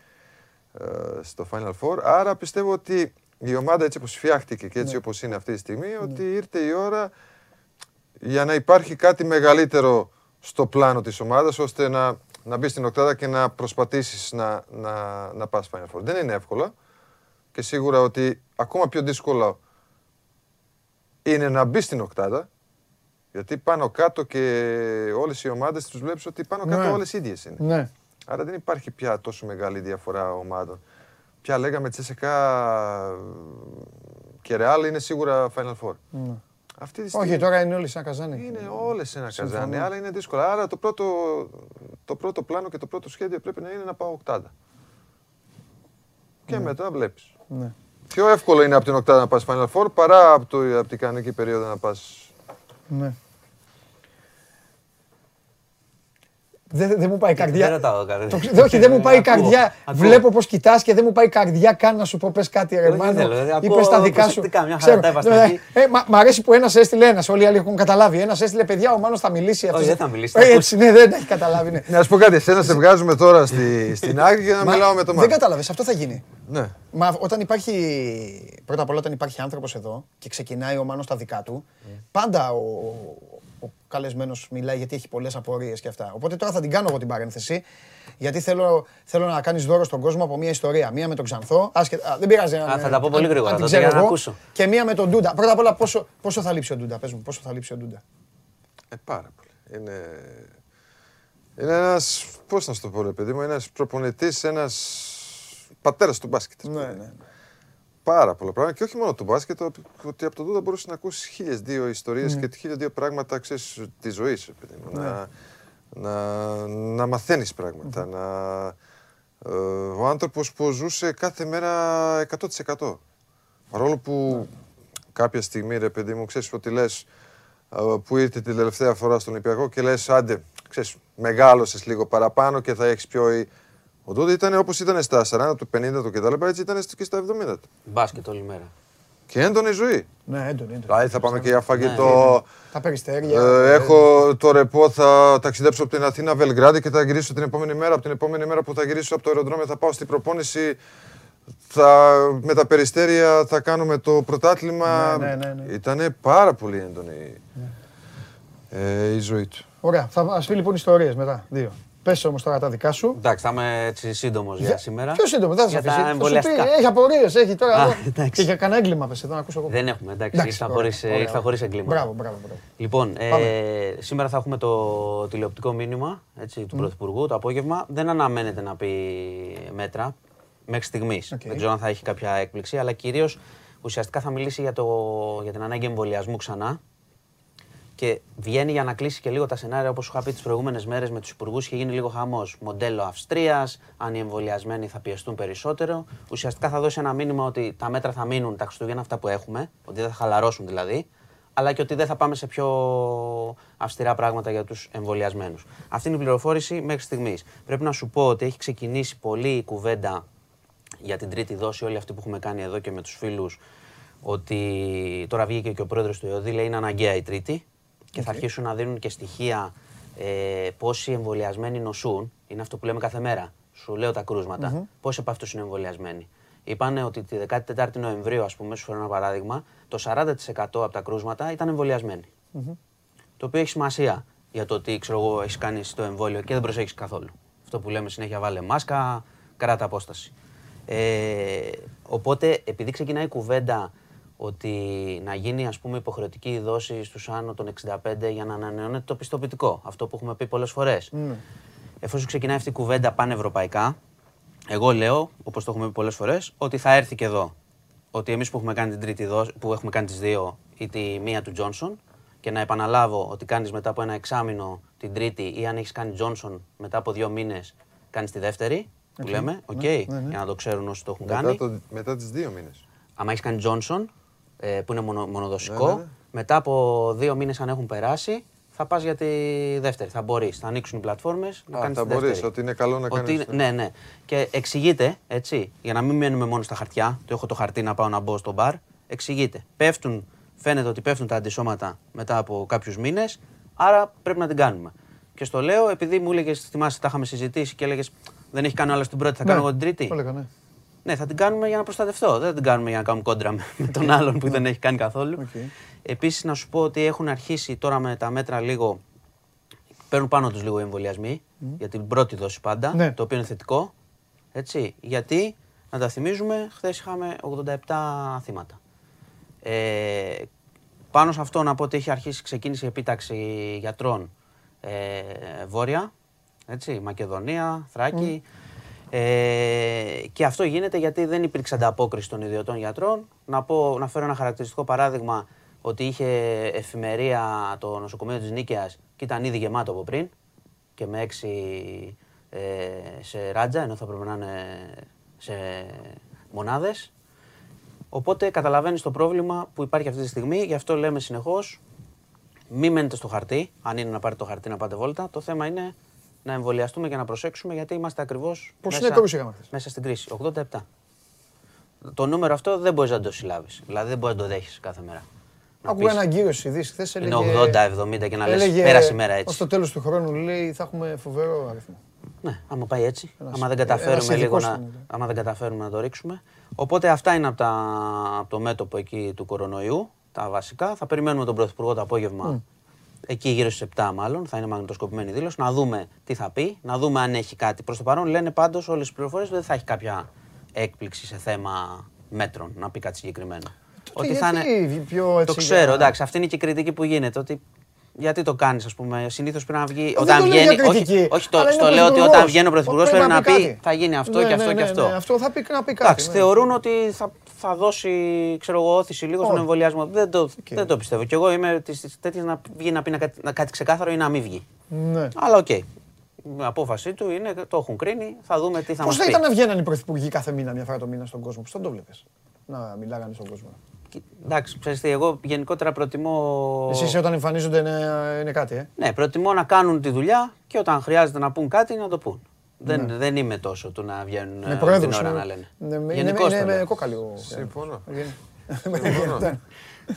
ε, στο Final Four. Άρα πιστεύω ότι η ομάδα έτσι όπως φτιάχτηκε και Ναι. έτσι όπως είναι αυτή τη στιγμή, ότι ήρθε η ώρα για να υπάρχει κάτι μεγαλύτερο στο πλάνο της ομάδας, ώστε να, να μπεις στην οκτάδα και να προσπαθήσεις να, να, να πας Final Four. Δεν είναι εύκολο και σίγουρα ότι ακόμα πιο δύσκολο είναι να μπεις στην οκτάδα, γιατί πάνω κάτω και όλες οι ομάδες τους βλέπεις ότι πάνω κάτω Ναι. όλες ίδιες είναι. Ναι. Άρα δεν υπάρχει πια τόσο μεγάλη διαφορά ομάδων. Πια λέγαμε Τσέσεκα και Ρεάλ είναι σίγουρα Final Four. Αυτή τη στιγμή Όχι, τώρα είναι όλοι σαν καζάνι. είναι όλες σε ένα Συμφωνώ. καζάνι, άρα είναι δύσκολο. Άρα το πρώτο, το πρώτο πλάνο και το πρώτο σχέδιο πρέπει να είναι να πάω οκτάδα. Και μετά βλέπεις. Ναι. Πιο εύκολο είναι από την οκτάδα να πας Final Four παρά από, το, από την κανονική περίοδο να πας. Ναι. Δεν δεν μου πάει η Δεν καρδιά. ρωτάω κάτι. Το ξε- δε- Όχι, δεν μου πάει η Ακούω, καρδιά. ακούω. Βλέπω πώς κοιτάς και δεν μου πάει η καρδιά καν να σου πω πες κάτι, ρε Όχι, Μάνο. δεν θέλω, Ή ακούω πες τα δικά σου. προσεκτικά, μια χαρά τα είπα στα ε, αρχή. ε, μα- Μ' αρέσει που ένας έστειλε ένας. Όλοι οι άλλοι έχουν καταλάβει. Ένας έστειλε παιδιά, ο Μάνος θα μιλήσει. αυτός δεν θα μιλήσει, Ε, θα Έτσι, ναι, δεν έχει καταλάβει. ναι. Να σου πω κάτι, εσένα σε βγάζουμε τώρα στη, στην άκρη και να Μα μιλάω με τον Δεν Μάρκο. κατάλαβες, αυτό θα γίνει. Ναι. Μα όταν υπάρχει. Πρώτα απ' όλα, όταν υπάρχει άνθρωπος εδώ και ξεκινάει ο Μάνος τα δικά του, πάντα ο, ο καλεσμένος μιλάει γιατί έχει πολλές απορίες και αυτά. Οπότε τώρα θα την κάνω εγώ την παρένθεση. Γιατί θέλω, θέλω να κάνεις δώρο στον κόσμο από μια ιστορία. Μία με τον Ξανθό. Άσχετα, α, δεν πειράζει. Α, αν- θα τα πω αν- πολύ αν γρήγορα την τότε, ξέρω για να εγώ. ακούσω. Και μία με τον Ντούντα. Πρώτα απ' όλα, πόσο, πόσο θα λείψει ο Ντούντα. Πες μου, πόσο θα λείψει ο Ντούντα; Ε, πάρα πολύ. Είναι, είναι ένας, πώς να σου το πω ρε παιδί μου, ένας προπονητής, ένας πατέρας του μπάσκετ. ας πούμε. Ναι, ναι. Πάρα πολλά πράγματα και όχι μόνο του μπάσκετ, ο- ότι από τον Δούδα μπορούσες να ακούσεις χίλιες δύο ιστορίες Ναι. και χίλια δύο πράγματα, ξέρεις, της ζωής, ρε παιδί μου. Να, να, να μαθαίνεις πράγματα, να... Ε, ο άνθρωπος που ζούσε κάθε μέρα 100%. Παρόλο που κάποια στιγμή, ρε παιδί μου, ξέρεις ότι λες ε, που ήρθε την τελευταία φορά στον Ολυμπιακό και λες άντε, ξέρεις, μεγάλωσες λίγο παραπάνω και θα έχεις πιο... Ο Ντούντα ήταν όπως ήταν στα 40 του, 50 του κτλ. Έτσι ήταν και στα 70 του. Μπάσκετ όλη μέρα. Και έντονη ζωή. Ναι, έντονη, έντονη. Δηλαδή θα πάμε και για Ναι, φαγητό. Τα περιστέρια. Ε, έχω το ρεπό, θα ταξιδέψω από την Αθήνα Βελγράδι και θα γυρίσω την επόμενη μέρα. Από την επόμενη μέρα που θα γυρίσω από το αεροδρόμιο θα πάω στην προπόνηση. Θα, με τα περιστέρια θα κάνουμε το πρωτάθλημα. Ναι, ναι, ναι, ναι. Ήτανε πάρα πολύ έντονη ε, η ζωή του. Ωραία, θα ας πει λοιπόν ιστορίες μετά. Δύο. Πες όμως τώρα τα δικά σου. Εντάξει, θα είμαι έτσι σύντομος για σήμερα. Πιο σύντομο, δεν θα Για σε αφήσει. τα Θα σου πει, εμβολιαστικά. έχει απορίες, έχει τώρα. Α, εδώ. εντάξει. Και για κανένα έγκλημα πες, εδώ να ακούσω εγώ. Δεν έχουμε, εντάξει, Εντάξει, ήρθα ωραία, χωρίς, ωραία, ήρθα ωραία. χωρίς εγκλήματα. Μπράβο, μπράβο, μπράβο. Λοιπόν, ε, Πάμε. σήμερα θα έχουμε το τηλεοπτικό μήνυμα έτσι, του Πρωθυπουργού το απόγευμα. Δεν αναμένεται να πει μέτρα μέχρι στιγμής. Οκ. Δεν ξέρω αν θα έχει κάποια έκπληξη, αλλά κυρίως ουσιαστικά θα μιλήσει για, το, για την ανάγκη εμβολιασμού ξανά. Και βγαίνει για να κλείσει και λίγο τα σενάρια όπως σου είχα πει τις προηγούμενες μέρες με τους υπουργούς. Είχε γίνει λίγο χαμός. Μοντέλο Αυστρίας, αν οι εμβολιασμένοι θα πιεστούν περισσότερο. Ουσιαστικά θα δώσει ένα μήνυμα ότι τα μέτρα θα μείνουν τα Χριστούγεννα αυτά που έχουμε, ότι δεν θα χαλαρώσουν δηλαδή, αλλά και ότι δεν θα πάμε σε πιο αυστηρά πράγματα για τους εμβολιασμένους. Αυτή είναι η πληροφόρηση μέχρι στιγμής. Πρέπει να σου πω ότι έχει ξεκινήσει πολύ η κουβέντα για την τρίτη δόση, όλοι αυτοί που έχουμε κάνει εδώ και με τους φίλους, ότι τώρα βγήκε και ο πρόεδρος του ΕΟΔΗ, λέει είναι αναγκαία η τρίτη και θα αρχίσουν να δίνουν και στοιχεία ε, πόσοι εμβολιασμένοι νοσούν. Είναι αυτό που λέμε κάθε μέρα. Σου λέω τα κρούσματα. Πόσοι από αυτούς είναι εμβολιασμένοι. Είπανε ότι τη 14η Νοεμβρίου, ας πούμε, σου φέρω ένα παράδειγμα, το 40% από τα κρούσματα ήταν εμβολιασμένοι. Το οποίο έχει σημασία για το ότι ξέρω εγώ, έχεις κάνει το εμβόλιο και δεν προσέχεις καθόλου. Αυτό που λέμε συνέχεια βάλε μάσκα, κράτα απόσταση. Ε, οπότε, επειδή ξεκινάει η κουβέντα ότι να γίνει ας πούμε υποχρεωτική η δόση στους άνω των 65 για να ανανεώνεται το πιστοποιητικό, αυτό που έχουμε πει πολλές φορές. Εφόσον ξεκινάει αυτή η κουβέντα πανευρωπαϊκά, εγώ λέω, όπως το έχουμε πει πολλές φορές, ότι θα έρθει και εδώ. Ότι εμείς που έχουμε κάνει την τρίτη δόση, που έχουμε κάνει τις δύο ή τη μία του Τζόνσον, και να επαναλάβω ότι κάνεις μετά από ένα εξάμηνο την τρίτη ή αν έχεις κάνει Τζόνσον μετά από δύο μήνες κάνεις τη δεύτερη, που λέμε, οκ, ναι, για να το ξέρουν όσοι το έχουν Μετά, κάνει. το, μετά τις δύο μήνες. Άμα έχεις κάνει Johnson, ε, που είναι μονο, μονοδοσικό, Ναι, ναι, ναι. μετά από δύο μήνες, αν έχουν περάσει, θα πας για τη δεύτερη. Θα μπορείς. Θα ανοίξουν οι πλατφόρμες να Α, κάνεις θα τη δεύτερη. μπορείς, ότι είναι καλό να Ότι κάνεις, είναι- Ναι, ναι. Και εξηγείται, έτσι, για να μην μένουμε μόνο στα χαρτιά. Το έχω το χαρτί να πάω να μπω στο μπαρ. Εξηγείται. Πέφτουν, φαίνεται ότι πέφτουν τα αντισώματα μετά από κάποιους μήνες, άρα πρέπει να την κάνουμε. Και στο λέω, επειδή μου έλεγες, θυμάσαι, τα είχαμε συζητήσει και έλεγες Δεν έχει κάνει ο άλλος την πρώτη, θα κάνω εγώ την τρίτη. Το έλεγα, ναι. Ναι, θα την κάνουμε για να προστατευτώ. Δεν θα την κάνουμε για να κάνουμε κόντρα με, με τον άλλον που δεν έχει κάνει καθόλου. Οκ. Επίσης, να σου πω ότι έχουν αρχίσει τώρα με τα μέτρα λίγο. Παίρνουν πάνω τους λίγο οι εμβολιασμοί για την πρώτη δόση πάντα. Ναι. Το οποίο είναι θετικό. Έτσι. Γιατί, να τα θυμίζουμε, χθες είχαμε 87 θύματα. Ε, πάνω σε αυτό να πω ότι έχει αρχίσει, ξεκίνησε η επίταξη γιατρών ε, βόρεια, έτσι, Μακεδονία, Θράκη. Ε, και αυτό γίνεται γιατί δεν υπήρξε ανταπόκριση των ιδιωτών γιατρών. Να, πω, να φέρω ένα χαρακτηριστικό παράδειγμα ότι είχε εφημερία το νοσοκομείο της Νίκαιας και ήταν ήδη γεμάτο από πριν και με έξι ε, σε ράτζα, ενώ θα πρέπει να είναι σε μονάδες. Οπότε καταλαβαίνεις το πρόβλημα που υπάρχει αυτή τη στιγμή. Γι' αυτό λέμε συνεχώς: Μην μένετε στο χαρτί. Αν είναι να πάρετε το χαρτί να πάτε βόλτα. Το θέμα είναι να εμβολιαστούμε και να προσέξουμε γιατί είμαστε ακριβώς Πόσους νεκρούς είχαμε χθες; μέσα στην κρίση. 87. Το νούμερο αυτό δεν μπορείς να το συλλάβεις. Δηλαδή δεν μπορείς να το δέχεις κάθε μέρα. Να Άκουγα πεις, έναν κύριο στις ειδήσεις χθες, Είναι έλεγε... 80-70 και να λες έλεγε, πέρασε η μέρα Ως έτσι. το τέλος του χρόνου λέει θα έχουμε φοβερό αριθμό. Ναι, άμα πάει έτσι, Ένας- άμα δεν ένας καταφέρουμε λίγο ειδικός να, ήταν, ναι. άμα δεν καταφέρουμε να το ρίξουμε. Οπότε αυτά είναι από, τα, από το μέτωπο εκεί του κορονοϊού, τα βασικά. Θα περιμένουμε τον Πρωθυπουργό το απόγευμα, εκεί γύρω στις 7 μάλλον, θα είναι μαγνητοσκοπημένη δήλωση, να δούμε τι θα πει, να δούμε αν έχει κάτι. Προς το παρόν λένε πάντως όλες τις πληροφορίες ότι δεν θα έχει κάποια έκπληξη σε θέμα μέτρων, να πει κάτι συγκεκριμένο. Τότε γιατί πιο έτσι Το ξέρω, για- εντάξει, αυτή είναι και η κριτική που γίνεται. Ότι γιατί το κάνεις, ας πούμε. Συνήθως πρέπει να βγει. Δεν όταν το λέω για βγαίνει. Όχι, κριτική, όχι το, αλλά είναι στο ο λέω ότι Πρωθυπουργός. όταν βγαίνει ο Πρωθυπουργός πρέπει να πει κάτι. θα γίνει αυτό Ναι, και αυτό ναι, και ναι, αυτό. ναι, Αυτό θα πει, να πει κάτι. Εντάξει, ναι. θεωρούν ότι θα, θα δώσει ξέρω εγώ, όθηση λίγο στον Όχι. εμβολιασμό. Δεν το, δεν το πιστεύω. Και εγώ είμαι της τέτοιας να βγει να πει να κάτι, να κάτι ξεκάθαρο ή να μην βγει. Ναι. Αλλά οκ. Η απόφασή του είναι, το έχουν κρίνει, θα δούμε τι θα Πώς μας θα πει. ήταν να βγαίναν οι πρωθυπουργοί κάθε μήνα, μια φορά το μήνα στον κόσμο; Πώς θα το βλέπεις. Να μιλάγανε στον κόσμο; Κι- Εντάξει, ξέρεις τι, εγώ γενικότερα προτιμώ. Εσείς όταν εμφανίζονται είναι, είναι κάτι, ε; Ναι, προτιμώ να κάνουν τη δουλειά και όταν χρειάζεται να πούν κάτι να το πούν. Δεν, δεν είμαι τόσο του να βγαίνουν Με ε, την πρόεδρος ώρα είναι- να λένε. Ναι, με- Γενικώς είναι, το είναι, λέω. με κόκαλη ο Συμφωνώ. Ναι.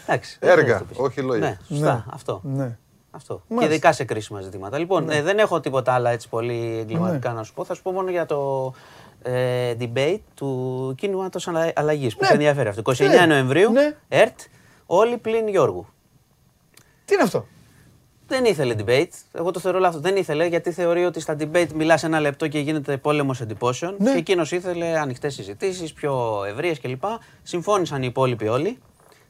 Εντάξει, δεν Έργα, χρειάζεται να το πεις. όχι λόγια. Ναι, σωστά, Ναι. αυτό. Ναι. αυτό. Και Μάλιστα. ειδικά σε κρίσιμα ζητήματα. Λοιπόν, ε, δεν έχω τίποτα άλλα έτσι πολύ εγκληματικά Ναι. να σου πω. Θα σου πω μόνο για το ε, debate του κίνηματο αλλαγής που Ναι. σε ενδιαφέρει αυτό. 29 Ναι. Νοεμβρίου, Ναι. ΕΡΤ, όλοι πλην Γιώργου. Τι είναι αυτό; Δεν ήθελε debate. Εγώ το θεωρώ λάθος. Δεν ήθελε γιατί θεωρεί ότι στα debate μιλάς ένα λεπτό και γίνεται πόλεμος εντυπώσεων. Ναι. Και εκείνος ήθελε ανοιχτές συζητήσεις, πιο ευρείες κλπ. Συμφώνησαν οι υπόλοιποι όλοι.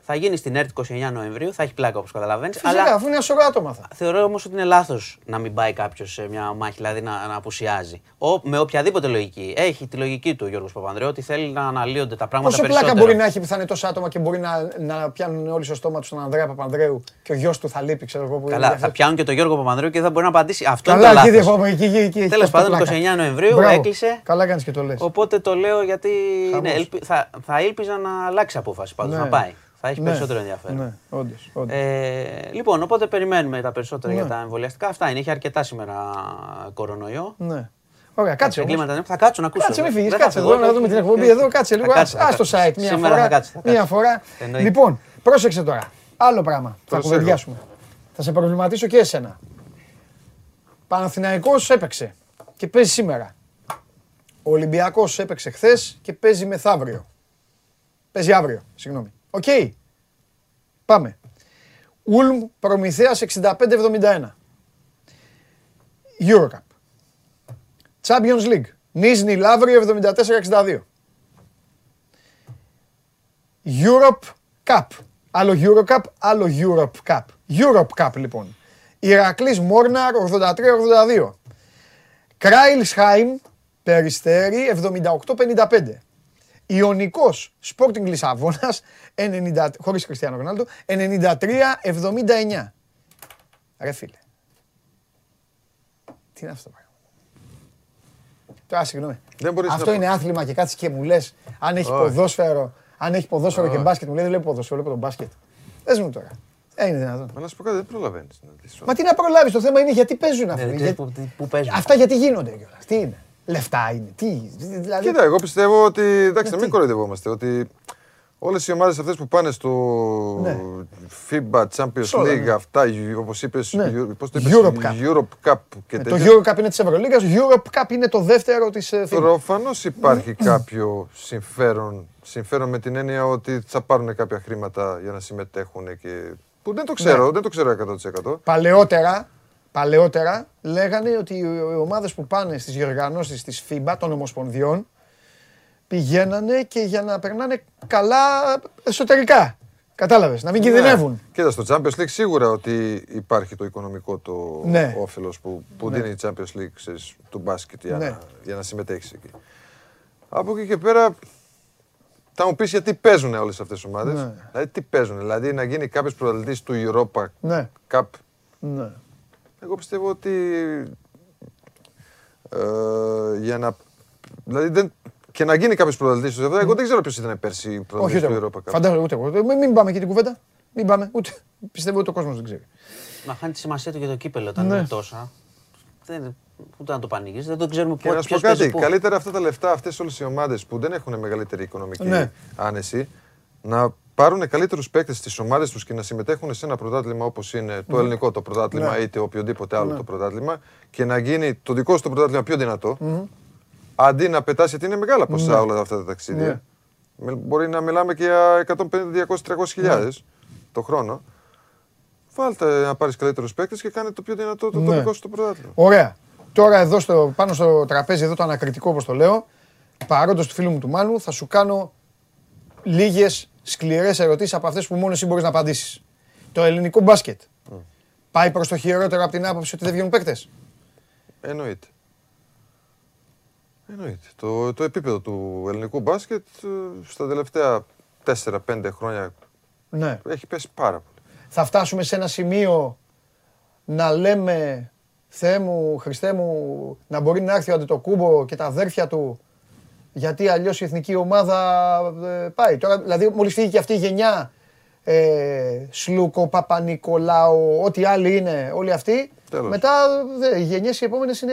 Θα γίνει στην ΕΡΤ 29 Νοεμβρίου, θα έχει πλάκα όπως καταλαβαίνεις. Φυσικά, αφού είναι ασωρά άτομα θα. Θεωρώ όμως ότι είναι λάθος να μην πάει κάποιος σε μια μάχη, δηλαδή να, να απουσιάζει. Ο, με οποιαδήποτε λογική. Έχει τη λογική του ο Γιώργος Παπανδρέου ότι θέλει να αναλύονται τα πράγματα Πόσο περισσότερο. πλάκα μπορεί να έχει που θα είναι τόσα άτομα και μπορεί να, να πιάνουν όλοι στο στόμα τους τον Ανδρέα Παπανδρέου και ο γιος του θα λείπει, ξέρω εγώ που είναι Καλά, για θα αυτό. πιάνουν και τον Γιώργο Παπανδρέου και δεν θα μπορεί να απαντήσει. Αυτό Καλά, είναι εκεί το λάθος. διαφορά, εκεί, εκεί, εκεί, έχει Τέλος αυτό πάντων, πλάκα. 29 Νοεμβρίου Μπράβο. έκλεισε. Καλά κάνεις και το λες. Οπότε το λέω γιατί Χαμός. ναι, ελπι- θα, θα ήλπιζα να αλλάξει απόφαση πάντως, Ναι. να πάει. Θα έχει Ναι, περισσότερο ενδιαφέρον. Ναι, όντως, όντως. Ε, λοιπόν, οπότε περιμένουμε τα περισσότερα Ναι. για τα εμβολιαστικά. Αυτά είναι. Έχει αρκετά σήμερα κορονοϊό. Ναι. Ωραία, κάτσε όμως. Εγκλήματα, ναι. Θα κάτσω να ακούσω. Κάτσε, μην φύγεις, Δεν θα κάτσε φύγω, εδώ να όχι, δούμε την όχι, εκπομπή όχι. εδώ, κάτσε Θα λίγο, κάτσω, ας θα το κάτσω. site μια Σήμερα θα φορά. κάτσω, θα Μια κάτσω. φορά. Εννοείται. Λοιπόν, πρόσεξε τώρα. Άλλο πράγμα. Θα Προσέχω. κουβεντιάσουμε. Θα σε προβληματίσω και εσένα. Παναθηναϊκός έπαιξε και παίζει σήμερα. Ο Ολυμπιακός έπαιξε χθες και παίζει μεθαύριο. Παίζει αύριο, συγγνώμη. Οκ. Πάμε. Ουλμ Προμηθέας 65-71. Eurocup. Champions League. Νίσνη Λαύριο 74-62. Europe Cup. Άλλο Eurocup, άλλο Europe Cup. Europe Cup λοιπόν. Ηρακλής Μόρναρ 83-82. Κράιλσχάιμ Περιστέρι 78-55. Ιωνικός Sporting Λισαβόνας 90, χωρίς Κριστιανό Ρονάλντο 93-79. Ρε φίλε. Τι είναι αυτό το πράγμα; Τώρα συγγνώμη. Δεν μπορείς Αυτό να- είναι άθλημα και κάτσεις και μου λες αν έχει ποδόσφαιρο, αν έχει ποδόσφαιρο και μπάσκετ. Μου λέει δεν βλέπω ποδόσφαιρο, βλέπω τον μπάσκετ. Δες μου τώρα. Δεν είναι δυνατόν. Μα να σου πω κάτι, δεν προλαβαίνεις να δεις. Μα τι να προλάβεις, το θέμα είναι γιατί παίζουν Ναι, αυτοί. δεν Για- ξέρεις που- Πού παίζουν. Αυτά γιατί γίνονται κιόλας. Τι είναι; Λεφτά είναι. Τι. Δηλαδή, Κοίτα, εγώ πιστεύω ότι. Εντάξει, να τι; μην κοροϊδευόμαστε. Ότι όλες οι ομάδες αυτές που πάνε στο Ναι. FIBA Champions Σε όλα, League, ναι. αυτά, όπως είπες. Ναι. Πώς το είπες, Europe Cup. Europe Cup και Ε, το τέτοια. Euro Cup είναι της Ευρωλίγκας, Europe Cup είναι το δεύτερο της ε, FIBA. Προφανώς υπάρχει κάποιο συμφέρον, συμφέρον με την έννοια ότι θα πάρουν κάποια χρήματα για να συμμετέχουν και. που δεν το ξέρω, Ναι. δεν το ξέρω 100%. Παλαιότερα, παλαιότερα λέγανε ότι οι οι ομάδες που πάνε στις διοργανώσεις της FIBA των Ομοσπονδιών πηγαίνανε και για να περνάνε καλά εσωτερικά. Κατάλαβες, να μην κινδυνεύουν. Ναι. Κοίτα, στο Champions League σίγουρα ότι υπάρχει το οικονομικό το Ναι. όφελος που, που δίνει η Champions League ξέρεις, του μπάσκετ για, Ναι. να, για να συμμετέχεις εκεί. Από εκεί και πέρα θα μου πεις γιατί παίζουν όλες αυτές οι ομάδες. Ναι. Δηλαδή τι παίζουν, δηλαδή να γίνει κάποιος πρωταθλητής του Europa Ναι, Cup. ναι. Εγώ πιστεύω ότι ε, για να... Δηλαδή δεν, και να γίνει κάποιος πρωταθλητής του Ευρώπη. Εγώ δεν ξέρω ποιος ήταν πέρσι Όχι πρωταθλητή ούτε του εγώ. Europa Cup. Φαντάζομαι ούτε εγώ. Μην, μην πάμε εκεί την κουβέντα. Μην πάμε. Ούτε. Πιστεύω ότι ο κόσμος δεν ξέρει. Μα χάνει τη σημασία του για το κύπελο όταν Ναι. είναι τόσα. Δεν, ούτε να το πανηγείς, δεν το ξέρουμε Και να πότε σου πω ποιος παίζει κάτι, πού. καλύτερα αυτά τα λεφτά, αυτές όλες οι ομάδες που δεν έχουν μεγαλύτερη οικονομική Ναι. άνεση, να πάρουν καλύτερους παίκτες στις ομάδες τους και να συμμετέχουν σε ένα πρωτάθλημα όπως είναι το ελληνικό το πρωτάθλημα Ναι. είτε οποιοδήποτε άλλο το πρωτάθλημα και να γίνει το δικό σου το πρωτάθλημα πιο δυνατο Αντί να πετάσει, γιατί είναι μεγάλα ποσά όλα αυτά τα ταξίδια. Ναι. Με- Μπορεί να μιλάμε και για 150, 200, 300 χιλιάδες το χρόνο. Βάλτε να πάρεις καλύτερους παίκτες και κάνε το πιο δυνατό το, το Ναι. δικό σου το πρωτάθλημα. Ωραία. Τώρα εδώ στο, πάνω στο τραπέζι, εδώ το ανακριτικό όπως το λέω, παρόντος του φίλου μου του Μάνου, θα σου κάνω λίγες σκληρές ερωτήσεις από αυτές που μόνο εσύ μπορείς να απαντήσεις. Το ελληνικό μπάσκετ πάει προς το χειρότερο από την άποψη ότι δεν βγαίνουν παίκτες. Εννοείται. Εννοείται. Το, το επίπεδο του ελληνικού μπάσκετ ε, στα τελευταία 4-5 χρόνια Ναι. έχει πέσει πάρα πολύ. Θα φτάσουμε σε ένα σημείο να λέμε Θεέ μου, Χριστέ μου, να μπορεί να έρθει ο Αντετοκούμπο και τα αδέρφια του γιατί αλλιώς η εθνική ομάδα ε, πάει. Τώρα, δηλαδή, μόλις φύγει και αυτή η γενιά, ε, Σλούκο, Παπα-Νικολάου, ό,τι άλλοι είναι, όλοι αυτοί, Τέλος. μετά δε, οι γενιές οι επόμενες είναι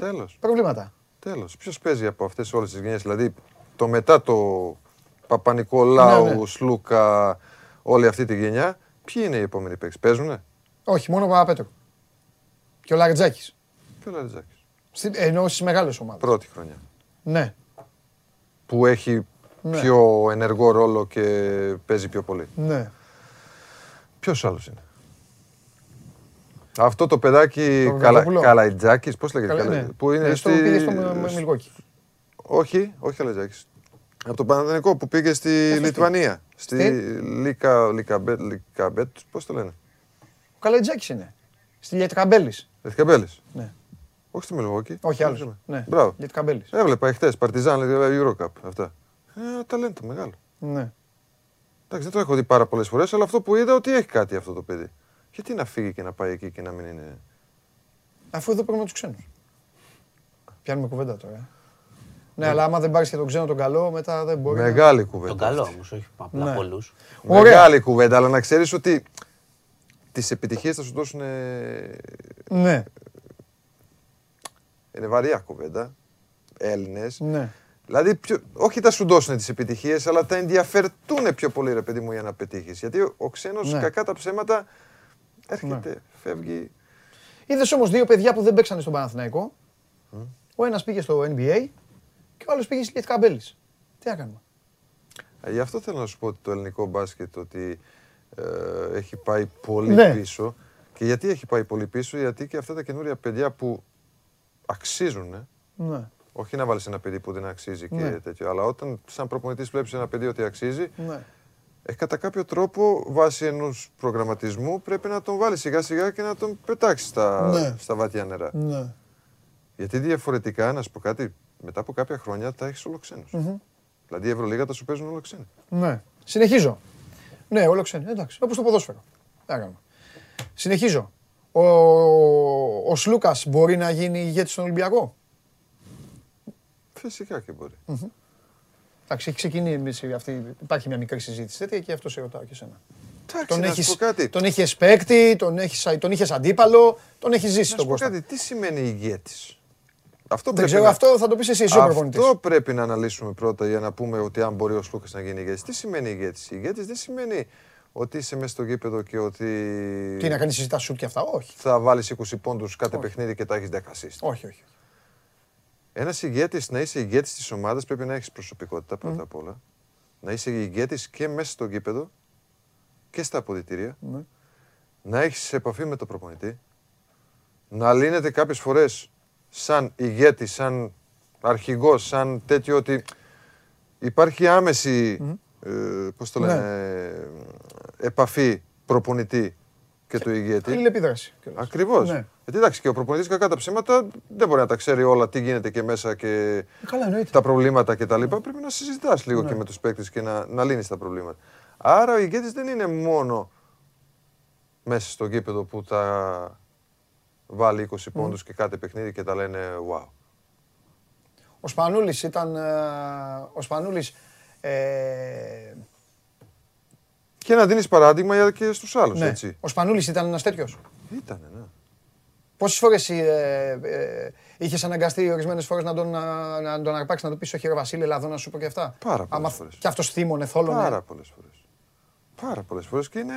Τέλος. προβλήματα. Τέλος. Ποιος παίζει από αυτές όλες τις γενιές, δηλαδή το μετά το Παπα-Νικολάου, Ναι, ναι. Σλούκα, όλη αυτή τη γενιά, ποιοι είναι οι επόμενοι παίκτες, παίζουνε; Όχι, μόνο ο Παπαπέτρου. Και ο Λαριτζάκης. Και ο Λαριτζάκης. Στη- Εννοώ στις μεγάλες ομάδες. Πρώτη χρονιά. Ναι, Που έχει Ναι. πιο ενεργό ρόλο και παίζει πιο πολύ. ναι. Ποιος άλλος είναι; Αυτό το παιδάκι Το Καλα... Γαβροπούλο. Καλαϊτζάκης, πώς λέγεται, Καλά, Καλα... ναι. που είναι Ε, στο στη... πήγε στο Μι- Μιλγόκι. Όχι, όχι Καλαϊτζάκης. Από το Παναθηναϊκό που πήγε στη αυτός Λιτβανία. Στη Στη; Λίκα... Λικαμπέτ, Λικαμπέτ, πώς το λένε; Ο Καλαϊτζάκης είναι. Στη Λιετκαμπέλης. Λιτκαμπέλης. Ναι. Όχι στη Μιλγόκι. Όχι άλλος. Ναι. Μπράβο. Λιετκαμπέλης. Έβλεπα εχθές, Παρτιζάν, Eurocup, αυτά. Ε, ταλέντο μεγάλο. Ναι. Εντάξει, δεν το έχω δει πάρα πολλές φορές, αλλά αυτό που είδα ότι έχει κάτι αυτό το παιδί. Γιατί να φύγει και να πάει εκεί και να μην είναι... Αφού εδώ παίρνουμε τους ξένους. Πιάνουμε κουβέντα τώρα. ε. Ναι, αλλά άμα δεν πάρεις και τον ξένο τον καλό, μετά δεν μπορεί. να- Μεγάλη κουβέντα. Τον καλό αυτή. όμως, όχι απλά Ναι. πολλούς. Ωραία. Μεγάλη κουβέντα, αλλά να ξέρεις ότι τις επιτυχίες θα σου δώσουν... Ναι, Είναι βαριά κουβέντα. Έλληνες. ναι. Δηλαδή, πιο, όχι θα σου δώσουν τις επιτυχίες, αλλά θα ενδιαφερθούν πιο πολύ, ρε παιδί μου, για να πετύχεις. Γιατί ο, ο ξένος, Ναι. κακά τα ψέματα, έρχεται, φεύγει. Είδες όμως δύο παιδιά που δεν παίξανε στον Παναθηναϊκό. Ο ένας πήγε στο NBA και ο άλλος πήγε στη Λιετκαμπέλης. Τι να κάνουμε; Ε, Γι' αυτό θέλω να σου πω ότι το ελληνικό μπάσκετ ότι ε, έχει πάει πολύ Ναι. πίσω. Και γιατί έχει πάει πολύ πίσω, γιατί και αυτά τα καινούρια παιδιά που αξίζουν, Ναι. όχι να βάλεις ένα παιδί που δεν αξίζει και Ναι. τέτοιο, αλλά όταν σαν προπονητής βλέπεις ένα παιδί ότι αξίζει, Ναι. ε, κατά κάποιο τρόπο βάσει ενός προγραμματισμού πρέπει να τον βάλεις σιγά σιγά και να τον πετάξεις στα, Ναι. στα βαθιά νερά. Ναι. Γιατί διαφορετικά, να σου πω κάτι, μετά από κάποια χρόνια τα έχεις όλο ξένους. Δηλαδή η Ευρωλίγα τα σου παίζουν όλο ξένοι. Ναι. Συνεχίζω. Ναι, όλο ξένοι. Εντάξει, όπως το ποδόσφαιρο. Τι να κάνουμε. Συνεχίζω. Ο, ο Σλούκας μπορεί να γίνει ηγέτης στον Ολυμπιακό; Φυσικά και μπορεί. Εντάξει, έχει ξεκινήσει αυτή, υπάρχει μια μικρή συζήτηση τέτοια και αυτό σε ρωτάω και εσένα. Εντάξει, Τον να σου έχεις, πω κάτι. τον έχεις παίκτη, τον έχεις, τον είχες αντίπαλο, τον έχεις ζήσει Να σου τον πω Κώστα. κάτι, τι σημαίνει ηγέτης; Αυτό Δεν πρέπει ξέρω, να- αυτό θα το πεις εσύ, εσύ ο προπονητής. Αυτό πρέπει να αναλύσουμε πρώτα για να πούμε ότι αν μπορεί ο Σλούκας να γίνει ηγέτης. Τι σημαίνει ηγέτης; Ηγέτης δεν σημαίνει ότι είσαι μέσα στο γήπεδο και ότι Τι να κάνεις συζητάς σουτ και αυτά, όχι. θα βάλεις 20 πόντους κάθε παιχνίδι και τα έχεις 10 assist. Όχι, όχι. Ένας ηγέτης, να είσαι ηγέτης της ομάδας, πρέπει να έχεις προσωπικότητα πρώτα απ' όλα. Να είσαι ηγέτης και μέσα στο γήπεδο και στα αποδητήρια. Ναι. Να έχεις επαφή με τον προπονητή. Να λύνεται κάποιες φορές σαν ηγέτης, σαν αρχηγός, σαν τέτοιο ότι υπάρχει άμεση. ε, πώς το Ναι. λένε, ε, επαφή προπονητή και του ηγέτη. Αλληλεπίδραση. κιόλας. Ακριβώς. Ναι. Γιατί εντάξει και ο προπονητής κακά τα ψέματα δεν μπορεί να τα ξέρει όλα τι γίνεται και μέσα και Ε, Καλά, εννοείται. τα προβλήματα κτλ. Πρέπει να συζητάς λίγο και με τους παίκτες και να, να λύνεις τα προβλήματα. Άρα ο ηγέτης δεν είναι μόνο μέσα στο γήπεδο που θα βάλει 20 πόντους και κάθε παιχνίδι και τα λένε wow. Ο Σπανούλης ήταν... ε, Ο Σπανούλης... ε, Και να δίνεις παράδειγμα για και στους άλλους. ναι. έτσι. Ο Σπανούλης ήταν ένας τέτοιος. Ήτανε, ναι. Πόσες φορές ε, ε, είχες αναγκαστεί ορισμένες φορές να τον, να, να τον αρπάξεις, να του πεις όχι ρε Βασίλη, Ελλάδο να σου πω και αυτά. Πάρα πολλές Άμα- φορές. Και αυτός θύμωνε, θόλωνε. Πάρα πολλές φορές. Πάρα πολλές φορές και είναι,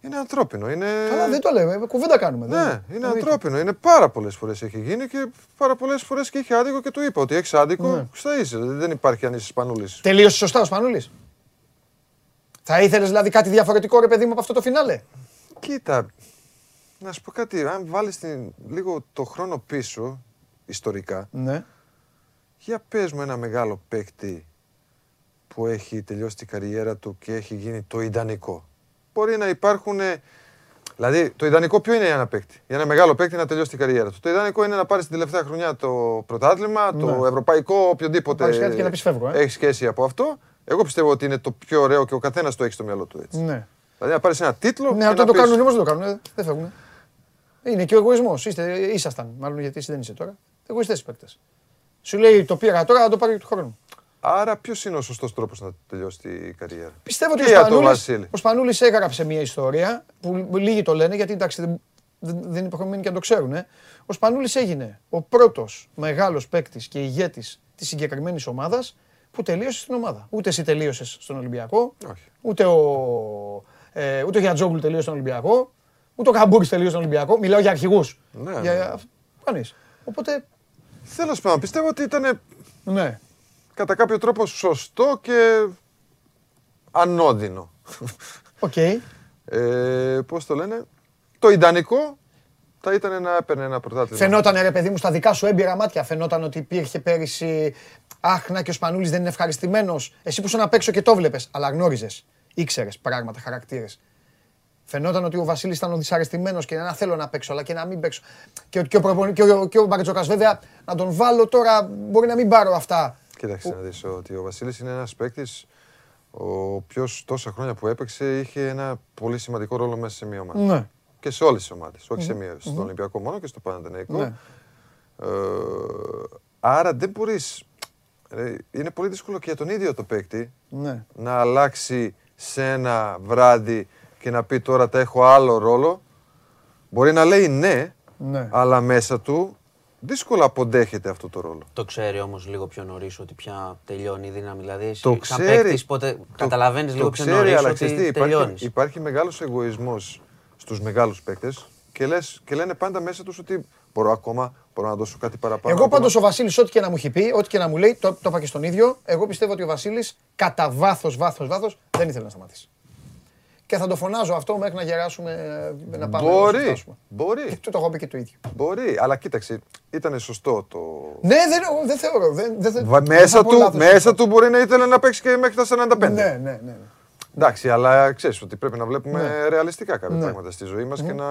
είναι ανθρώπινο. Είναι... Καλά, δεν το λέμε, κουβέντα κάνουμε. Ναι, δεν- είναι εννοείται. ανθρώπινο. Είναι πάρα πολλές φορές έχει γίνει και πάρα πολλές φορές και είχε άδικο και του είπα ότι έχεις άδικο, Ναι. στα είσαι. Δεν υπάρχει αν είσαι Σπανούλης. Τελείωσε σωστά ο Σπανούλης; Θα ήθελες δηλαδή κάτι διαφορετικό ρε παιδί μου από αυτό το φινάλε; Κοίτα, να σου πω κάτι. Αν βάλεις λίγο το χρόνο πίσω, ιστορικά, Ναι. για πες μου ένα μεγάλο παίκτη που έχει τελειώσει την καριέρα του και έχει γίνει το ιδανικό. Μπορεί να υπάρχουν. Δηλαδή, το ιδανικό ποιο είναι για ένα παίκτη; Για ένα μεγάλο παίκτη να τελειώσει την καριέρα του. Το ιδανικό είναι να πάρεις την τελευταία χρονιά το πρωτάθλημα, το Ναι. ευρωπαϊκό, οποιοδήποτε. πάρεις κάτι και να πεις φεύγω, ε. Έχει σχέση από αυτό. Εγώ πιστεύω ότι είναι το πιο ωραίο και ο καθένας το έχει στο μυαλό του έτσι. Ναι. Δηλαδή να πάρεις ένα τίτλο. Ναι, και αυτό να το πεις, κάνουν όμω δεν το κάνουν. ε, Δεν φεύγουν. Είναι και ο εγωισμός. Ήσασταν, μάλλον γιατί εσύ δεν είσαι τώρα. Εγωιστέ οι παίκτες. Σου λέει το πήρα τώρα, θα το πάρει του χρόνου. Άρα, ποιος είναι ο σωστός τρόπος να τελειώσει την καριέρα; Πιστεύω ότι Και ο για τον Σπανούλης, Βασίλη. ο Σπανούλης έγραψε μια ιστορία που λίγοι το λένε γιατί εντάξει δεν, δεν, δεν είναι υποχρεωμένοι και να το ξέρουν. ε. Ο Σπανούλης έγινε ο πρώτος μεγάλος παίκτης και ηγέτης της συγκεκριμένης ομάδας που τελείωσε στην ομάδα. Ούτε εσύ τελείωσες στον Ολυμπιακό, Όχι. ούτε ο, ε, ούτε ο Γιατζόγλου τελείωσε στον Ολυμπιακό, ούτε ο Καμπούρης τελείωσε στον Ολυμπιακό. Μιλάω για αρχηγούς. Ναι, για, ναι. κανείς. Οπότε, Θέλω πάντων, πιστεύω ότι ήταν ναι. κατά κάποιο τρόπο σωστό και ανώδυνο. Οκ. Ε, πώς το λένε, το ιδανικό θα ήταν να έπαιρνε ένα πρωτάθλημα. Φαινόταν ρε παιδί μου στα δικά σου έμπειρα μάτια. Φαινόταν ότι υπήρχε πέρυσι. Αχ, να και ο Σπανούλης δεν είναι ευχαριστημένος. Εσύ που ήσουν απ' έξω και το βλέπεις, αλλά γνώριζες. Ήξερες πράγματα, χαρακτήρες. Φαινόταν ότι ο Βασίλης ήταν ο δυσαρεστημένος και να θέλω να παίξω, αλλά και να μην παίξω. Και, ο- και ο, προπονη- και ο, και ο Μπαρτζόκας, βέβαια, να τον βάλω τώρα, μπορεί να μην πάρω αυτά. Κοίταξε να δεις ότι ο Βασίλης είναι ένας παίκτης ο οποίος τόσα χρόνια που έπαιξε είχε ένα πολύ σημαντικό ρόλο μέσα σε μια ομάδα. Ναι. Και σε όλες τις ομάδες, όχι σε μία, στον Ολυμπιακό μόνο και στο Παναθηναϊκό. Ναι. Ε, άρα δεν μπορείς, ρε, είναι πολύ δύσκολο και για τον ίδιο το παίκτη Ναι. να αλλάξει σε ένα βράδυ και να πει τώρα τα έχω άλλο ρόλο. Μπορεί να λέει ναι, Ναι. αλλά μέσα του δύσκολα αποδέχεται αυτό το ρόλο. Το ξέρει όμως λίγο πιο νωρίς ότι πια τελειώνει η δύναμη. Δηλαδή, εσύ, Το σαν ξέρει. παίκτης, πότε καταλαβαίνεις Το λίγο πιο ξέρει, νωρίς αλλά ότι ξέρεις τι, τελειώνεις. υπάρχει, υπάρχει μεγάλος εγωισμός στους μεγάλους παίκτες και, λες, και λένε πάντα μέσα τους ότι μπορώ ακόμα, μπορώ να δώσω κάτι παραπάνω. Εγώ ακόμα. πάντως ο Βασίλης ό,τι και να μου έχει πει, ό,τι και να μου λέει, το, το είπα και στον ίδιο. Εγώ πιστεύω ότι ο Βασίλης κατά βάθος, βάθος, βάθος δεν ήθελε να σταματήσει. Και θα το φωνάζω αυτό μέχρι να γεράσουμε, ε, να πάμε όσο Μπορεί, φτάσουμε. Και μπορεί, του το έχω πει και το ίδιο. μπορεί, αλλά κοίταξε, ήταν σωστό το... Ναι, δεν, δεν θεωρώ. Δεν, δεν, δεν, Βα- δεν μέσα θα πω του, λάθος. μέσα του μπορεί να ήθελε να παίξει και μέχρι τα 45. Ναι, ναι, ναι. Ναι. Εντάξει, αλλά ξέρεις ότι πρέπει να βλέπουμε Ναι. ρεαλιστικά κάποια Ναι. πράγματα στη ζωή μας και να...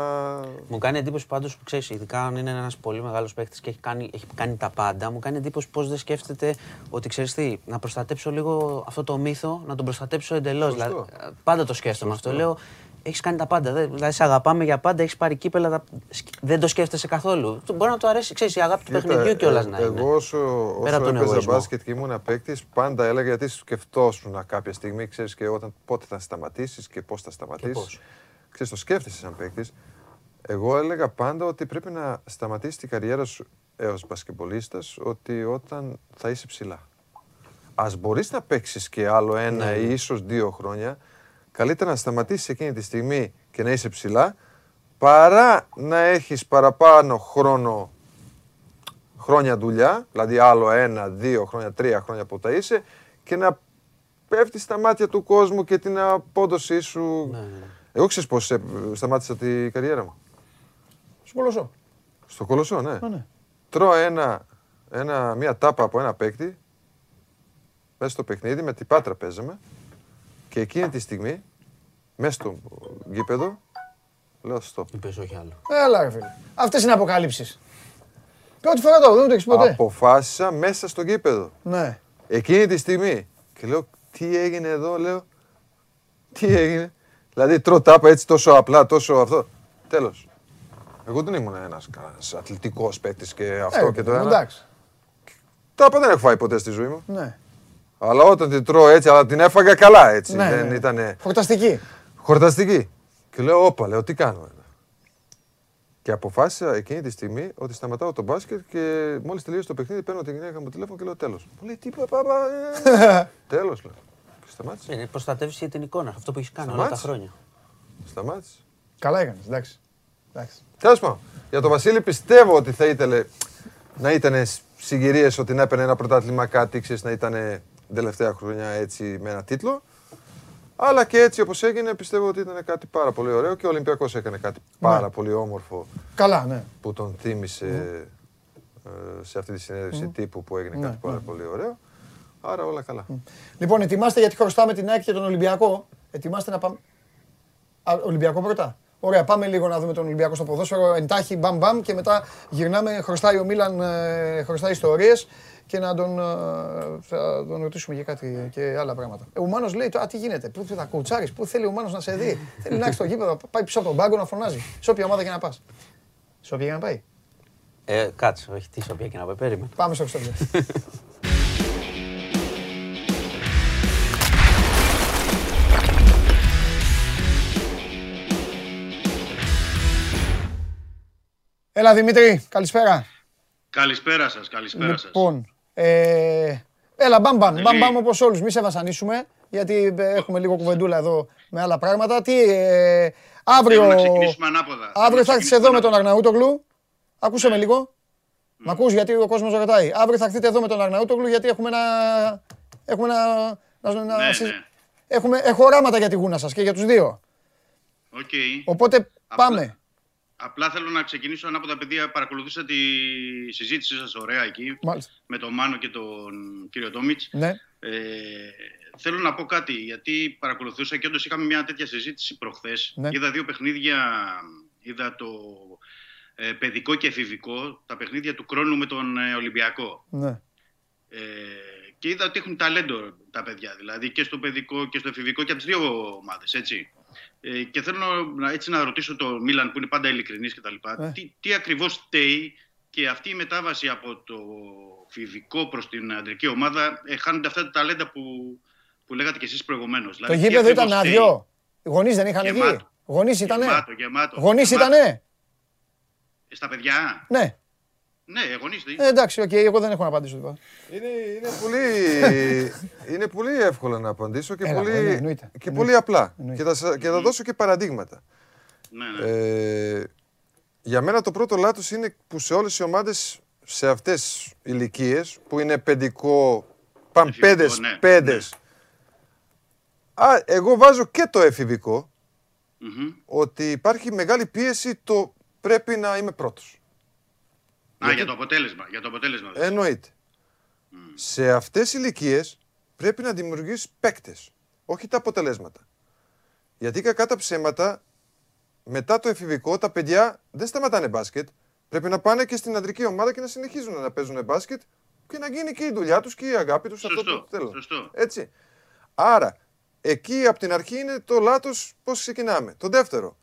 Μου κάνει εντύπωση πάντως που ξέρεις, ειδικά αν είναι ένας πολύ μεγάλος παίκτης και έχει κάνει, έχει κάνει τα πάντα, μου κάνει εντύπωση πώς δεν σκέφτεται ότι ξέρεις τι, να προστατέψω λίγο αυτό το μύθο, να τον προστατέψω εντελώς. Δηλαδή, πάντα το σκέφτομαι αυτό. Λέω, έχεις κάνει τα πάντα. δε- Δηλαδή, σε αγαπάμε για πάντα, έχεις πάρει κύπελα. τα- σκ- Δεν το σκέφτεσαι καθόλου. Του- Μπορεί να του αρέσει, ξέρεις, η αγάπη του Κοίτα, παιχνιδιού κιόλας ε, να είναι. Εγώ όσο, Πέρα όσο από τον έπαιζα εγωισμό. μπάσκετ και ήμουν παίκτης, πάντα έλεγα γιατί σκεφτόσουν κάποια στιγμή, ξέρεις και όταν, πότε θα σταματήσεις και πώς θα σταματήσεις. πώς. Ξέρεις, το σκέφτεσαι σαν παίκτης. Εγώ έλεγα πάντα ότι πρέπει να σταματήσεις την καριέρα σου έως μπασκετμπολίστα ότι όταν θα είσαι ψηλά. Α μπορείς να παίξεις και άλλο ένα Ναι, ή ίσως δύο χρόνια, καλύτερα να σταματήσεις εκείνη τη στιγμή και να είσαι ψηλά, παρά να έχεις παραπάνω χρόνο χρόνια δουλειά, δηλαδή άλλο ένα, δύο χρόνια, τρία χρόνια που τα είσαι και να πέφτεις στα μάτια του κόσμου και την απόδοσή σου. Ναι, Εγώ ξέρεις πώς ε, σταμάτησα τη καριέρα μου. Στον Κολοσσό. Στο Κολοσσό, ναι. Α, ναι. Τρώω ένα, ένα, μια τάπα από ένα παίκτη μέσα στο παιχνίδι, με την Πάτρα παίζαμε και εκείνη τη στιγμή, μέσα στο γήπεδο, λέω stop. Είπε όχι άλλο. Έλα, ρε φίλε. Αυτές είναι αποκαλύψεις. Πρώτη φορά το, δεν το έχεις ποτέ. Αποφάσισα μέσα στο γήπεδο. Ναι. Εκείνη τη στιγμή. Και λέω, τι έγινε εδώ, λέω. Τι έγινε. Δηλαδή τρώω τάπα έτσι τόσο απλά, τόσο αυτό. Τέλος. Ε, Ε, ναι, Εγώ δεν ήμουν ένας, ένας αθλητικός παίκτης και αυτό και το ένα. Εντάξει. Τάπα δεν έχω φάει ποτέ στη ζωή μου. Ναι. Αλλά όταν την τρώω έτσι, αλλά την έφαγα καλά έτσι. Ναι, δεν ναι. ήταν Χορταστική. Χορταστική. Και λέω, όπα, λέω, τι κάνω. εδώ». Και αποφάσισα εκείνη τη στιγμή ότι σταματάω το μπάσκετ και μόλις τελείωσε το παιχνίδι παίρνω την γυναίκα μου τηλέφωνο και λέω τέλος. Μου λέει τι παπά. Τέλος λέω. Και σταμάτησε. Ε, Προστατεύεις και την εικόνα, αυτό που έχεις κάνει όλα τα Σταμάτησε. χρόνια. Σταμάτησε. Καλά έκανες. Εντάξει. Εντάξει. Τέλος πάντων, για τον Βασίλη πιστεύω ότι θα ήθελε να ήταν συγκυρίες ότι να έπαιρνε ένα πρωτάθλημα κάτι, ξέρεις, να ήταν την τελευταία χρονιά έτσι με ένα τίτλο. Αλλά και έτσι όπως έγινε πιστεύω ότι ήταν κάτι πάρα πολύ ωραίο και ο Ολυμπιακός έκανε κάτι πάρα πολύ όμορφο Καλά, ναι. που τον θύμισε ε, σε αυτή τη συνέντευξη τύπου που έγινε κάτι πάρα πολύ ωραίο. Άρα όλα καλά. Λοιπόν, ετοιμάστε γιατί χρωστάμε την ΑΕΚ και τον Ολυμπιακό. Ετοιμάστε να πάμε. Α, Ολυμπιακό πρώτα. Ωραία, πάμε λίγο να δούμε τον Ολυμπιακό στο ποδόσφαιρο. Εντάχει, μπαμ μπαμ και μετά γυρνάμε. Χρωστάει ο Μίλαν, ε, χρωστάει ιστορίες και να τον, ε, θα τον ρωτήσουμε και κάτι και άλλα πράγματα. Ε, ο Μάνος λέει, α, τι γίνεται, πού θα κουτσάρεις, πού θέλει ο Μάνος να σε δει. θέλει να έχει στο γήπεδο, πάει πίσω από τον πάγκο να φωνάζει. Σε όποια ομάδα και να πας. Σε όποια και να πάει. Ε, κάτσε, όχι, τι σοπία και να πάει, περίμενε. Πάμε στο εξωτερικό. Έλα Δημήτρη, καλησπέρα. Καλησπέρα σας, καλησπέρα σας. Λοιπόν, ε, έλα μπαμ μπαμ, Eli- μπαμ μπαμ όπως όλους, μη σε βασανίσουμε, γιατί ε, έχουμε λίγο κουβεντούλα εδώ με άλλα πράγματα. Τι, ε, αύριο, Θέλουμε να ξεκινήσουμε ανάποδα. αύριο Θέλουμε θα να έρθεις εδώ με τον ξεκινήσουμε Αρναούτογλου. Ακούσε με λίγο. Μ' ακούς γιατί ο κόσμος ρωτάει. Αύριο θα έρθετε εδώ με τον Αρναούτογλου γιατί έχουμε να... Έχουμε να... να, να Ναι, συζ- ναι. Έχουμε, έχω οράματα για τη γούνα σας και για τους δύο. Οκ. Οπότε πάμε. Απλά θέλω να ξεκινήσω ανάποδα, παιδιά. Παρακολουθούσα τη συζήτησή σας ωραία εκεί Μάλιστα. με τον Μάνο και τον κύριο Τόμιτς. Ναι. Ε, θέλω να πω κάτι, γιατί παρακολουθούσα και όντως είχαμε μια τέτοια συζήτηση προχθές. Ναι. Είδα δύο παιχνίδια, είδα το ε, παιδικό και εφηβικό, τα παιχνίδια του χρόνου με τον ε, Ολυμπιακό. ναι. Ε, και είδα ότι έχουν ταλέντο τα παιδιά, δηλαδή και στο παιδικό και στο εφηβικό και από τις δύο ομάδες, έτσι. Ε, και θέλω να, έτσι να ρωτήσω το Μίλαν που είναι πάντα ειλικρινής και τα λοιπά, Ναι. τι, τι ακριβώς φταίει και αυτή η μετάβαση από το εφηβικό προς την αντρική ομάδα ε, χάνονται αυτά τα ταλέντα που, που λέγατε κι εσείς προηγουμένως. Το Δηλαδή, τι γήπεδο ήταν ακριβώς φταίει; άδειο. Οι γονείς δεν είχαν εκεί. Γεμάτο. Γονείς ήτανε. Γεμάτο, γεμάτο. Γονείς γεμάτο. ήτανε. Στα παιδιά; Ναι. Ναι, γονείς. Ε, εντάξει, οκ, εγώ δεν έχω να απαντήσω. τίποτα. Είναι, είναι, πολύ, είναι πολύ εύκολο να απαντήσω και, Έλα, πολύ, ναι, εννοείται. και Εννοείται. πολύ απλά. Εννοείται. Και θα, σα- και θα δώσω και παραδείγματα. Ναι, ναι. Ε, για μένα το πρώτο λάθος είναι που σε όλες οι ομάδες σε αυτές τις ηλικίες που είναι παιδικό, παν Εφηβικό, πέντες, ναι, πέντες. Α, εγώ βάζω και το εφηβικό Μμμ. ότι υπάρχει μεγάλη πίεση το πρέπει να είμαι πρώτος. Α, για το αποτέλεσμα. Για το αποτέλεσμα. δηλαδή. Εννοείται. Σε αυτές τις ηλικίες πρέπει να δημιουργήσεις παίκτες, όχι τα αποτελέσματα. Γιατί κακά τα ψέματα, μετά το εφηβικό, τα παιδιά δεν σταματάνε μπάσκετ. Πρέπει να πάνε και στην αντρική ομάδα και να συνεχίζουν να παίζουν μπάσκετ και να γίνει και η δουλειά τους και η αγάπη τους αυτό Σωστό, που θέλουν. σωστό. Έτσι. Άρα, εκεί από την αρχή είναι το λάθος πώς ξεκινάμε. Το δεύτερο,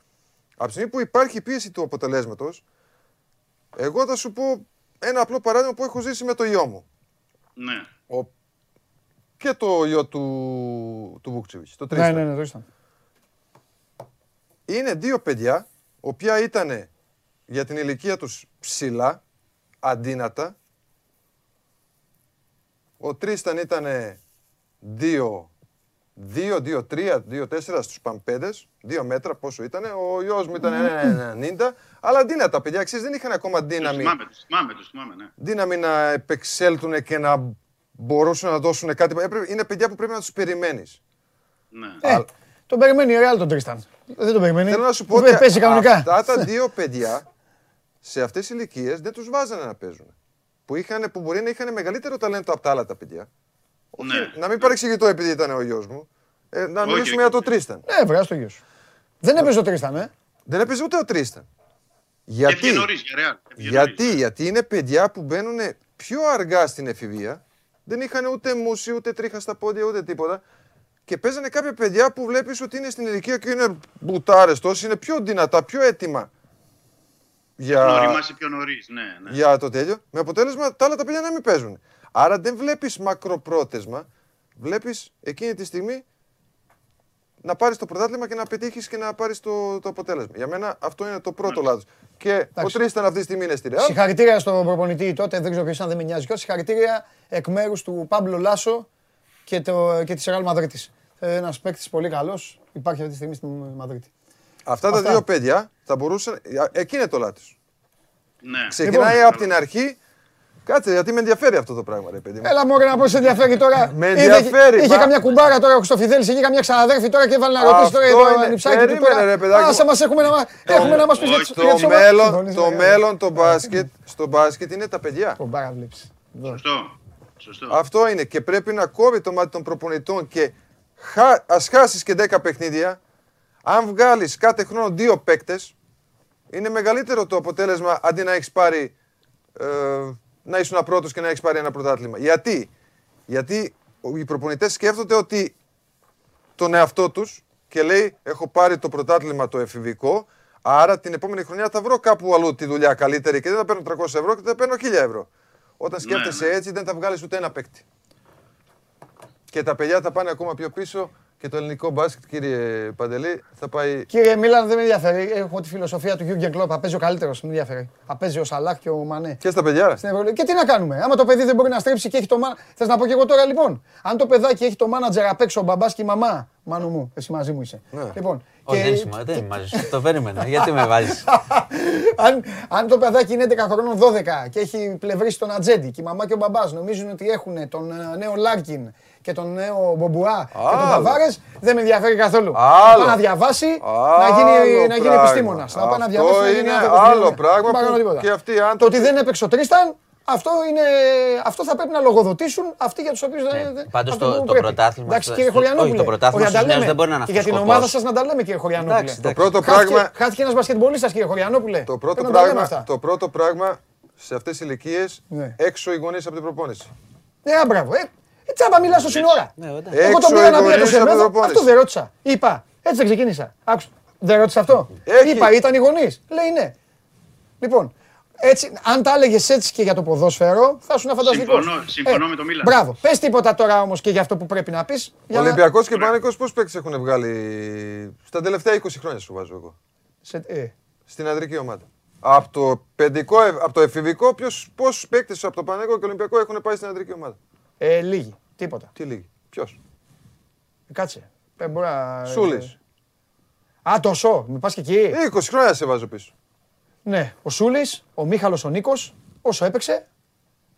από τη στιγμή που υπάρχει η πίεση του αποτελέσματος, εγώ θα σου πω ένα απλό παράδειγμα που έχω ζήσει με το γιο μου. Ναι. Ο... Και το γιο του, του Βούκτσεβιτς, το Ναι, Τρίσταν. ναι, ναι, το ήσταν. Είναι δύο παιδιά, οποία ήταν για την ηλικία τους ψηλά, αντίνατα. Ο Τρίσταν ήταν 2, 2, 2, 3, 2, 4 στους παμπέδες, 2 μέτρα πόσο ήταν. Ο γιος μου ήταν 90, αλλά αντίνατα παιδιά, ξέρεις, δεν είχαν ακόμα Τους δύναμη θυμάμαι, τους θυμάμαι, τους θυμάμαι, ναι. δύναμη να επεξέλθουν και να μπορούσαν να δώσουν κάτι. Έπρεπε- Είναι παιδιά που πρέπει να τους περιμένεις. ναι. Ε, τον περιμένει η Real τον Τρίσταν. Δεν τον περιμένει. Θέλω να σου πω Παι- ότι Παίζει κανονικά. αυτά τα δύο παιδιά σε αυτές τις ηλικίες δεν τους βάζανε να παίζουν. Που, είχαν, που μπορεί να είχαν μεγαλύτερο ταλέντο από τα άλλα τα παιδιά. Όχι, Ναι. Να μην παρεξηγητώ επειδή ήταν ο γιος μου. Ε, να Όχι, μιλήσουμε όχι. για τον Τρίσταν. Ναι, βρέα το γιο σου. Δεν έπαιζε ο Τρίσταν, ε. Δεν έπαιζε ούτε ο Τρίσταν. Έφυγε Γιατί, νωρίς για Real. Έφυγε γιατί, νωρίς. γιατί είναι παιδιά που μπαίνουν πιο αργά στην εφηβεία. Δεν είχαν ούτε μουσι, ούτε τρίχα στα πόδια, ούτε τίποτα. Και παίζανε κάποια παιδιά που βλέπεις ότι είναι στην ηλικία και είναι μπουτάρες τόσοι, είναι πιο δυνατά, πιο έτοιμα για, Να οριμάσει πιο νωρίς, ναι, ναι. για το τέλειο. Με αποτέλεσμα τα άλλα τα παιδιά να μην παίζουν. Άρα δεν βλέπεις μακροπρόθεσμα. Βλέπεις εκείνη τη στιγμή να πάρεις το πρωτάθλημα και να πετύχεις και να πάρεις το, το αποτέλεσμα. Για μένα αυτό είναι το πρώτο λάθος. Και ο Τρίσταν αυτή τη στιγμή είναι στη Ρεάλ. Συγχαρητήρια στον προπονητή τότε, δεν ξέρω ποιος αν δεν με νοιάζει κιόλας. Συγχαρητήρια εκ μέρους του Πάμπλο Λάσο και, το, και της Ρεάλ Μαδρίτης. Ε, Ένας παίκτης πολύ καλός, υπάρχει αυτή τη στιγμή στη Μαδρίτη. Αυτά τα Αυτά. δύο παιδιά θα μπορούσαν. Εκεί είναι το λάθος. Ναι. Ξεκινάει Λοιπόν. από την αρχή. Κάτσε, γιατί με ενδιαφέρει αυτό το πράγμα, ρε παιδί μου. Έλα μωρέ να πω σε ενδιαφέρει τώρα. Με Είδε- ενδιαφέρει, Είχε μα- καμιά κουμπάρα τώρα ο Χριστοφιδέλης, είχε καμιά ξαναδέρφη τώρα και έβαλε να ρωτήσει τώρα για Αυτό το είναι. ανιψάκι του Περίμενε, τώρα. ρε, παιδάκι μου. Άσε μας έχουμε να, μα- έχουμε να μας πεις για τις- Το για τις ομάδες. μέλλον, Συμφωνείς, το ναι. μέλλον, το μπάσκετ, στο μπάσκετ είναι τα παιδιά. Κουμπάρα βλέπεις. Σωστό. Σωστό. Αυτό είναι και πρέπει να κόβει το μάτι των προπονητών και χα... ας χάσεις και 10 παιχνίδια. Αν βγάλεις κάθε χρόνο δύο παίκτες, είναι μεγαλύτερο το αποτέλεσμα αντί να έχεις πάρει ε, να ήσουν πρώτος και να έχεις πάρει ένα πρωτάθλημα. Γιατί, Γιατί οι προπονητές σκέφτονται ότι τον εαυτό τους και λέει έχω πάρει το πρωτάθλημα το εφηβικό, άρα την επόμενη χρονιά θα βρω κάπου αλλού τη δουλειά καλύτερη και δεν θα παίρνω 300 ευρώ και θα παίρνω 1000 ευρώ. Όταν Ναι, σκέφτεσαι έτσι δεν θα βγάλεις ούτε ένα παίκτη. Και τα παιδιά θα πάνε ακόμα πιο πίσω και το ελληνικό μπάσκετ, κύριε Παντελή, θα πάει. Κύριε Μίλαν, δεν με ενδιαφέρει. Έχω τη φιλοσοφία του Γιούργεν Κλόπ. Θα παίζει ο καλύτερος, με ενδιαφέρει. Θα παίζει ο Σαλάχ και ο Μανέ. Και στα παιδιά. ρε. Στην Ευρωλίγα. Και τι να κάνουμε. Άμα το παιδί δεν μπορεί να στρίψει και έχει το μάνα. Θες να πω και εγώ τώρα λοιπόν; Αν το παιδάκι έχει το μάνατζερ απ' έξω, ο μπαμπάς και η μαμά. Μάνου μου, εσύ μαζί μου είσαι. Ναι. Λοιπόν, Όχι, και- δεν είμαι μαζί, δεν είμαι μαζί σου. Το περίμενα. Γιατί με βάζεις; αν, αν το παιδάκι είναι 11 χρόνων 12 και έχει πλευρίσει τον Ατζέντη και η μαμά και ο μπαμπάς νομίζουν ότι έχουν τον ε, νέο Λάρκιν και τον νέο Μπομπουά και τον Άλλο. Ταβάρες, δεν με ενδιαφέρει καθόλου. Άλλο. Να πάει να διαβάσει, να γίνει, Άλλο να γίνει πράγμα. επιστήμονας. Να πάει να Αυτό διαβάσει, να γίνει είναι άνθρωπος. άλλο Δεν είναι- πράγμα δεν πάει να που τίποτα. και αυτοί οι άνθρωποι- Το ότι δεν έπαιξε ο Τρίσταν, αυτό, είναι, αυτό θα πρέπει να λογοδοτήσουν αυτοί για τους οποίους δεν. Ναι, δεν- πάντως αυτό το- που το πρέπει. πρωτάθλημα Εντάξει, στο- κύριε στο- όχι, Χωριανόπουλε. το πρωτάθλημα όχι, να στους τα νέους λέμε. δεν μπορεί να είναι Και αυτός Για την ο ομάδα σκοπός. σας να τα λέμε, κύριε Χωριανόπουλε. Εντάξει, Το εντάξει. πρώτο Χάθηκε, πράγμα, χάθηκε ένας μπασκετμπολίστας, κύριε Χωριανόπουλε. το πρώτο Πρέπει να τα λέμε πράγμα, αυτά. το πρώτο πράγμα σε αυτές τις ηλικίες, Ναι. έξω οι γονείς από την προπόνηση. Ναι, α, μπράβο. Ε, ε, τσάμπα μιλά στο σύνορα. Ναι, εντάξει. Εγώ τον Έξω πήρα οι να πει γονείς το από την Σεμέδο, προπόνηση. αυτό δεν ρώτησα. Είπα, έτσι δεν ξεκίνησα. Άκουσα. Δεν ρώτησα αυτό. Έχει. Είπα, ήταν οι γονείς. Λέει ναι. Λοιπόν, έτσι, αν τα έλεγες έτσι και για το ποδόσφαιρο, θα ήσουν φανταστικός. Συμφωνώ- συμφωνώ με το Μίλαν. Μπράβο. Πες τίποτα τώρα όμως και για αυτό που πρέπει να πεις. Ο Ολυμπιακός και Πανικός πώς παίκτες έχουν βγάλει στα τελευταία 20 χρόνια σου βάζω εγώ; ε, Στην αντρική ομάδα. Από το, παιδικό, ε, από το εφηβικό, ποιος, πόσους παίκτες από το Πανέκο και Ολυμπιακό έχουν πάει στην αντρική ομάδα; ε, λίγοι. Τίποτα. Τι λίγοι. Ποιος; Ε, κάτσε. Ε, μπορεί να- Σούλης. Α, το σο. Μην πας και εκεί. 20 χρόνια σε βάζω πίσω. Ναι, ο Σούλης, ο Μίχαλος ο Νίκος, όσο έπαιξε.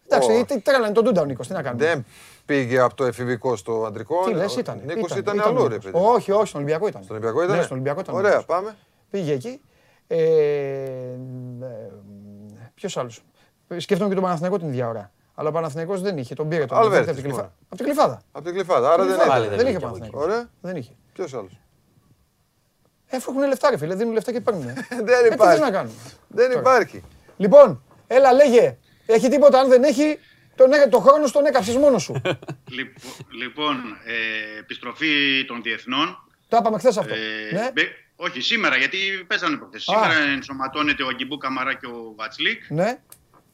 Εντάξει, Ω. τι τρέλανε τον Τούντα ο Νίκος, τι να κάνουμε. Δεν πήγε από το εφηβικό στο αντρικό. Τι λες, Ο ήταν. Νίκος ήταν, αλλού, ο ρε Νίκος. παιδί. Όχι, όχι, στον Ολυμπιακό ήταν. Στον Ολυμπιακό ήταν. Ναι, στον Ολυμπιακό ήταν. ο Ωραία, Νίκος. πάμε. Πήγε εκεί. Ε, Ποιος άλλος. Σκέφτομαι και τον Παναθηναϊκό την ίδια ώρα. Αλλά ο Παναθηναϊκός δεν είχε, τον πήρε τον Αλβέρτης, από την μόνο. Κλειφάδα. Από την Κλειφάδα. Από την Κλειφάδα. Άρα δεν Κλειφάδα. Πάλι είναι. δεν Δεν είχε βγήκε από Παναθηναϊκό. Ωραία. Δεν είχε. Ποιος άλλος. Εφ' έχουν λεφτά, ρε φίλε, δίνουν λεφτά και παίρνουν. Δεν Ε, τι θες υπάρχει. να κάνουμε; Δεν Τώρα. υπάρχει. Λοιπόν, έλα λέγε. Έχει τίποτα, αν δεν έχει, τον, έ- το χρόνος στον έκαψες μόνος σου. Λοιπόν, λοιπόν ε, επιστροφή των διεθνών. Το είπαμε χθες αυτό. Ε, ναι. μπε- όχι, σήμερα, γιατί παίζανε προχθές. Α. Σήμερα ενσωματώνεται ο Αγκιμπού Καμαρά και ο Βατσλίκ ναι.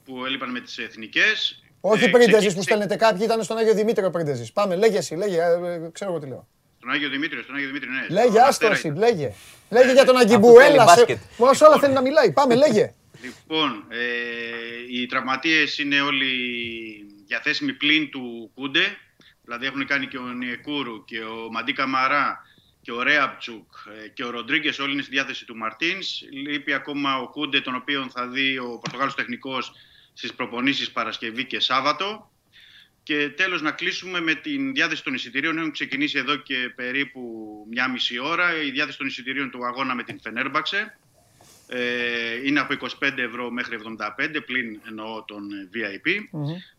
που έλειπαν με τις εθνικές. Όχι Ε, πρίντεζης ξεκι- που στέλνετε κάποιοι, ήταν στον Άγιο Δημήτριο πρίντεζης. Πάμε, λέγε εσύ, λέγε, ε, ε, ξέρω εγώ τι λέω. Στον Άγιο Δημήτριο, στον Άγιο Δημήτριο, ναι. Λέγε, στον άστο Αστέρα εσύ, ήταν. λέγε. Λέγε για τον Αυτό Αγκιμπού, θέλει έλα. σε- μπάσκετ. Μόνο σε όλα θέλει να μιλάει. Πάμε, λέγε. Λοιπόν, ε, οι τραυματίες είναι όλοι διαθέσιμοι πλην του Κούντε. Δηλαδή έχουν κάνει και ο Νιεκούρου και ο Μαντί Καμαρά και ο Ρέαπτσουκ ε, και ο Ροντρίγκες όλοι είναι στη διάθεση του Μαρτίνς. Λείπει ακόμα ο Κούντε, τον οποίο θα δει ο Πορτογάλος τεχνικός στις προπονήσεις Παρασκευή και Σάββατο. Και τέλος να κλείσουμε με την διάθεση των εισιτηρίων. Έχουν ξεκινήσει εδώ και περίπου μια μισή ώρα η διάθεση των εισιτηρίων του αγώνα με την Φενέρμπαξε. Ε, είναι από 25 ευρώ μέχρι 75, πλην εννοώ τον ε, VIP.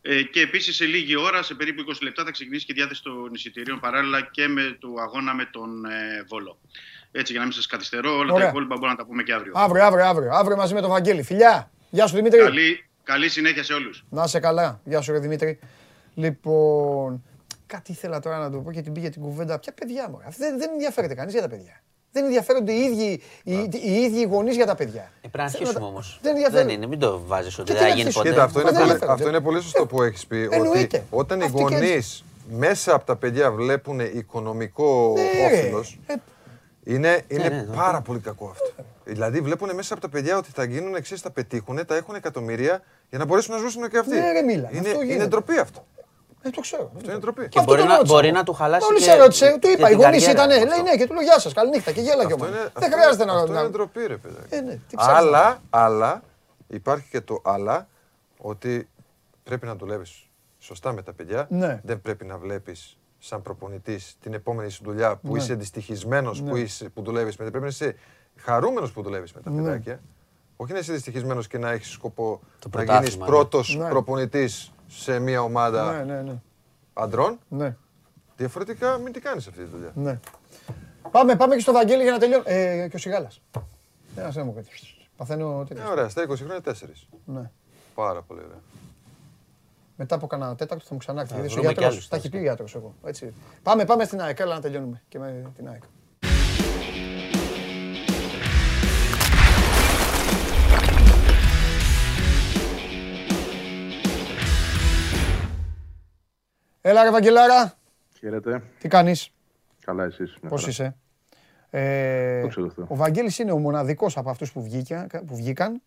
Ε, και επίσης σε λίγη ώρα, σε περίπου 20 λεπτά, θα ξεκινήσει και η διάθεση των εισιτηρίων παράλληλα και με το αγώνα με τον ε, Βόλο. Έτσι, για να μην σας καθυστερώ, όλα Ωραία. τα υπόλοιπα μπορούμε να τα πούμε και αύριο. Αύριο, αύριο, αύριο. Αύριο μαζί με τον Βαγγέλη. Φιλιά. Γεια σου Δημήτρη. Καλή, καλή συνέχεια σε όλους. Να είσαι καλά. Γεια σου, ρε Δημήτρη. Λοιπόν, κάτι ήθελα τώρα να το πω και την πήγε την κουβέντα. Ποια παιδιά μου. Δεν, δεν ενδιαφέρεται κανείς για τα παιδιά. Δεν ενδιαφέρονται οι ίδιοι οι, οι ίδιοι γονείς για τα παιδιά. Ε, πρέπει να Θέλω αρχίσουμε να- όμως. Δεν ενδιαφέρει. Δεν είναι, μην το βάζεις ότι Και δεν τι θα να γίνει αρχίσουμε; ποτέ. Κοίτα, αυτό είναι, Μα δεν πολύ, ενδιαφέρονται. αυτό είναι πολύ σωστό που έχεις πει. Εννοείται. Ότι όταν οι Αυτοί και γονείς έτσι. μέσα από τα παιδιά βλέπουν οικονομικό Ναι, όφελος, ε, είναι, είναι ναι, ναι. πάρα πολύ κακό αυτό. Δηλαδή βλέπουν μέσα από τα παιδιά ότι θα γίνουν εξή, θα πετύχουν, θα έχουν εκατομμύρια για να μπορέσουν να ζήσουν και αυτοί. Ναι, ρε, μίλα. Είναι, Αυτό γίνεται. είναι ντροπή αυτό. ε, το ξέρω. Αυτό είναι ντροπή. Και Αυτό μπορεί τον να- ρώτησα. μπορεί να του χαλάσει Μόλις και- σε ρώτησε, του και είπα. Οι την γονείς καριέρα ήταν. αυτό. Λέει ναι, και του λέω γεια σας, καληνύχτα και γέλαγε ο Αυτό μάνα. είναι, Δεν αυτό- χρειάζεται να. Αυτό να- είναι ντροπή, ρε παιδί. Ε, ναι, τι ψάχνεις. Αλλά, αλλά, υπάρχει και το αλλά, ότι πρέπει να δουλεύεις σωστά με τα παιδιά. Ναι. Δεν πρέπει να βλέπεις σαν προπονητής την επόμενη σου δουλειά που Ναι. είσαι δυστυχισμένος που, είσαι- που δουλεύεις με. Πρέπει να είσαι χαρούμενος που δουλεύεις με τα Ναι. παιδάκια. Όχι να είσαι δυστυχισμένος και να έχεις σκοπό Το να γίνεις πρωτάθλημα, ναι. πρώτος Ναι. προπονητής σε μια ομάδα Ναι, ναι, ναι. αντρών. ναι. Διαφορετικά, μην την κάνεις αυτή τη δουλειά. Ναι. Πάμε, πάμε και στο Βαγγέλη για να τελειώνει. Ε, και ο Σιγάλας. Ένα δεν μου κάτι. Παθαίνω Ε, τέτοιο. ωραία, στα 20 χρόνια 4. Ναι. Πάρα πολύ ωραία. Μετά από κανένα τέταρτο θα μου ξανάρθει. Θα Γιατί ο βρούμε κι γιατρός, άλλους, τα έχει θα πει ο γιατρός εγώ. Έτσι. Πάμε, πάμε στην ΑΕΚ. Έλα να τελειώνουμε και με την ΑΕΚ. Έλα ρε Βαγγελάρα, Χαίρετε. τι κάνεις, Καλά εσείς. μια πώς χαρά. είσαι; Ε, Δόξα τω Θεώ. ο Βαγγέλης είναι ο μοναδικός από αυτούς που, βγήκαν, που βγήκαν,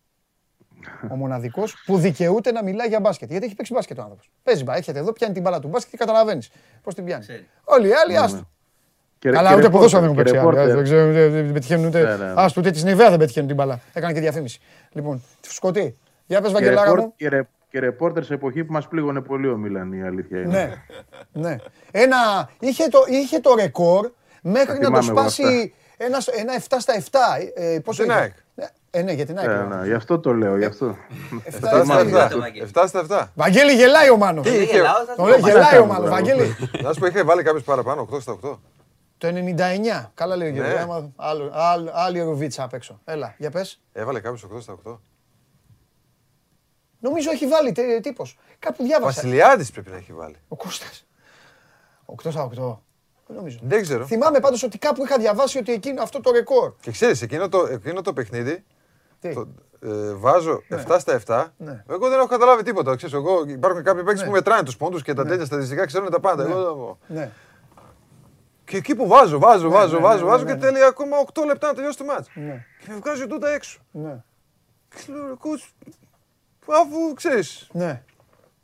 ο μοναδικός που δικαιούται να μιλάει για μπάσκετ. Γιατί έχει παίξει μπάσκετ ο άνθρωπος. Παίζει μπα, έρχεται εδώ, πιάνει την μπάλα του μπάσκετ και καταλαβαίνεις πώς την πιάνει. Όλοι οι άλλοι, άστο. Και- Καλά, και ούτε ρεπόρτερ, ποδόσφαιρο δεν έχουν και παίξει. άλλοι. ρεπόρτερ. Δεν ξέρω, δεν- δεν πετυχαίνουν Ναι, ούτε. ναι, ναι. Άστο, ούτε τη Νιβαία δεν πετυχαίνουν την μπάλα. Έκανε και διαφήμιση. Λοιπόν, Σκοτή, για πες Και, Βαγγελάρα ρεπόρ, μου. και, ρε, και ρεπόρτερ σε εποχή που μας πλήγωνε πολύ ο Μίλαν, η αλήθεια είναι. Ναι, ναι. Ένα, είχε, το, είχε το ρεκόρ μέχρι Τα να το θυμάμαι εγώ σπάσει ένα, ένα 7 στα 7. Ε, πόσο Την είχε; ΑΕΚ. Ναι, Ε, ναι, για την ΑΕΚ. Ε, λέω. ναι, γι' αυτό το λέω, γι' αυτό. 7 7 στα στα 7. 7. 7 στα 7. Βαγγέλη γελάει ο Μάνος. Τι Δεν είχε- γελάω, θα Το σου λέει, πω. γελάει ο κάνω, Μάνος. μπράβο. Βαγγέλη. Να σου πω, είχε βάλει κάποιος παραπάνω, 8 στα 8. Το 99. Καλά λέει ο Ναι. Γιώργος. άμα- άλλο- άλλο- Άλλη ρουβίτσα απ' έξω. Έλα, για πες. Έβαλε κάποιος 8 στα 8. Νομίζω έχει βάλει τε- τύπος. Κάπου διάβασα. Βασιλιάδης πρέπει να έχει βάλει. Ο Κώστας. 8 στα 8. Δεν νομίζω. Δεν ξέρω. Θυμάμαι πάντως ότι κάπου είχα διαβάσει ότι εκείνο αυτό το ρεκόρ. Και ξέρεις, εκείνο το, εκείνο το παιχνίδι Τι. Το, ε, βάζω 7 στα 7. Ναι. Εγώ δεν έχω καταλάβει τίποτα. Ξέρεις, εγώ, υπάρχουν κάποιοι παίκτες Ναι. που μετράνε τους πόντους και τα τέτοια στατιστικά ξέρουν τα πάντα. Εγώ, δεν έχω. Ναι. και εκεί που βάζω, βάζω, βάζω, ναι, βάζω, ναι, βάζω ναι, και ναι. τέλει ακόμα 8 λεπτά να τελειώσει το μάτς. Ναι. Και με βγάζει τούτα έξω. Ναι. Και λέω, ρε coach, αφού ξέρεις, Ναι.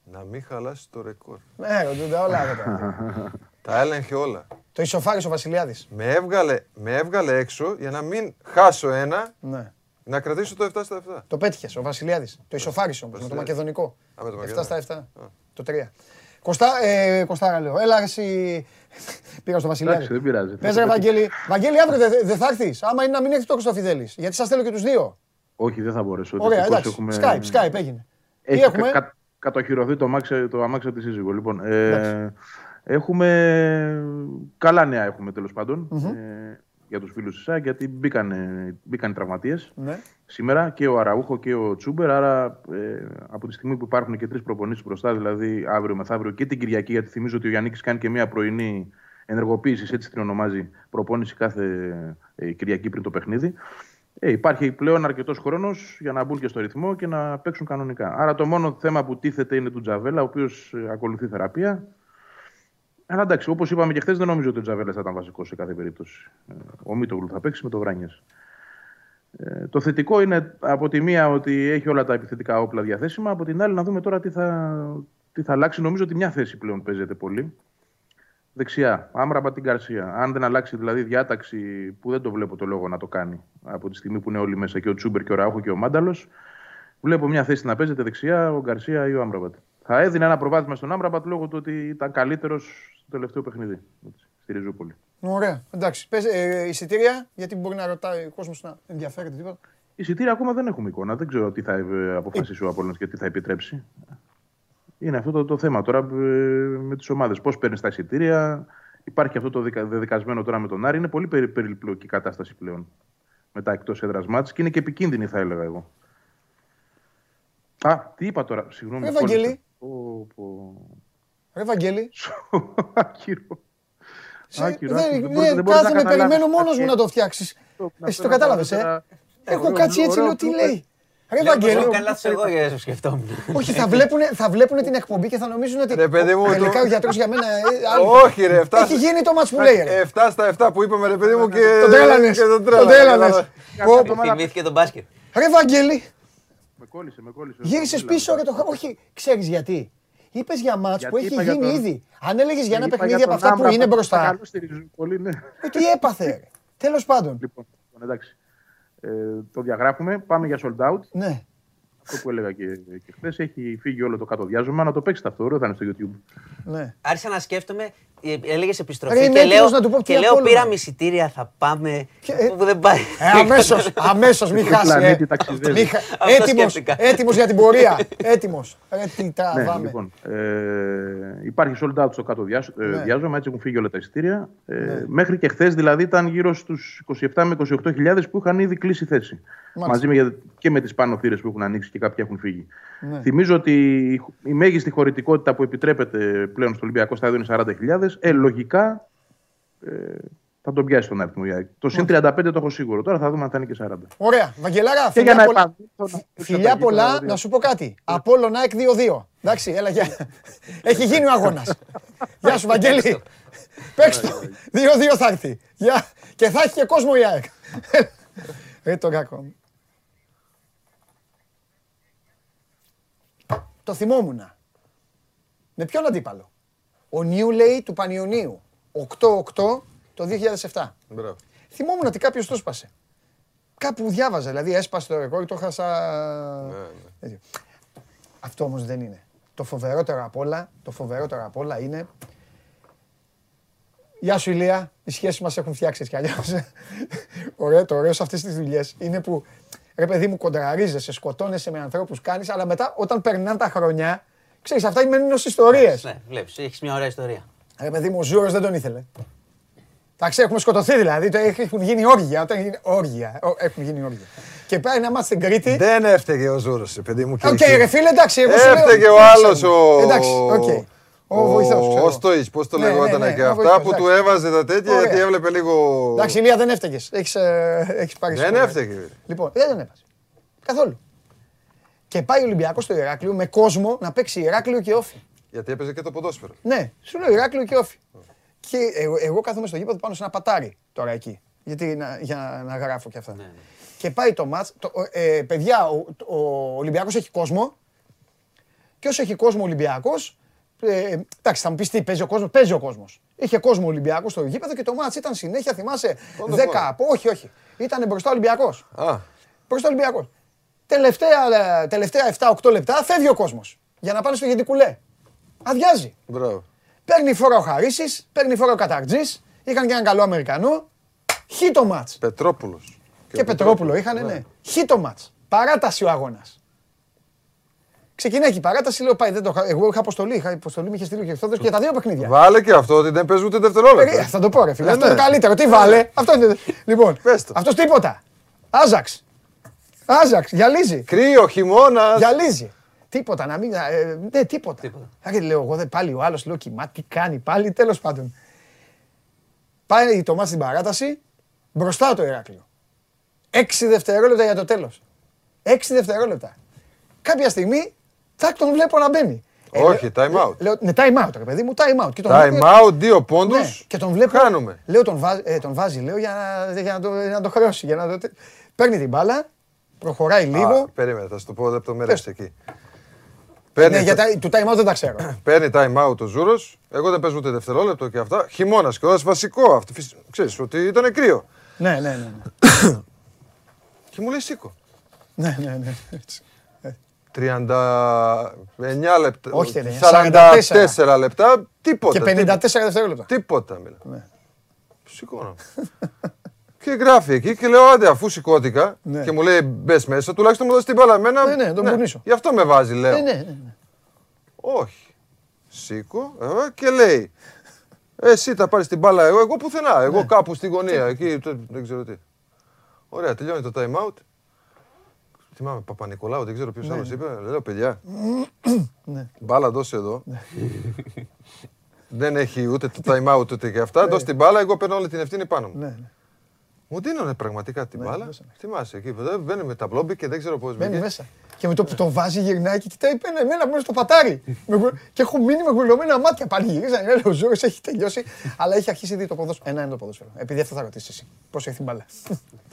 να μην χαλάσεις το ρεκόρ. Ναι, ρωτούνται όλα. ρε, τώρα. Τα έλεγχε όλα. Το ισοφάρισε ο Βασιλιάδης. Με έβγαλε, με έβγαλε έξω για να μην χάσω ένα, Ναι. Να κρατήσω το 7 στα 7. Το πέτυχες ο Βασιλιάδης. Το ισοφάρισε όμως με το Βασιλιάδης. μακεδονικό. Α, με το 7 στα μακεδονικό. 7. Το 3. Κωστά, ε, Κωστάρα λέω. Έλα ρε, εσύ. Πήγα στο Βασιλιάδη. Εντάξει, δεν πειράζει. Πες ρε Βαγγέλη. Βαγγέλη αύριο δεν δε θα έρθεις. Άμα είναι να μην έρθει το Χρυστοφιδέλης. Γιατί σας θέλω και τους δύο. Όχι, δεν θα μπορέσω. Ωραία, Δυστυχώς εντάξει. Skype, Skype έγινε. Τι Έχει έχουμε; κα- κα- κατοχυρωθεί το αμάξι, το αμάξι από τη σύζυγο. Λοιπόν, ε, έχουμε καλά νέα έχουμε τέλος πάντων, ε, για τους φίλους της ΣΑΚ, γιατί μπήκαν, μπήκαν οι τραυματίες Ναι. σήμερα και ο Αραούχο και ο Τσούμπερ. Άρα, ε, από τη στιγμή που υπάρχουν και τρεις προπονήσεις μπροστά, δηλαδή αύριο μεθαύριο και την Κυριακή, γιατί θυμίζω ότι ο Γιάννης κάνει και μια πρωινή ενεργοποίησης, έτσι την ονομάζει, προπόνηση κάθε ε, Κυριακή πριν το παιχνίδι. Ε, υπάρχει πλέον αρκετός χρόνος για να μπουν και στο ρυθμό και να παίξουν κανονικά. Άρα το μόνο θέμα που τίθεται είναι του Τζαβέλα, ο οποίος ακολουθεί θεραπεία. Αλλά εντάξει, όπως είπαμε και χθες, δεν νομίζω ότι ο Τζαβέλας θα ήταν βασικός σε κάθε περίπτωση. Ε, ο Μίτογλου θα παίξει με το Βράνιε. Ε, το θετικό είναι από τη μία ότι έχει όλα τα επιθετικά όπλα διαθέσιμα, από την άλλη να δούμε τώρα τι θα, τι θα αλλάξει. Νομίζω ότι μια θέση πλέον παίζεται πολύ. Δεξιά, Άμραμπα την Καρσία. Αν δεν αλλάξει δηλαδή διάταξη που δεν το βλέπω το λόγο να το κάνει από τη στιγμή που είναι όλοι μέσα και ο Τσούμπερ και ο Ραούχο και ο Μάνταλος, βλέπω μια θέση να παίζεται δεξιά ο Γκαρσία ή ο Άμραμπατ. Θα έδινε ένα προβάδισμα στον Άμραμπατ λόγω του ότι ήταν καλύτερος στο τελευταίο παιχνίδι. Έτσι, στη Ριζούπολη. Ωραία, εντάξει. Πες, ε, εισιτήρια, γιατί μπορεί να ρωτάει ο κόσμος να ενδιαφέρεται τίποτα. Εισιτήρια ακόμα δεν έχουμε εικόνα. Δεν ξέρω τι θα ε, αποφασίσει ο Απόλλωνας και τι θα επιτρέψει. Είναι αυτό το, το θέμα τώρα ε, με τις ομάδες. Πώς παίρνεις τα εισιτήρια. Υπάρχει αυτό το δικα- δεδικασμένο τώρα με τον Άρη. Είναι πολύ περι, περιπλοκή κατάσταση πλέον. Με τα εκτός έδρας μάτς και είναι και επικίνδυνη, θα έλεγα εγώ. Α, τι είπα τώρα, συγγνώμη. Ρε, Βαγγέλη. κόλλησα. Πω, πω. Ρε Βαγγέλη, Σο- άκυρο. Σε- Άκυρο, δεν- άκυρο. Δεν ναι, μπορείς- δεν μπορείς να Κάθομαι, καταλάβεις. περιμένω μόνος μου Ε, να το φτιάξεις. το- να Εσύ το φέρω κατάλαβες, ε; παραπέρα. Έχω Ωραίο κάτσει blue- έτσι, ωραίο λέω τι blue- λέει; Ρε Λέω πως Βαγγέλη, έχω καλά τους εγώ για σκεφτόμουν. όχι, θα βλέπουνε, θα βλέπουνε την εκπομπή και θα νομίζουν ότι Ρε παιδί μου, τελικά το- ο γιατρός για μένα... ε, άλλο. Όχι ρε, 7 Έχει γίνει το μάτς που λέει, ρε. 7 στα 7 που είπαμε ρε παιδί μου και... Τον τρέλανες, και τον τρέλανα, τρέλανες. κατάλαβα. Πω, πω. Θυμήθηκε τον μπάσκετ. Ρε Βαγγέλη, Με κόλλησε, με κόλλησε. γύρισες Μίλα. πίσω ρε το χ- Όχι, ξέρεις γιατί. Είπες για μάτς Γιατί που έχει είπα για γίνει τον- ήδη. Αν έλεγες για ένα Είπα παιχνίδι από τον αυτά που Άμραμπατ, είναι τα μπροστά. καλό στηρίζουν πολύ, ναι. ε, Τι έπαθε, ρε. Τέλος πάντων. Λοιπόν, λοιπόν, εντάξει. Ε, το διαγράφουμε. Πάμε για sold out. Ναι. Αυτό που έλεγα και, και χθες. Έχει φύγει όλο το κάτω διάζωμα. Να το παίξετε αυτό. Ωραίο θα είναι στο YouTube. Ναι. Άρχισα να σκέφτομαι, έλεγες Ρε, επιστροφή είμαι και έτοιμος λέω, να του πω τι και λέω Απόλλωνα. πήραμε εισιτήρια, θα πάμε. ε, Που δεν πάει. Ε, αμέσως, αμέσως, μη χάσεις. ε. πλανήτη ταξιδεύει. Μη χα- Αυτό Έτοιμος, σκέφτηκα. έτοιμος για την πορεία. Έτοιμος. Ρε, τι Ναι, τραβάμε. λοιπόν, ε, υπάρχει sold out στο κάτω διάσ- ε, Ναι. διάζωμα, έτσι έχουν φύγει όλα τα εισιτήρια. Ε, Μέχρι και χθες δηλαδή ήταν γύρω στους 27 με 28 που είχαν ήδη κλείσει θέση. Μαζί με, και με τις πάνω θύρες που έχουν ανοίξει και κάποιοι έχουν φύγει. Ναι. Θυμίζω ότι η, η μέγιστη χωρητικότητα που επιτρέπεται πλέον στο Ολυμπιακό στάδιο είναι 40.000. Ε, λογικά ε, θα τον πιάσει τον αριθμό. η ΑΕΚ. Το συν 35 το έχω σίγουρο. Τώρα θα δούμε αν θα είναι και 40. Ωραία. Βαγγελάρα, Και για φιλιά να πολλά. επανέλθω, να- Φιλιά να- πολλά, να- να σου πω κάτι. Απόλο ΑΕΚ 2-2. Εντάξει, έλα, γεια. Έχει γίνει ο αγώνας. Γεια σου, Βαγγέλη. Παίξ' το. 2-2 θα έρθει. Γεια. Και θα έχει και κόσμο η ΑΕΚ. Ρε το κακό. Το θυμόμουν. Με ποιον αντίπαλο; Ο Νιου λέει του Πανιωνίου. 8-8 το 2007. Μπράβο. Θυμόμουν ότι κάποιος το σπάσε. Κάπου διάβαζα, δηλαδή έσπασε το ρεκόρ, το χάσα... Έτσι. Αυτό όμως δεν είναι. Το φοβερότερο απ' όλα, το φοβερότερο απ' όλα είναι... Γεια σου Ηλία, οι σχέσεις μας έχουν φτιάξει έτσι κι αλλιώς. Ωραίο, το ωραίο σε αυτές τις δουλειές είναι που ρε παιδί μου κοντραρίζεσαι, σκοτώνεσαι με ανθρώπους, κάνεις, αλλά μετά όταν περνάνε τα χρόνια, ξέρεις αυτά μένουν ως ιστορίες. Ναι, βλέπεις, έχεις μια ωραία ιστορία. Ρε παιδί μου, ο Ζούρος δεν τον ήθελε. Εντάξει, έχουμε σκοτωθεί δηλαδή. το Έχουν γίνει όργια. Όταν γίνει όργια. Ω, Έχουν γίνει όργια. Και πάει ένα ματς στην Κρήτη. Δεν έφταιγε ο Ζούρος, παιδί μου. και Οκ, εκεί. ρε φίλε, εντάξει. Εγώ σου λέω- Έφταιγε ο άλλος ο... Εντάξει, οκ. Ο βοηθός, ξέρω. Ο Στοίς, πώς το Ναι, ναι, λεγόταν ναι, και ο αυτά βοηθός, που του εντάξει. έβαζε τα τέτοια Ωραία. γιατί έβλεπε λίγο... Εντάξει, Ηλία, δεν έφταιγες. Έχεις, ε, έχεις πάρει Δεν σοβαρά. έφταιγε. Λοιπόν, δεν τον έβαζε. Καθόλου. Και πάει ο Ολυμπιακός στο Ηράκλειο με κόσμο να παίξει Ηράκλειο και Όφη. Γιατί έπαιζε και το ποδόσφαιρο. Ναι, σου λέω Ηράκλειο και Όφη. Και εγώ, εγώ κάθομαι στο γήπεδο πάνω σε ένα πατάρι τώρα εκεί. Γιατί να, για να γράφω και αυτά. Και πάει το μάτς. Το, ε, παιδιά, ο, ο Ολυμπιακός έχει κόσμο. Και όσο έχει κόσμο ο Ολυμπιακός, ε, εντάξει, θα μου πεις τι παίζει ο κόσμος. Παίζει ο κόσμος. Είχε κόσμο Ολυμπιακός στο γήπεδο και το μάτς ήταν συνέχεια, θυμάσαι, Πόντο 10 πόντο. από. Όχι, όχι. Ήταν μπροστά Ολυμπιακός. Α, Μπροστά Ολυμπιακός. Τελευταία, ε, τελευταία 7-8 λεπτά φεύγει ο κόσμος για να πάνε στο Γεντικουλέ. Αδειάζει. μπράβο. Παίρνει φόρα ο Χαρίσης, παίρνει φόρα ο Καταρτζή. Είχαν και έναν καλό Αμερικανό. Χι το μάτς. Πετρόπουλος. Και Πετρόπουλο είχαν, ναι. Χι το μάτς. Παράταση ο αγώνας. Ξεκινάει και η παράταση, λέω πάει. Δεν το, είχα- εγώ είχα αποστολή, είχα αποστολή, μου είχε στείλει και ο Θόδωρος και τα δύο παιχνίδια. Βάλε και αυτό ότι δεν παίζουν ούτε Ε, δευτερόλεπτα. θα το πω ρε φίλε, Ε, αυτό ναι. είναι το καλύτερο. Τι βάλε, αυτό είναι. Λοιπόν, Πες το. αυτός τίποτα. Άζαξ. Άζαξ, γυαλίζει. Κρύο, χειμώνας. Γυαλίζει. Τίποτα, να μην. Ε, ναι, τίποτα. Άρα λέω εγώ, δεν, πάλι ο άλλος λέω κοιμά, τι κάνει πάλι, τέλος πάντων. Πάει το μάτι στην παράταση, μπροστά το Ηράκλειο. Έξι δευτερόλεπτα για το τέλος. Έξι δευτερόλεπτα. Κάποια στιγμή, τάκ τον βλέπω να μπαίνει. Ε, Όχι, λέω- time out. Λέω, ναι, time out, ρε παιδί μου, time out. Και τον Time βλέπω- out, δύο ναι, πόντους. και τον βλέπω. Χάνουμε. Λέω τον, βάζ, ε, τον βάζει, λέω για να, για να, το, για να το χρεώσει. Για να το, παίρνει την μπάλα, προχωράει λίγο. Α, Περίμενε, θα σου το πω λεπτομέρειες Πες. εκεί. Παίρνει, ναι, για τα, του time out δεν τα ξέρω. παίρνει time out ο Ζούρος. Εγώ δεν παίζω ούτε δευτερόλεπτο και αυτά. Χειμώνας και όλας βασικό. Αυτό, φυσ- ξέρεις ότι ήταν κρύο. ναι, ναι, ναι. ναι. Και μου λέει σήκω. ναι, ναι, ναι. έτσι. 39 λεπτά. Όχι, δεν είναι, 44 λεπτά. Τίποτα. Και 54 δευτερόλεπτα. Τίποτα μιλά. Ναι. Σηκώνω. και γράφει εκεί και λέω άντε αφού σηκώθηκα Ναι. και μου λέει μπες μέσα, τουλάχιστον μου δώσεις την μπάλα εμένα. Ναι, ναι, τον κουνήσω. Γι' αυτό με βάζει, λέω. Ναι, ναι, ναι, ναι. Όχι. Σήκω ε, και λέει. Εσύ θα πάρεις την μπάλα, εγώ, εγώ πουθενά. Εγώ Ναι. κάπου στη γωνία, εκεί το- δεν ξέρω τι. Ωραία, τελειώνει το time out. Θυμάμαι, Παπα-Νικολάου, δεν ξέρω ποιος άλλος είπε. Λέω, παιδιά, Ναι. μπάλα δώσε εδώ. δεν έχει ούτε το time out ούτε και αυτά. Δώσ' την μπάλα, εγώ παίρνω όλη την ευθύνη πάνω μου. Ναι, ναι. Μου δίνανε πραγματικά την μπάλα. δώσανε. Θυμάσαι εκεί, βέβαια, μπαίνει με τα μπλόμπι και δεν ξέρω πώς Μπαίνει μπήκε. μέσα. Και με το που το βάζει γυρνάει και κοιτάει πένα εμένα μέσα στο πατάρι. Με γου- και έχω μείνει με γουλωμένα μάτια. Πάλι γυρίζανε. Λέω, ο Ζώρος έχει τελειώσει. Αλλά έχει αρχίσει ήδη το ποδόσφαιρο. Ένα είναι το ποδόσφαιρο. Επειδή αυτό θα ρωτήσεις εσύ. Πώς έχει την μπάλα.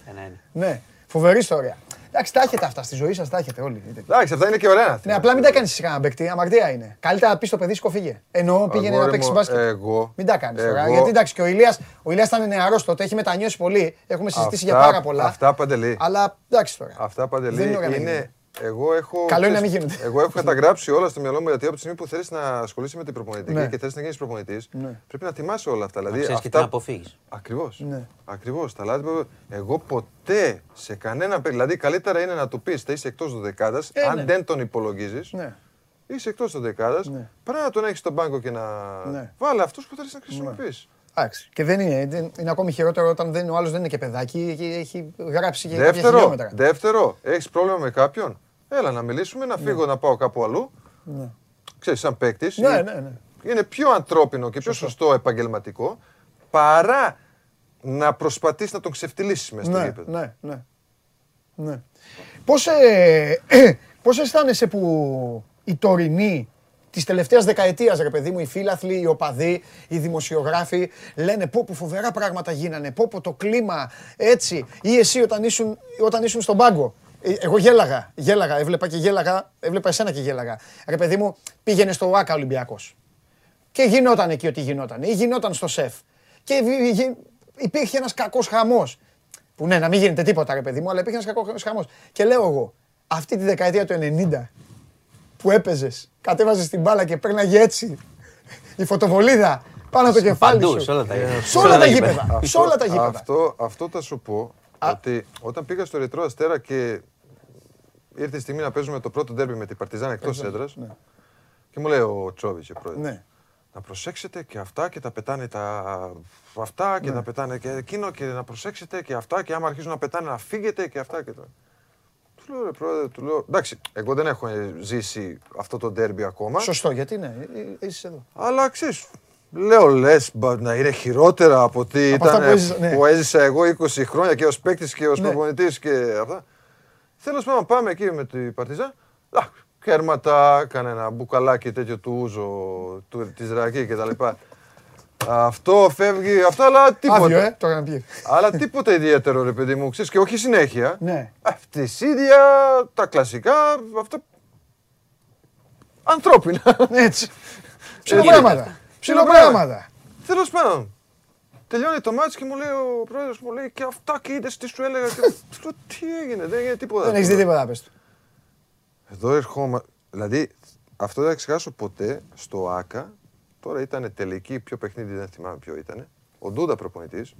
Ένα είναι. ναι, φοβερή ιστορία. Εντάξει, τα έχετε αυτά στη ζωή σας, τα έχετε όλοι. Εντάξει, αυτά είναι και ωραία. Ναι, απλά μην τα κάνεις σε κανένα παίκτη. Αμαρτία είναι. Καλύτερα να πεις στο παιδί σου φύγε. Ενώ πήγαινε να Αγόρι παίξει μου, μπάσκετ. Εγώ. Μην τα κάνεις τώρα. εγώ- Γιατί εντάξει, και ο Ηλίας, ο Ηλίας ήταν νεαρός τότε, έχει μετανιώσει πολύ. Έχουμε συζητήσει για Αυτά- πάρα πολλά. Αυτά παντελή. Αλλά εντάξει τώρα. Αυτά Δεν παντελή είναι ωραία να γίνονται. είναι. Εγώ έχω. Καλό είναι να ξέρεις, μην γίνονται. Εγώ έχω καταγράψει όλα στο μυαλό μου γιατί από τη στιγμή που θέλει να ασχολείσαι με την προπονητική Ναι. και θέλει να γίνεις προπονητής, Ναι. πρέπει να θυμάσαι όλα αυτά. Δηλαδή, ξέρεις και αυτά... τι να αποφύγεις. Ακριβώς. Ναι. Ακριβώς. Τα λάθη που- Εγώ ποτέ σε κανένα παιδί. Δηλαδή, καλύτερα είναι να του πεις θα είσαι εκτός δεκάδα, Ε, αν ναι. δεν τον υπολογίζεις. Ναι. Είσαι εκτός δεκάδα, Ναι. παρά να τον έχεις στον πάγκο και να. Ναι. Βάλε αυτούς που θέλεις να χρησιμοποιήσει. Εντάξει. Και δεν είναι, δεν- είναι ακόμη χειρότερο όταν δεν, ο άλλος δεν είναι και παιδάκι και έχει γράψει και κάποια Δεύτερο, χιλιόμετρα. δεύτερο έχεις πρόβλημα με κάποιον; Έλα να μιλήσουμε, να φύγω να πάω κάπου αλλού. Ναι. Ξέρεις, σαν παίκτης. Ναι, ναι, ναι. Είναι πιο ανθρώπινο και πιο σωστό επαγγελματικό παρά να προσπαθείς να τον ξεφτυλίσεις μέσα στο Ναι, γήπεδο. ναι, ναι. ναι. Πώς, ε, πώς αισθάνεσαι που οι τωρινοί της τελευταίας δεκαετίας, ρε παιδί μου, οι φίλαθλοι, οι οπαδοί, οι δημοσιογράφοι, λένε πω που φοβερά πράγματα γίνανε, πω πω το κλίμα έτσι, ή εσύ όταν ήσουν, όταν ήσουν στον πάγκο. Ε, Εγώ γέλαγα, γέλαγα, έβλεπα και γέλαγα, έβλεπα εσένα και γέλαγα. Ρε παιδί μου, πήγαινε στο ΟΑΚΑ Ολυμπιακός. Και γινόταν εκεί ό,τι γινόταν. Ή γινόταν στο σεφ. Και βι- γι- υπήρχε ένας κακός χαμός. Που ναι, να μην γίνεται τίποτα ρε παιδί μου, αλλά υπήρχε ένας κακός χαμός. Και λέω εγώ, αυτή τη δεκαετία του 90 που έπαιζες, κατέβαζες την μπάλα και πέρναγε έτσι η φωτοβολίδα πάνω από το κεφάλι Παντού, σου. σε όλα τα γήπεδα. Σε όλα τα γήπεδα. Σε όλα τα γήπεδα. Αυτό, αυτό θα σου πω ότι όταν πήγα στο Ερυθρό Αστέρα και ήρθε η στιγμή να παίζουμε το πρώτο ντέρμπι με την Παρτιζάν εκτός έδρας ναι. και μου λέει ο Τσόβιτς, ο πρόεδρος, Ναι. να προσέξετε και αυτά και τα πετάνε τα αυτά Ναι. και τα πετάνε και εκείνο και να προσέξετε και αυτά και άμα αρχίζουν να πετάνε να φύγετε και αυτά και τα. Του λέω ρε πρόεδρε, του λέω, εντάξει, εγώ δεν έχω ε, ζήσει αυτό το ντέρμπι ακόμα, Σωστό, γιατί ναι, ε, ε, είσαι εδώ. αλλά ξέρεις, λέω λες μπα, να είναι χειρότερα από ότι Από αυτά ήταν που έζησα, ναι. που έζησα εγώ 20 χρόνια και ως παίκτης και ως Ναι. προπονητής και αυτά. Θέλω να πάμε εκεί με την Παρτιζάν. Α, Κέρματα, έκανε ένα μπουκαλάκι τέτοιο του Ούζο, του, της Ρακή και τα λοιπά. Αυτό φεύγει, αυτό αλλά τίποτα. Άδειο, ε, το έκανα πει. Αλλά τίποτα ιδιαίτερο ρε παιδί μου, ξέρεις και όχι συνέχεια. Ναι. Αυτής ίδια, τα κλασικά, αυτά ανθρώπινα. Έτσι. Ψιλοπράγματα. Ψιλοπράγματα. Τέλος πάντων. Τελειώνει το μάτς και μου λέει ο πρόεδρος μου λέει και αυτά και είδες τι σου έλεγα. Και... Του λέω τι έγινε, δεν έγινε τίποτα. Δεν έχεις δει τίποτα, πες του. Εδώ ερχόμαστε. Δηλαδή αυτό δεν θα ξεχάσω ποτέ στο ΆΚΑ. Τώρα ήταν τελική, ποιο παιχνίδι δεν θυμάμαι ποιο ήταν. Ο Ντούντα προπονητής.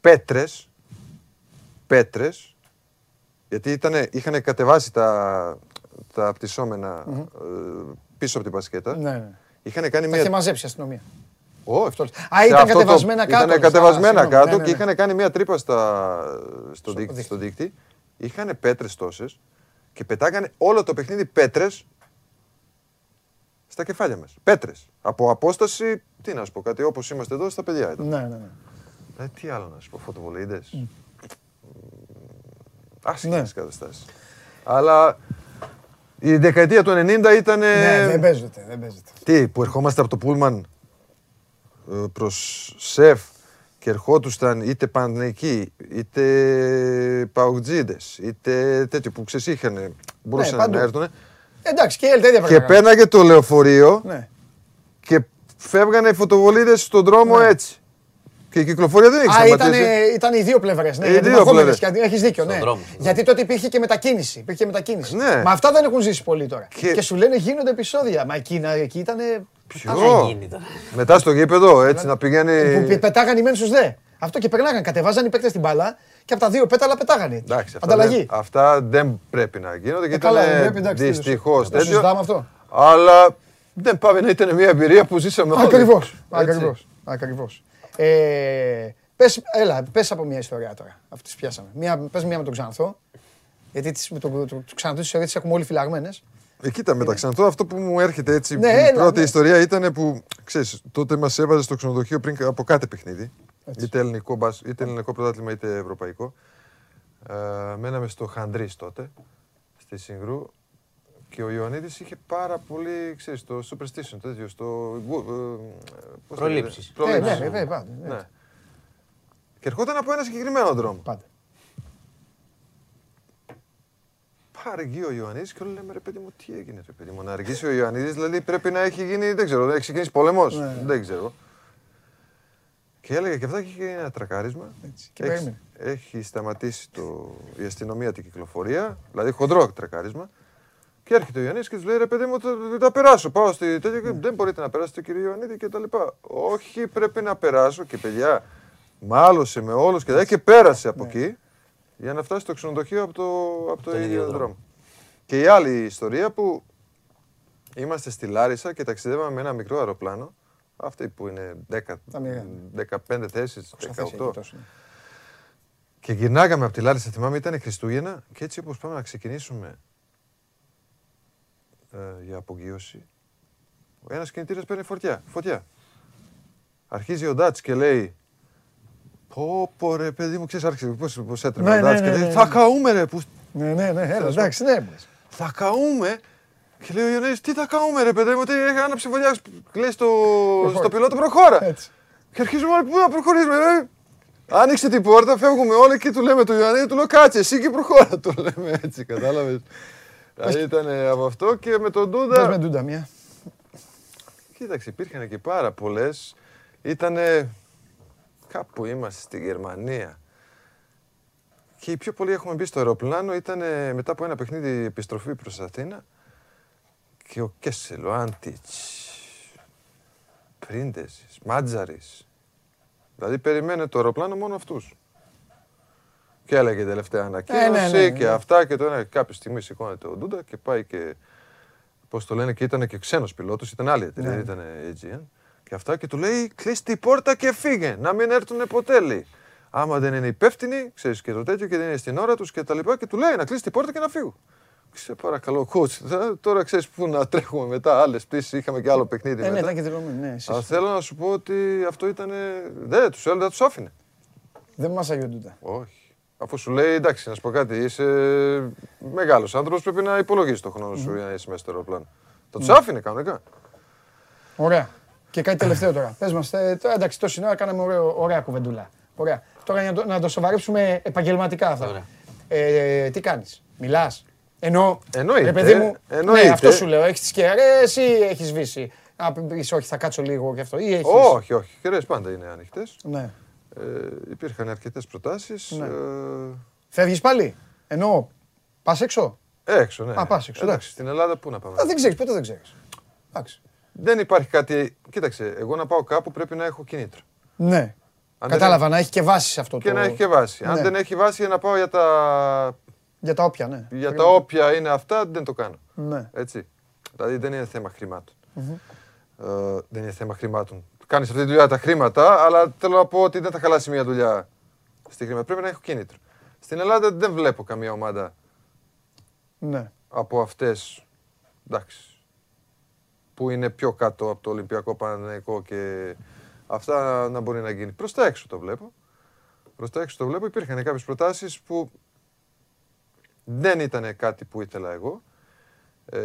Πέτρες. Πέτρες. Γιατί ήτανε, είχαν κατεβάσει τα, τα πτυσσόμενα ε, πίσω από την μπασκέτα. Ναι, ναι. Είχαν κάνει Τα μια είχε μαζέψει η αστυνομία. όχι. Α, Σε ήταν αυτό το- κατεβασμένα κάτω. Ήταν Α, κατεβασμένα συγγνώμη, κάτω ναι, ναι, και ναι. είχαν κάνει μια τρύπα στα, στο, δίκτυ, δίκτυ. στο δίκτυ. Είχαν πέτρες τόσες και πετάγανε όλο το παιχνίδι πέτρες στα κεφάλια μας. Πέτρες. Από απόσταση, τι να σου πω, κάτι όπως είμαστε εδώ στα παιδιά εδώ. Ναι, ναι, ναι. Ε, τι άλλο να σου πω, φωτοβολίδες. Ναι. Άσχημες καταστάσεις. Αλλά η δεκαετία του 90 ήταν... Ναι, δεν παίζεται, δεν παίζεται. Τι, που ερχόμαστε από το Πούλμαν ε, προς ΣΕΦ και ερχόντουσαν είτε Παναθηναϊκοί, είτε Παουτζίδες, είτε τέτοιο που ξέρεις είχαν, μπορούσαν παντού. να έρθουν. Εντάξει, και η ΕΛΤ ίδια Και πρέπει να κάνει. πέναγε το λεωφορείο Ναι. και φεύγανε οι φωτοβολίδες στον δρόμο έτσι. Και η κυκλοφορία δεν έχει Α, ήταν, σταματήσει. ήταν οι δύο πλευρές. Ναι, Οι οι δύο αντιμαχόμενες, πλευρές. και Έχεις δίκιο. Στον Ναι. δρόμο. Γιατί τότε υπήρχε και μετακίνηση. Υπήρχε και μετακίνηση. Ναι. Μα αυτά δεν έχουν ζήσει πολύ τώρα. Και- Και, σου λένε γίνονται επεισόδια. Μα εκεί, να- εκεί ήταν. Ποιο; θα γίνει τώρα; Μετά στο γήπεδο, έτσι να Που πηγαίνει... πε- πετάγανε οι μεν στους δε. Αυτό και περνάγαν. Κατεβάζαν οι παίκτες την μπάλα και από τα δύο πέταλα πετάγανε. Εντάξει, αυτά Ανταλλαγή. δεν, αυτά δεν πρέπει να γίνονται και Ε, καλά, δεν ήταν πρέπει, εντάξει, τι δυστυχώς το συζητάμε αυτό. Αλλά δεν πάει να ήταν μια εμπειρία που ζήσαμε όλοι. Ακριβώς. Έτσι. Ακριβώς. Ακριβώς. Ε, πες, έλα, πες από μια ιστορία τώρα. Αυτή πιάσαμε. Μια, πες μια με τον Ξανθό. Γιατί τις, με τον, το, το Ξανθό τις ιστορίες τις έχουμε όλοι φυλαγμένες. Ε, κοίτα, μεταξύ αυτών, αυτό που μου έρχεται έτσι. Ναι, η έλα, πρώτη ναι. ιστορία ήταν που ξέρεις, τότε μας έβαζε στο ξενοδοχείο πριν από κάθε παιχνίδι. Έτσι. Είτε ελληνικό, μπας- είτε ελληνικό πρωτάθλημα είτε ευρωπαϊκό. Ε, μέναμε στο Χαντρίς τότε, στη Συγκρού. Και ο Ιωαννίδης είχε πάρα πολύ, ξέρεις, το superstition, τέτοιο, στο... ε, πώς το λέτε, Προλήψεις. Ε, προλήψεις. ναι, βέβαια, πάντα, ναι. Ναι. Και ερχόταν από ένα συγκεκριμένο δρόμο. Πάντα. Πάρε εκεί ο Ιωαννίδης και όλοι λέμε ρε παιδί μου τι έγινε ρε παιδί μου. Να αργήσει ο Ιωαννίδης δηλαδή πρέπει να έχει γίνει, δεν ξέρω, να έχει ξεκινήσει πόλεμος. Ναι. Δεν ξέρω. Και έλεγε και αυτά και είχε γίνει ένα τρακάρισμα. Έτσι, και έχει, περίμενε. έχει σταματήσει το, η αστυνομία την κυκλοφορία, δηλαδή χοντρό τρακάρισμα. Και έρχεται ο Ιωαννίδης και τους λέει ρε παιδί μου θα, θα περάσω, πάω στη τέτοια και δεν μπορείτε να περάσετε κύριε Ιωαννίδη και τα λοιπά. Όχι πρέπει να περάσω και παιδιά μάλωσε με όλους και, τα- και πέρασε από εκεί για να φτάσει στο ξενοδοχείο από το, από το Τον ίδιο ίδιο δρόμο. δρόμο. Και η άλλη ιστορία που είμαστε στη Λάρισα και ταξιδεύαμε με ένα μικρό αεροπλάνο, αυτή που είναι 10, Τα μικρά. 15 θέσεις, Πόσα θέσεις έχει 18. τόσο, ναι. Και γυρνάγαμε από τη Λάρισα, θυμάμαι, ήταν Χριστούγεννα και έτσι όπως πάμε να ξεκινήσουμε ε, για απογείωση, ο ένας κινητήρας παίρνει φωτιά. φωτιά. Αρχίζει ο Ντάτς και λέει Πω πω ρε παιδί μου, ξέρεις άρχισε πώς, πώς έτρεμε Ναι, ο Ντάτς ναι, και ναι, λέει ναι. Θα καούμε ρε, που Ναι, ναι, ναι, έλα, Τέλος εντάξει, ναι. μπες. θα καούμε. Και λέει ο Ιωνίδης, τι θα καούμε ρε παιδί μου, τι έχει άναψει φωτιά, λέει στο, στο πιλότο προχώρα. Έτσι. Και αρχίζουμε όλοι, πού να προχωρήσουμε ρε. Άνοιξε την πόρτα, φεύγουμε όλοι και του λέμε του Ιωαννίδη, του λέω κάτσε εσύ και προχώρα, του λέμε έτσι, κατάλαβες. Δηλαδή ήταν από αυτό και με τον Πες Ντούντα, με ντούντα μια. κοίταξε, υπήρχαν και πάρα πολλές. Ήταν κάπου είμαστε στη Γερμανία. Και οι πιο πολλοί έχουμε μπει στο αεροπλάνο ήταν μετά από ένα παιχνίδι επιστροφή προς Αθήνα και ο Κέσελ, ο Άντιτς, Πρίντεζης, Μάτζαρης. Δηλαδή περιμένε το αεροπλάνο μόνο αυτούς. Και έλεγε τελευταία ανακοίνωση Ε, ναι, ναι, και ναι. αυτά και το ένα. Κάποια στιγμή σηκώνεται ο Ντούντα και πάει και. Πώς το λένε, και ήταν και ξένος πιλότος, ήταν άλλη εταιρεία, Ναι. δεν ήταν Aegean. Και αυτά και του λέει: Κλείσει την πόρτα και φύγε. Να μην έρθουν ποτέ, λέει. Άμα δεν είναι υπεύθυνοι, ξέρεις και το τέτοιο και δεν είναι στην ώρα τους και τα λοιπά. Και του λέει να κλείσει την πόρτα και να φύγω. Σε παρακαλώ, coach. θα- Τώρα ξέρεις πού να τρέχουμε μετά. Άλλες πτήσεις είχαμε και άλλο παιχνίδι Ε, ναι, μετά. ήταν και δηλωμένη, ναι, εσείς. Αλλά θέλω να σου πω ότι αυτό ήταν. Δεν τους έλεγε, δεν τους άφηνε. Δεν μας άγιο ντούντα. Όχι. Αφού σου λέει, εντάξει, να σου πω κάτι, είσαι μεγάλος άνθρωπος, πρέπει να υπολογίσει το χρόνο σου για να είσαι μέσα στο αεροπλάνο. Θα τους άφηνε κανονικά. Ωραία. Και κάτι τελευταίο τώρα. Πες μας, ε, τώρα εντάξει, τόση ώρα κάναμε ωραίο, ωραία κουβεντούλα. Ωραία. Τώρα για να το, να το σοβαρέψουμε επαγγελματικά αυτά. Ωραία. Ε, τι κάνεις, μιλάς; Ενώ, Εννοείται, ρε παιδί μου, εννοείται. ναι, αυτό σου λέω, έχεις τις κεραίες ή έχεις σβήσει. Να πεις όχι, θα κάτσω λίγο και αυτό. Ή έχεις... Όχι, όχι. Οι κεραίες πάντα είναι ανοιχτές. Ναι. Ε, υπήρχαν αρκετές προτάσεις. Ναι. Ε, Φεύγεις πάλι; Ενώ, πας έξω; έξω, ναι. Α, πας έξω, Εντάξει, εντάξει. στην Ελλάδα πού να πάμε; Α, δεν ξέρεις, ποτέ δεν ξέρεις. Εντάξει. Δεν υπάρχει κάτι. Κοίταξε, εγώ να πάω κάπου πρέπει να έχω κίνητρο. Ναι. Αν δεν Κατάλαβα, να έχει και βάση σε αυτό Και το... να έχει και βάση. Αν Ναι. δεν έχει βάση για να πάω για τα, Για τα όποια, ναι. για τα όποια είναι αυτά, δεν το κάνω. Ναι. Έτσι. Δηλαδή δεν είναι θέμα χρημάτων. Ε, δεν είναι θέμα χρημάτων. Κάνεις αυτή τη δουλειά τα χρήματα, αλλά θέλω να πω ότι δεν θα χαλάσει μια δουλειά στη χρήματα. Πρέπει να έχω κίνητρο. Στην Ελλάδα δεν βλέπω καμία ομάδα Ναι. από αυτές. Εντάξει. Που είναι πιο κάτω από το Ολυμπιακό Παναθηναϊκό και αυτά να μπορεί να γίνει. Προς τα έξω το βλέπω. Προς τα έξω το βλέπω. Υπήρχαν κάποιες προτάσεις που δεν ήταν κάτι που ήθελα εγώ. Ε,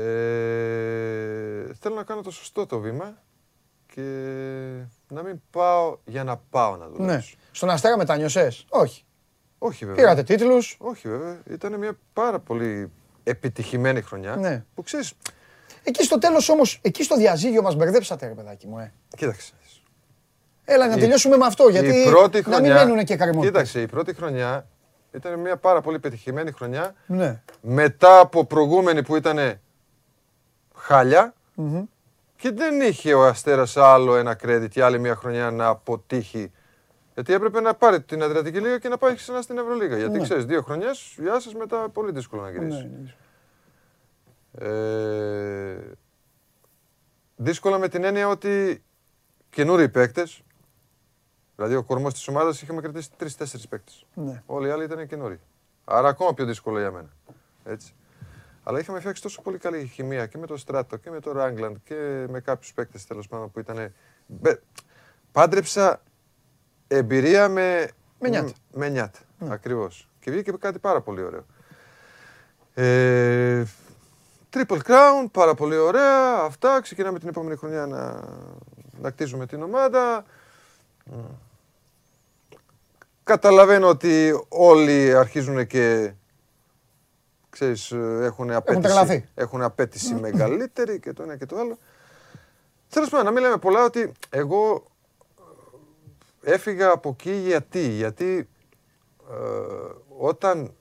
θέλω να κάνω το σωστό το βήμα και να μην πάω για να πάω να δουλέψω. ναι. Στον Αστέρα μετανιώσες. Όχι. Όχι βέβαια. Πήρατε τίτλους; Όχι βέβαια. Ήταν μια πάρα πολύ επιτυχημένη χρονιά. Ναι. Που ξέρεις, Εκεί στο τέλος όμως, εκεί στο διαζύγιο μας μπερδέψατε ρε παιδάκι μου. Ε. κοίταξε. Έλα να Η- τελειώσουμε με αυτό, γιατί η πρώτη να χρονιά, μην μένουν και καρμότητες. Κοίταξε, η πρώτη χρονιά ήταν μια πάρα πολύ πετυχημένη χρονιά. Ναι. Μετά από προηγούμενη που ήταν χάλια Μμμ. και δεν είχε ο Αστέρας άλλο ένα credit και άλλη μια χρονιά να αποτύχει. Γιατί έπρεπε να πάρει την Αδριατική Λίγα και να πάει ξανά στην Ευρωλίγα. Γιατί Ναι. ξέρεις, δύο χρονιές, γεια σας, μετά πολύ δύσκολο να Ναι, γυρίσεις. ναι. Ε, δύσκολα με την έννοια ότι καινούριοι παίκτες, δηλαδή ο κορμός της ομάδας είχαμε κρατήσει τρεις-τέσσερις παίκτες. Ναι. Όλοι οι άλλοι ήταν καινούριοι. Άρα ακόμα πιο δύσκολο για μένα. Έτσι. Αλλά είχαμε φτιάξει τόσο πολύ καλή χημεία και με το Στράτο και με το Ράγκλαντ και με κάποιους παίκτες τέλος πάντων που ήταν. Πάντρεψα εμπειρία με. Με νιάτ. Με νιάτ. Ακριβώς. Και βγήκε κάτι πάρα πολύ ωραίο. Ε, Triple Crown, πάρα πολύ ωραία. Αυτά. Ξεκινάμε την επόμενη χρονιά να, να κτίζουμε την ομάδα. Καταλαβαίνω ότι όλοι αρχίζουν και ξέρεις, έχουν απέτηση, τρελαθεί. έχουν απέτηση μεγαλύτερη και το ένα και το άλλο. Θέλω πάντων, να μην λέμε πολλά ότι εγώ ε, έφυγα από εκεί γιατί. Γιατί ε, όταν,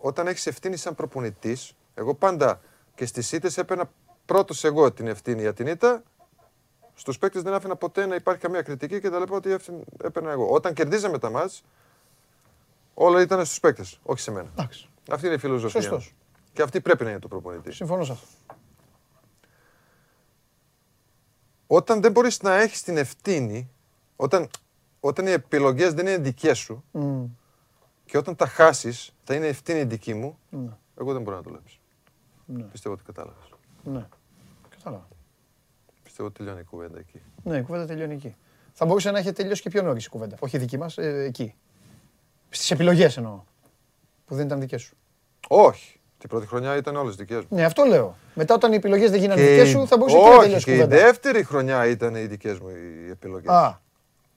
όταν έχεις ευθύνη σαν προπονητής, εγώ πάντα και στις ήττες έπαιρνα πρώτος εγώ την ευθύνη για την ήττα, στους παίκτες δεν άφηνα ποτέ να υπάρχει καμία κριτική και τα λέω ότι ευθύν- έπαιρνα εγώ. Όταν κερδίζαμε τα μάτς, όλα ήταν στους παίκτες, όχι σε μένα. Εντάξει. Αυτή είναι η φιλοσοφία. Σωστός. μου. Και αυτή πρέπει να είναι το προπονητή. Συμφωνώ σε αυτό. Όταν δεν μπορείς να έχεις την ευθύνη, όταν, όταν οι επιλογές δεν είναι δικές σου Μμ. και όταν τα χάσεις θα είναι ευθύνη δική μου, Ναι. εγώ δεν μπορώ να δουλέψω. Ναι. Πιστεύω ότι κατάλαβες. Ναι. Κατάλαβα. Πιστεύω ότι τελειώνει η κουβέντα εκεί. Ναι, η κουβέντα τελειώνει εκεί. Θα μπορούσε να έχει τελειώσει και πιο νωρίς η κουβέντα. Όχι δική μας, εκεί. Στις επιλογές εννοώ. Που δεν ήταν δικές σου. Όχι. Την πρώτη χρονιά ήταν όλες δικές μου. Ναι, αυτό λέω. Μετά, όταν οι επιλογές δεν γίνανε Και δικές η- σου, θα μπορούσε και να όχι, τελειώσει η και η κουβέντα. δεύτερη χρονιά ήταν οι δικές μου οι επιλογές. Α,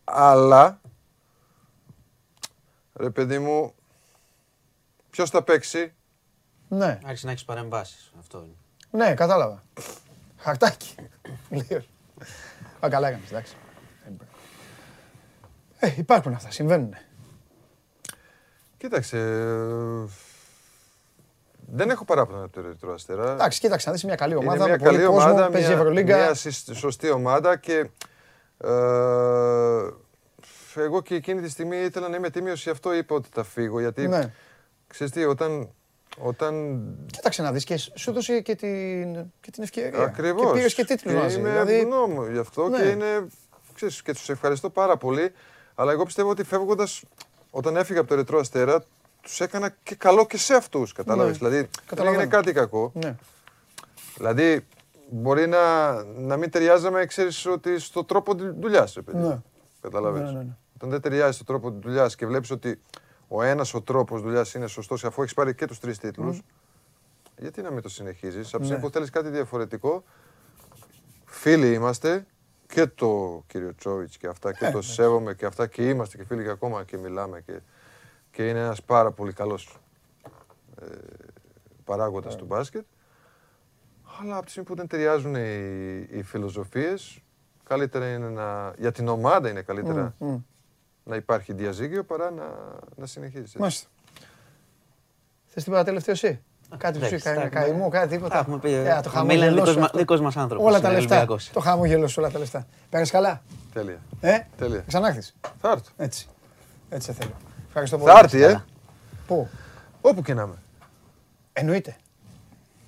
Αλλά, ρε παιδί μου, ποιος θα παίξει, ναι, Άρχισε να έχεις παρεμβάσεις. Αυτό είναι. ναι, κατάλαβα. Χαρτάκι. Λίγο. Α, καλά έκανες, εντάξει. Ε, υπάρχουν αυτά, συμβαίνουν. Κοίταξε, ε, δεν έχω παράπονα από το Ερυθρό Αστέρα. Εντάξει, κοίταξε να δεις μια καλή Είναι ομάδα. μια με πολύ καλή κόσμο, ομάδα, παίζει μια, Ευρωλίγκα. μια συσ- σωστή ομάδα και ε, εγώ και εκείνη τη στιγμή ήθελα να είμαι τίμιος, γι' αυτό είπα ότι θα φύγω, γιατί Ναι. ξέρεις τι, όταν, όταν Κοίταξε να δεις και σου έδωσε και την, και την ευκαιρία. Ακριβώς. Και πήρες και τίτλους μαζί. Είμαι Δηλαδή, ευγνώμων γι' αυτό Ναι. και είναι. Ξέρεις, και τους ευχαριστώ πάρα πολύ. Αλλά εγώ πιστεύω ότι φεύγοντας, όταν έφυγα από το Ερυθρό Αστέρα, τους έκανα και καλό και σε αυτούς. Κατάλαβες; Ναι. Δηλαδή, δεν Καταλαβαίνω. έγινε κάτι κακό. ναι. Δηλαδή, μπορεί να, να μην ταιριάζαμε, ξέρεις, ότι στο τρόπο δουλειάς. Ναι. Καταλαβαίνεις. Ναι, ναι, ναι. Όταν δεν ταιριάζει στο τρόπο δουλειάς και βλέπεις ότι ο ένας ο τρόπος δουλειάς είναι σωστός, αφού έχεις πάρει και τους τρεις τίτλους, γιατί να μην το συνεχίζεις; Από τη στιγμή Ναι. που θέλεις κάτι διαφορετικό, φίλοι είμαστε και το κύριο Τσόβιτς και αυτά και Ε, το ναι. σέβομαι και αυτά και είμαστε και φίλοι και ακόμα και μιλάμε και, και είναι ένας πάρα πολύ καλός ε, παράγοντας του μπάσκετ. Αλλά από τη στιγμή που δεν ταιριάζουν οι, οι φιλοσοφίες, καλύτερα είναι να, για την ομάδα είναι καλύτερα Μμ, μμ. Να υπάρχει διαζύγιο παρά να, να συνεχίσει. Μάλιστα. Θες τίποτα τελευταίο εσύ; Κάτι που σου εντάξει, έκανε τα έχουμε- καημό, κάτι τα τίποτα. έχουμε πει, Ε, το ο χαμόγελό Μίλαν σου δικός μα- αυτό. δικός μας άνθρωπος Όλα τα είναι λεφτά. Ολυμπιακός. Το χαμόγελο σου, όλα τα λεφτά. Πέρασε καλά; Τέλεια. Ε, Τέλεια. ξανάρθεις; Θα έρθω. Έτσι. Έτσι σε θέλω. Ευχαριστώ πολύ. Θα έρθει, ε. Πού; Όπου και να είμαι. Εννοείται.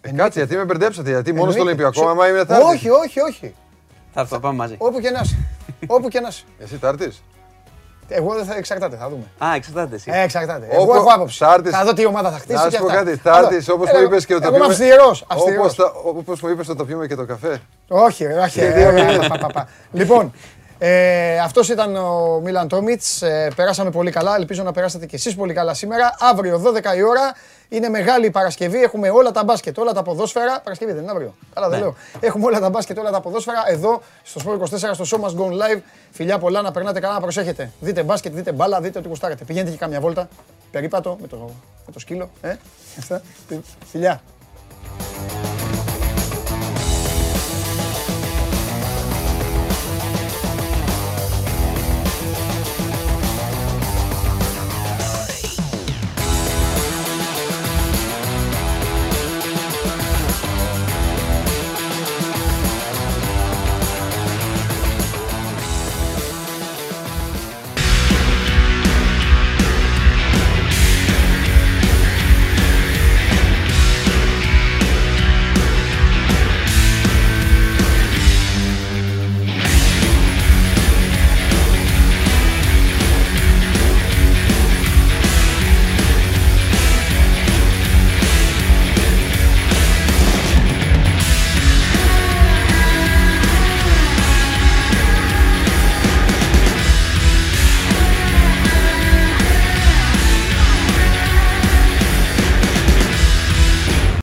Ε, κάτσε, γιατί με μπερδέψατε, γιατί μόνο στο Εννοείται. Ολυμπιακό, Σου- άμα είμαι θα έρθεις. Όχι, όχι, όχι. Θα έρθω, πάμε μαζί. Όπου και να είσαι. Όπου και να είσαι. Εσύ θα έρθεις. Εγώ δεν θα εξαρτάται, θα δούμε. Α, εξαρτάται εσύ. Ε, εξαρτάται. Όπου- Εγώ έχω άποψη. θα έρθεις- Θα δω τι ομάδα θα χτίσει. Να και σου πω αυτά. κάτι, θα Θα δω. έρθεις όπως Ε, μου είπες και το Εγώ είμαι πιούμε- αυστηρός. Όπως, αυστηρός. θα- όπως μου είπες θα πιούμε και το καφέ. Όχι, ρε, όχι. ρε, ρε, πα, πα, πα. Λοιπόν, ε, αυτός ήταν ο Μίλαν Τόμιτ. Ε, περάσαμε πολύ καλά. Ελπίζω να περάσατε κι εσείς πολύ καλά σήμερα. Αύριο 12 η ώρα είναι μεγάλη η Παρασκευή. Έχουμε όλα τα μπάσκετ, όλα τα ποδόσφαιρα. Παρασκευή δεν είναι αύριο. Καλά, δεν λέω. Έχουμε όλα τα μπάσκετ, όλα τα ποδόσφαιρα εδώ στο Sport 24 στο Show Must Go Live. Φιλιά πολλά, να περνάτε καλά, να προσέχετε. Δείτε μπάσκετ, δείτε μπάλα, δείτε ό,τι γουστάρετε. Πηγαίνετε και κάμια βόλτα. Περίπατο με το, με το σκύλο. Ε. Αυτά. Φιλιά.